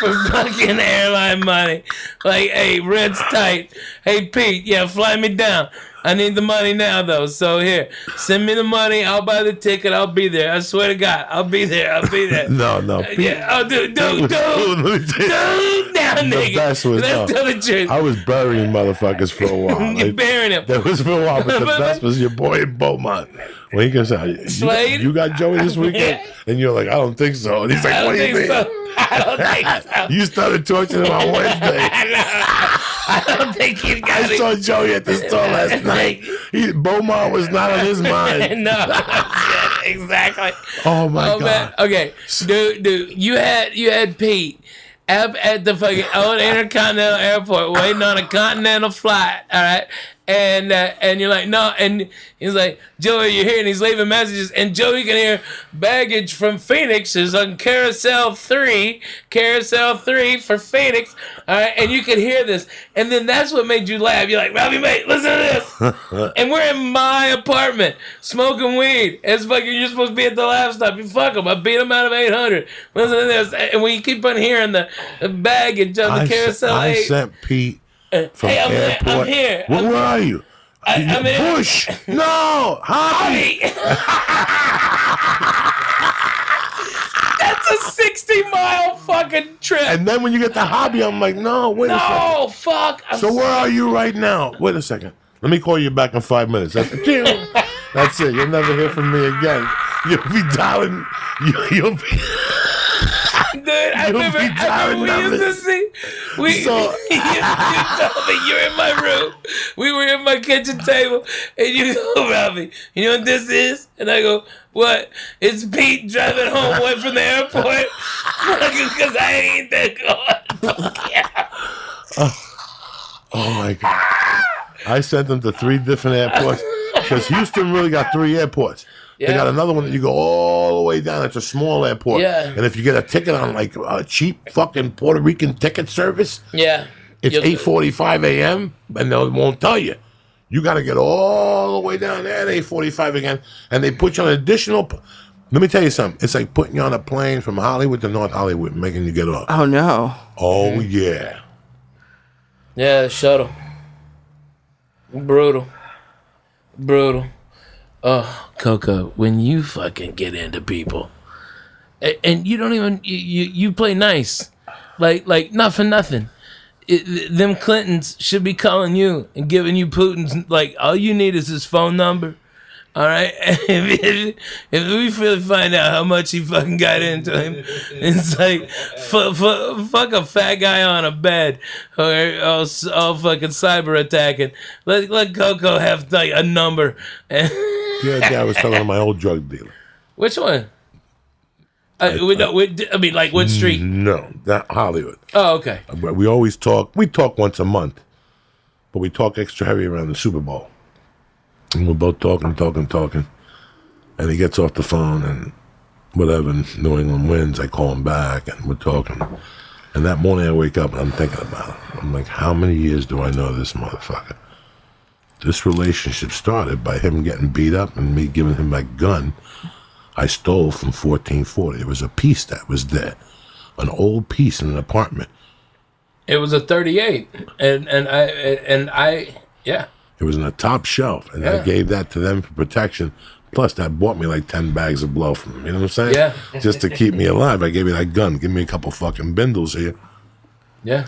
for fucking airline money. Like, hey, red's tight. Hey, Pete, yeah, fly me down. I need the money now, though. So here, send me the money. I'll buy the ticket. I'll be there. I swear to God, I'll be there. I'll be there. *laughs* No, no. Uh, Pete- Yeah, oh, dude, dude, dude, *laughs* Let me tell you, dude, down, The nigga. best was, Let's no. tell the truth. I was burying motherfuckers for a *laughs* while. You're Like, burying him. that was for a while, but the best was your boy Beaumont. When he goes, you, Slade? you got Joey this weekend? And you're like, I don't think so. And he's like, what do you mean? so. I don't think so. You started torturing him on Wednesday. I don't think he's got I it. saw Joey at the store last *laughs* night. He, Beaumont was not on his mind. *laughs* no, *laughs* exactly. Oh my Oh god! man, okay, dude, dude, you had you had Pete up at the fucking old Intercontinental Airport waiting on a continental flight. All right. And uh, and you're like no, and he's like Joey, you're here, and he's leaving messages, and Joey can hear baggage from Phoenix is on Carousel Three, Carousel Three for Phoenix, all right, and you can hear this, and then that's what made you laugh. You're like, Robbie, mate, listen to this, *laughs* and we're in my apartment smoking weed. It's fucking you're supposed to be at the Laff Stop. You fuck them. I beat them out of 800. Listen to this, and we keep on hearing the, the baggage on the I, Carousel I Eight. sent Pete Eh, from hey, I'm, airport. I'm here. Where, I'm- where are you? I, I'm here. Bush. No, Hobby. *laughs* That's a 60 mile fucking trip. And then when you get the hobby, I'm like, no, wait a second. no, fuck. I'm So where are you right now? Wait a second. Let me call you back in five minutes. That's, it. that's it. You'll never hear from me again. You'll be dialing. You, you'll be. Dude, I You'll remember, be I remember *laughs* we used to see. We, So- you, you told me you were in my room. We were in my kitchen table, and you go, *laughs* Ralphie, you know what this is? And I go, what? It's Pete driving home away from the airport *laughs* because I ain't that going. yeah. Oh, oh my god! I sent them to three different airports because Houston really got three airports. They got another one that you go all the way down. It's a small airport. Yeah. And if you get a ticket on like a cheap fucking Puerto Rican ticket service, Yeah. it's eight forty five a.m. and they won't tell you. You got to get all the way down there at eight forty five again, and they put you on additional. p- Let me tell you something. It's like putting you on a plane from Hollywood to North Hollywood, making you get off. Oh no. Oh yeah. Yeah, the shuttle. Brutal. Brutal. Oh, Coco, when you fucking get into people, a- and you don't even you you, you play nice, like like not for nothing. It, them Clintons should be calling you and giving you Putin's like all you need is his phone number. All right, *laughs* if, if we really find out how much he fucking got into him, *laughs* it's like f- f- fuck a fat guy on a bed or all, all fucking cyber attacking. Let let Coco have like a number. *laughs* The other day I was telling my old drug dealer. Which one? Uh, we, no, we, I mean, like what street? No, not Hollywood. Oh, okay. But We always talk. We talk once a month, but we talk extra heavy around the Super Bowl. And we're both talking, talking, talking. And he gets off the phone and whatever. and New England wins. I call him back and we're talking. And that morning I wake up and I'm thinking about it. I'm like, how many years do I know this motherfucker? This relationship started by him getting beat up and me giving him my gun I stole from 1440. It was a piece that was there, an old piece in an apartment. It was a 38, and and I and I yeah. It was in a top shelf, and I gave that to them for protection. Plus, that bought me like 10 bags of blow from them. You know what I'm saying? Yeah. Just to keep me alive, I gave you that gun. Give me a couple fucking bindles here. Yeah.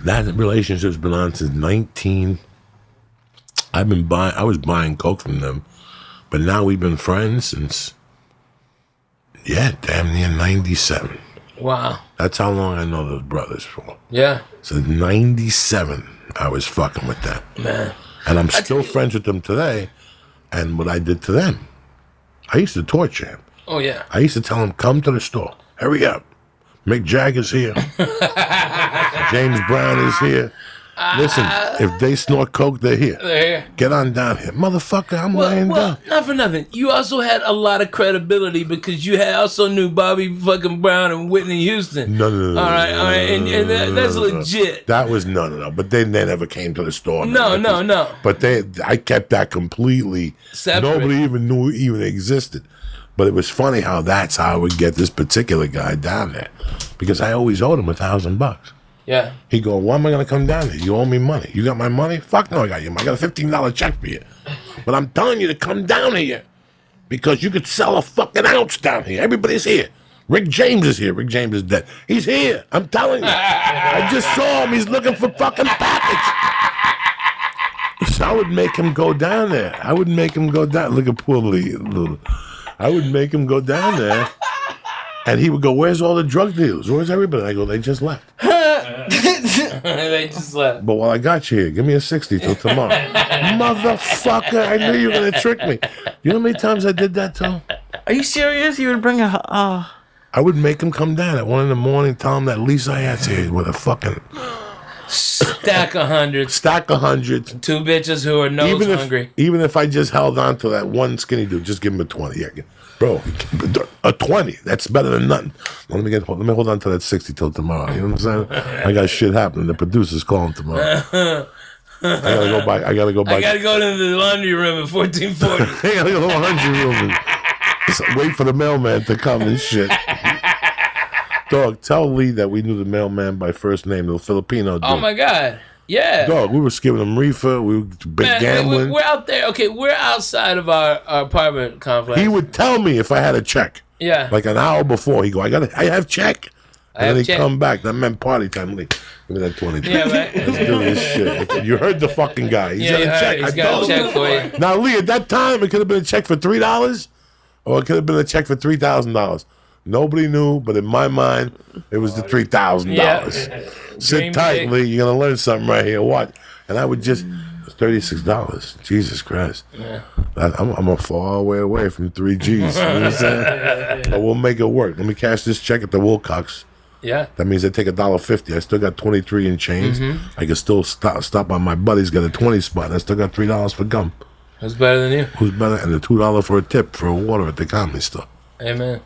That relationship's been on since 19. I've been buying, I was buying Coke from them, but now we've been friends since, yeah, damn near 97. Wow. That's how long I know those brothers for. Yeah. Since 97, I was fucking with them. Man. And I'm still friends with them today. And what I did to them, I used to torture him. Oh yeah. I used to tell him, come to the store. Hurry up. Mick Jagger's here. *laughs* James Brown is here. Listen, uh, if they snort coke, they're here. There. Get on down here. Motherfucker, I'm Well, laying well, down. not for nothing. You also had a lot of credibility because you had also knew Bobby fucking Brown and Whitney Houston. No, no, no. All right, no, all right, and, and that, that's no, no. legit. That was no, no, no. But they, they never came to the store. No, no, this. no. But they, I kept that completely. Separate. Nobody even knew it even existed. But it was funny how that's how I would get this particular guy down there, because I always owed him a thousand bucks. Yeah. He go, why am I gonna come down here? You owe me money. You got my money? Fuck no, I got you. I got a fifteen dollar check for you. But I'm telling you to come down here because you could sell a fucking ounce down here. Everybody's here. Rick James is here. Rick James is dead. He's here. I'm telling you. I just saw him. He's looking for fucking package. So I would make him go down there. I would make him go down. Look at poor Lee. Little. I would make him go down there. And he would go, Where's all the drug dealers? Where's everybody? I go, They just left. *laughs* *laughs* they just left. But while I got you here, give me a 60 till tomorrow. *laughs* Motherfucker, I knew you were going to trick me. You know how many times I did that to him? Are you serious? You would bring a uh I would make him come down at one in the morning, tell him that Lee Syatt's here with a fucking Stack a hundred. stack a hundreds. Two bitches who are nose Even if, hungry. even if I just held on to that one skinny dude, just give him a 20. Yeah, bro, a 20. That's better than nothing. Let me get, let me hold on to that 60 till tomorrow. You know what I'm saying? I got shit happening. The producer's calling tomorrow. *laughs* I gotta go back. I gotta go back. I gotta go to the laundry room at 1440. *laughs* I gotta go to the laundry room and wait for the mailman to come and shit. Dog, tell Lee that we knew the mailman by first name, the Filipino dude. oh my god. Yeah. Dog, we were giving him reefer, we were big Man, gambling. we, are out there. Okay, we're outside of our, our apartment complex. he would tell me if I had a check. yeah. Like an hour before, he go, I got I have check. And then he'd come back. That meant party time. Lee, give me that 20. yeah, *laughs* right. Let's do this shit. You heard the fucking guy. He's Yeah, got a heard check. He's I got a check for you. Now, Lee, at that time, it could have been a check for three dollars, or it could have been a check for three thousand dollars. Nobody knew, but in my mind, it was the three thousand dollars. Sit Dream tight, big. Lee. You're gonna learn something right here. What? And I would just thirty six dollars. Jesus Christ. I, I'm, I'm a far way away from three G's. You know what I'm saying? *laughs* But we'll make it work. Let me cash this check at the Wilcox. Yeah. That means I take a dollar fifty. I still got twenty three in change. Mm-hmm. I can still stop stop on my buddy's got a twenty spot. I still got three dollars for gum. Who's better than you? Who's better? And the two dollar for a tip for a water at the comedy store. Amen.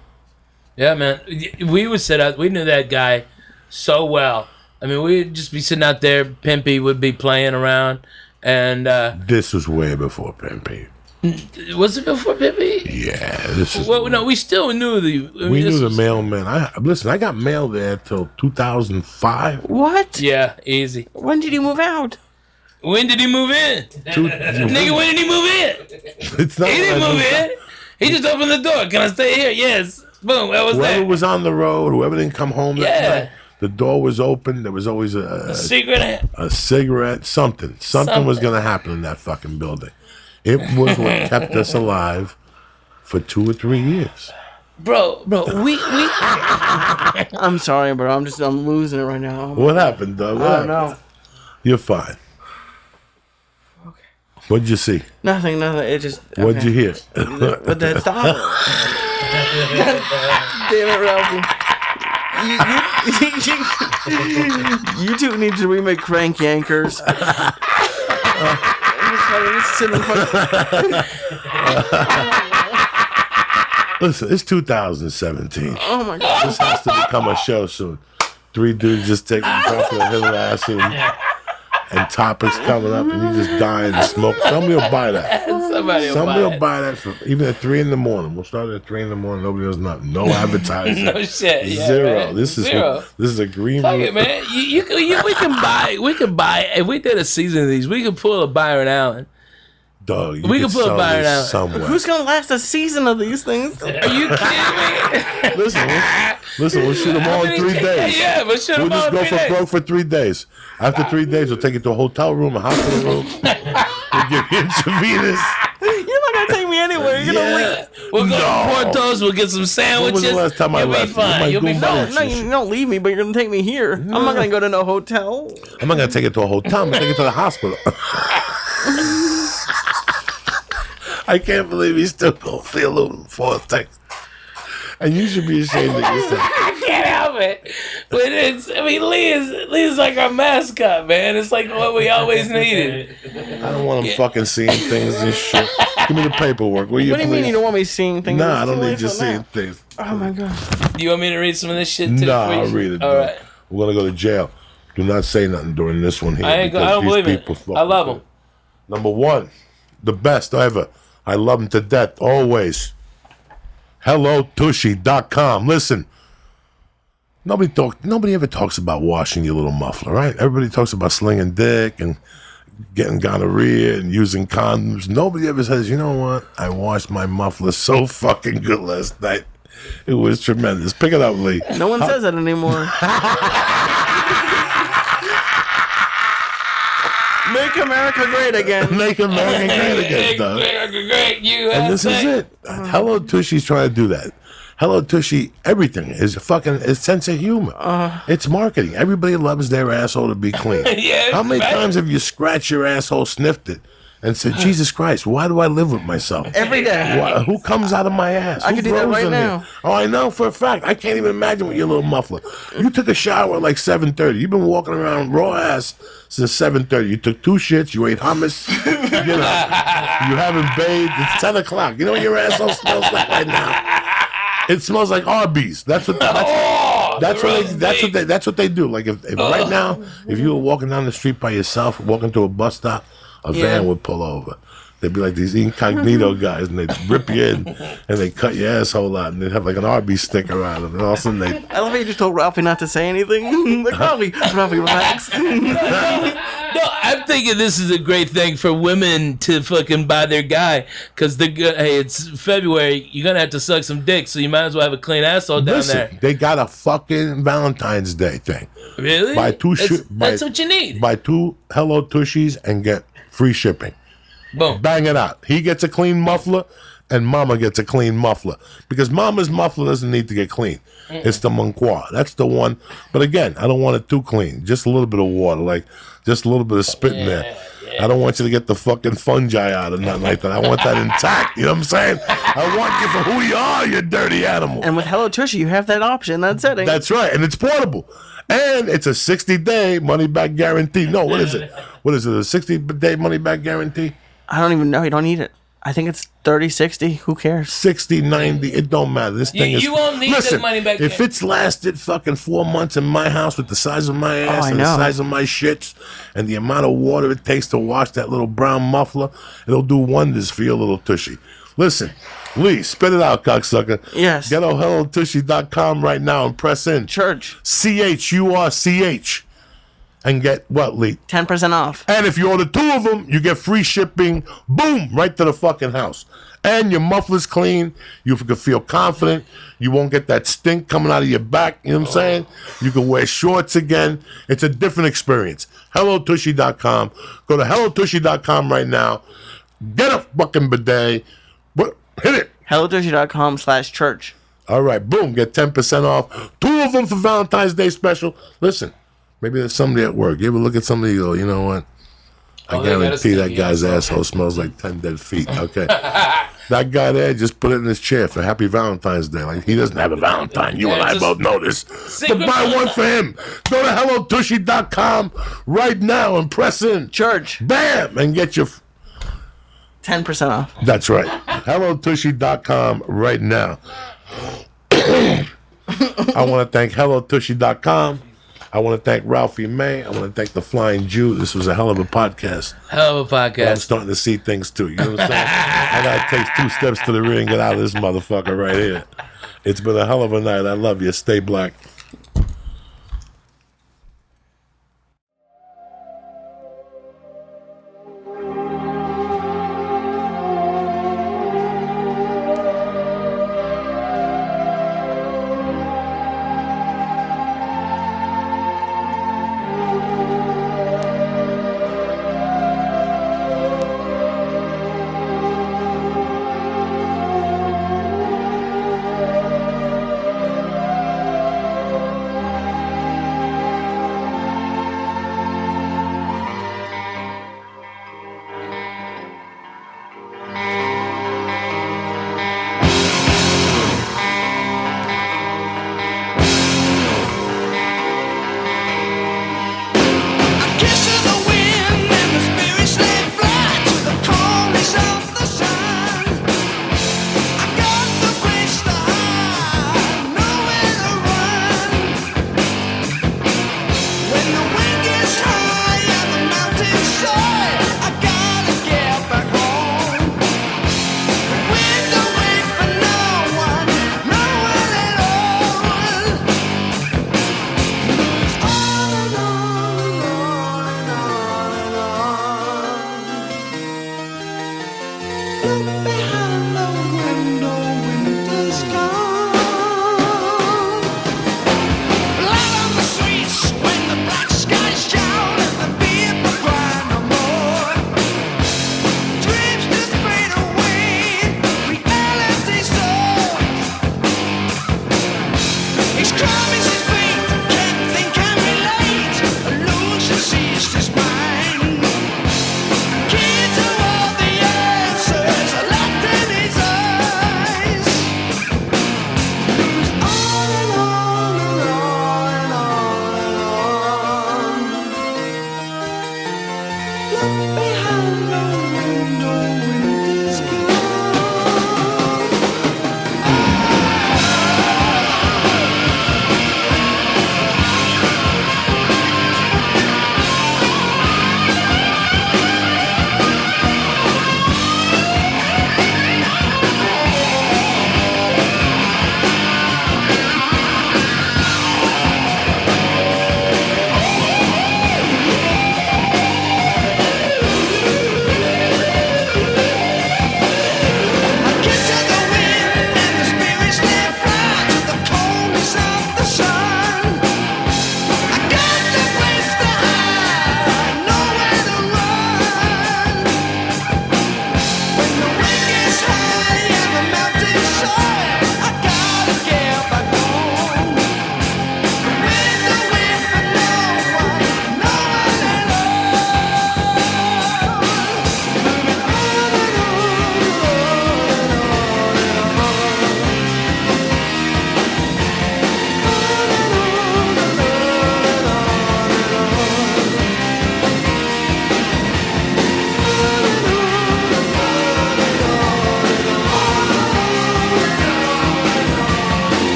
Yeah, man. We would sit out. We knew that guy so well. I mean, we'd just be sitting out there. Pimpy would be playing around, and uh, This was way before Pimpy. Was it before Pippi? Yeah, this is. Well, no, we still knew the. I mean, we knew the was- mailman. I listen. I got mail there till 2005. What? Yeah, easy. When did he move out? When did he move in? Two, *laughs* Nigga, when did he move in? it's not. He didn't move moved in. He just opened the door. Can I stay here? Yes. Boom. That was Whoever that. was on the road, whoever didn't come home that Yeah. night, the door was open. There was always a, a, Secret. a cigarette, something. Something was going to happen in that fucking building. It was what *laughs* kept us alive for two or three years. Bro, bro, we, we, *laughs* I'm sorry, bro. I'm just I'm losing it right now. What happened, Doug? What I don't happened? know. You're fine. Okay. What'd you see? Nothing, nothing. It just. What'd okay. you hear? But that stop. *laughs* Damn it, Ralphie. You, you, you two need to remake Crank Yankers. I'm just like, just sitting in front- Listen, it's 2017. Oh my god. This has to become a show soon. Three dudes just taking drugs with a hill of acid and, and topics coming up, and you just die and smoke. Somebody will buy that. *laughs* somebody will Somebody buy will it. buy that for even at three in the morning. We'll start at three in the morning. Nobody does nothing. No *laughs* advertising. No shit. Yeah, Zero. man. This is Zero. this is a green. Fuck room. it, man. You, you, you, we can buy. We can buy. If we did a season of these, we could pull a Byron Allen. Dog, you We can put a Byron this out. somewhere. Who's gonna last a season of these things? Are you kidding me? listen, we'll, listen, we'll shoot them all in three days. Yeah, but shoot We'll them all just in go three for days. broke for three days. After three days, we'll take you to a hotel room, a hospital room. we'll give you intravenous. You're not gonna take me anywhere. You're gonna Yeah. leave. We'll go No. to Porto's. We'll get some When sandwiches. was the last time I You'll left? be fine. My You'll be Goomba fine. was- No, you don't leave me, but you're gonna take me here. I'm not gonna go to no hotel. I'm not gonna take it to a hotel. I'm gonna take it to the hospital. *laughs* I can't believe he's still gonna feel a fourth text. And you should be ashamed of yourself. *laughs* I can't help it. But it's. I mean, Lee is Lee is like our mascot, man. It's like what we always needed. I don't want him fucking seeing things and shit. Give me the paperwork. Will you What do you mean please? you don't want me seeing things? Nah, I don't need you seeing that. things. Oh my god. Do you want me to read some of this shit too? Nah, for you? I'll read it. All right. We're gonna go to jail. Do not say nothing during this one here. I ain't. Go, I because don't these believe it. people fucking I love do. him. Number one, the best ever. I love him to death, always. HelloTushy.com. Listen, nobody talk. Nobody ever talks about washing your little muffler, right? Everybody talks about slinging dick and getting gonorrhea and using condoms. Nobody ever says, you know what? I washed my muffler so fucking good last night. It was tremendous. Pick it up, Lee. No one says that anymore. *laughs* Make America great again. *laughs* Make America great again, dog. Great, great. You And this is it. Uh-huh. Hello Tushy's trying to do that. Hello Tushy, everything is a fucking it's sense of humor. Uh-huh. it's marketing. Everybody loves their asshole to be clean. *laughs* Yeah, How many right. times have you scratched your asshole, sniffed it, and said, "Jesus Christ, why do I live with myself? Every day. Why, who comes out of my ass? I Who could do that grows right in now. here? Oh, I know for a fact. I can't even imagine with your little muffler. You took a shower at like seven thirty. You've been walking around raw ass since seven thirty. You took two shits. You ate hummus. you know, you haven't bathed. It's ten o'clock. You know what your asshole smells like right now? It smells like Arby's. That's what. That's, *laughs* Oh, that's what. They, that's what they. That's what they do. Like if, if right oh. now, if you were walking down the street by yourself, walking to a bus stop, a Yeah. van would pull over. They'd be like these incognito *laughs* guys, and they'd rip you in, and they cut your asshole out, and they'd have like an RB sticker on them, and all of a sudden they. I love how you just told Ralphie not to say anything. *laughs* like Ralphie, Ralphie, relax. *laughs* No, I'm thinking this is a great thing for women to fucking buy their guy because the hey, it's February. You're gonna have to suck some dick, so you might as well have a clean asshole down Listen, they got a fucking Valentine's Day thing. Really? Buy two That's, shi- buy- that's what you need. Buy two Hello Tushies and get free shipping. Boom. Bang it out. He gets a clean muffler, and Mama gets a clean muffler because Mama's muffler doesn't need to get clean. It's the Monqua. That's the one. But again, I don't want it too clean. Just a little bit of water, like just a little bit of spit in there. I don't want you to get the fucking fungi out or nothing like that. I want that intact. You know what I'm saying? I want you for who you are, you dirty animal. and with Hello Tushy, you have that option, that setting. That's right, and it's portable, and it's a 60 day money back guarantee. No, what is it? What is it? A 60 day money back guarantee? I don't even know. You don't need it. I think it's 30, 60. Who cares? 60, 90, it don't matter. This You- thing is. you won't need that Listen, money back If then. it's lasted fucking four months in my house with the size of my oh, ass Oh, I and the size of my shits and the amount of water it takes to wash that little brown muffler, it'll do wonders for your little tushy. Listen, Lee, spit it out, cocksucker. Yes. Get on hellotushy.com right now and press in. Church, C H U R C H. And get what, Lee? 10% off. And if you order two of them, you get free shipping. Boom, right to the fucking house. And your muffler's clean. You can feel confident. You won't get that stink coming out of your back. You know what I'm saying? You can wear shorts again. It's a different experience. HelloTushy.com. Go to HelloTushy.com right now. Get a fucking bidet. What? Hit it. HelloTushy.com slash church. All right, boom, get 10% off. Two of them for Valentine's Day special. Listen, maybe there's somebody at work. You ever look at somebody and go, you know what? I Oh, they got a guarantee that guy's asshole. asshole smells like 10 dead feet. Okay. *laughs* that guy there, just put it in his chair for Happy Valentine's Day. Like, he doesn't have a Valentine. You Yeah, and I both know this. But buy one for him. Go to HelloTushy.com right now and press in. Church, Bam! And get your. 10% off. That's right. HelloTushy.com right now. *coughs* I want to thank HelloTushy.com. I want to thank Ralphie May. I want to thank the Flying Jew. This was a hell of a podcast. Hell of a podcast. I'm starting to see things too. You know what I'm saying? I gotta take two steps to the rear and get out of this motherfucker right here. It's been a hell of a night. I love you. Stay black.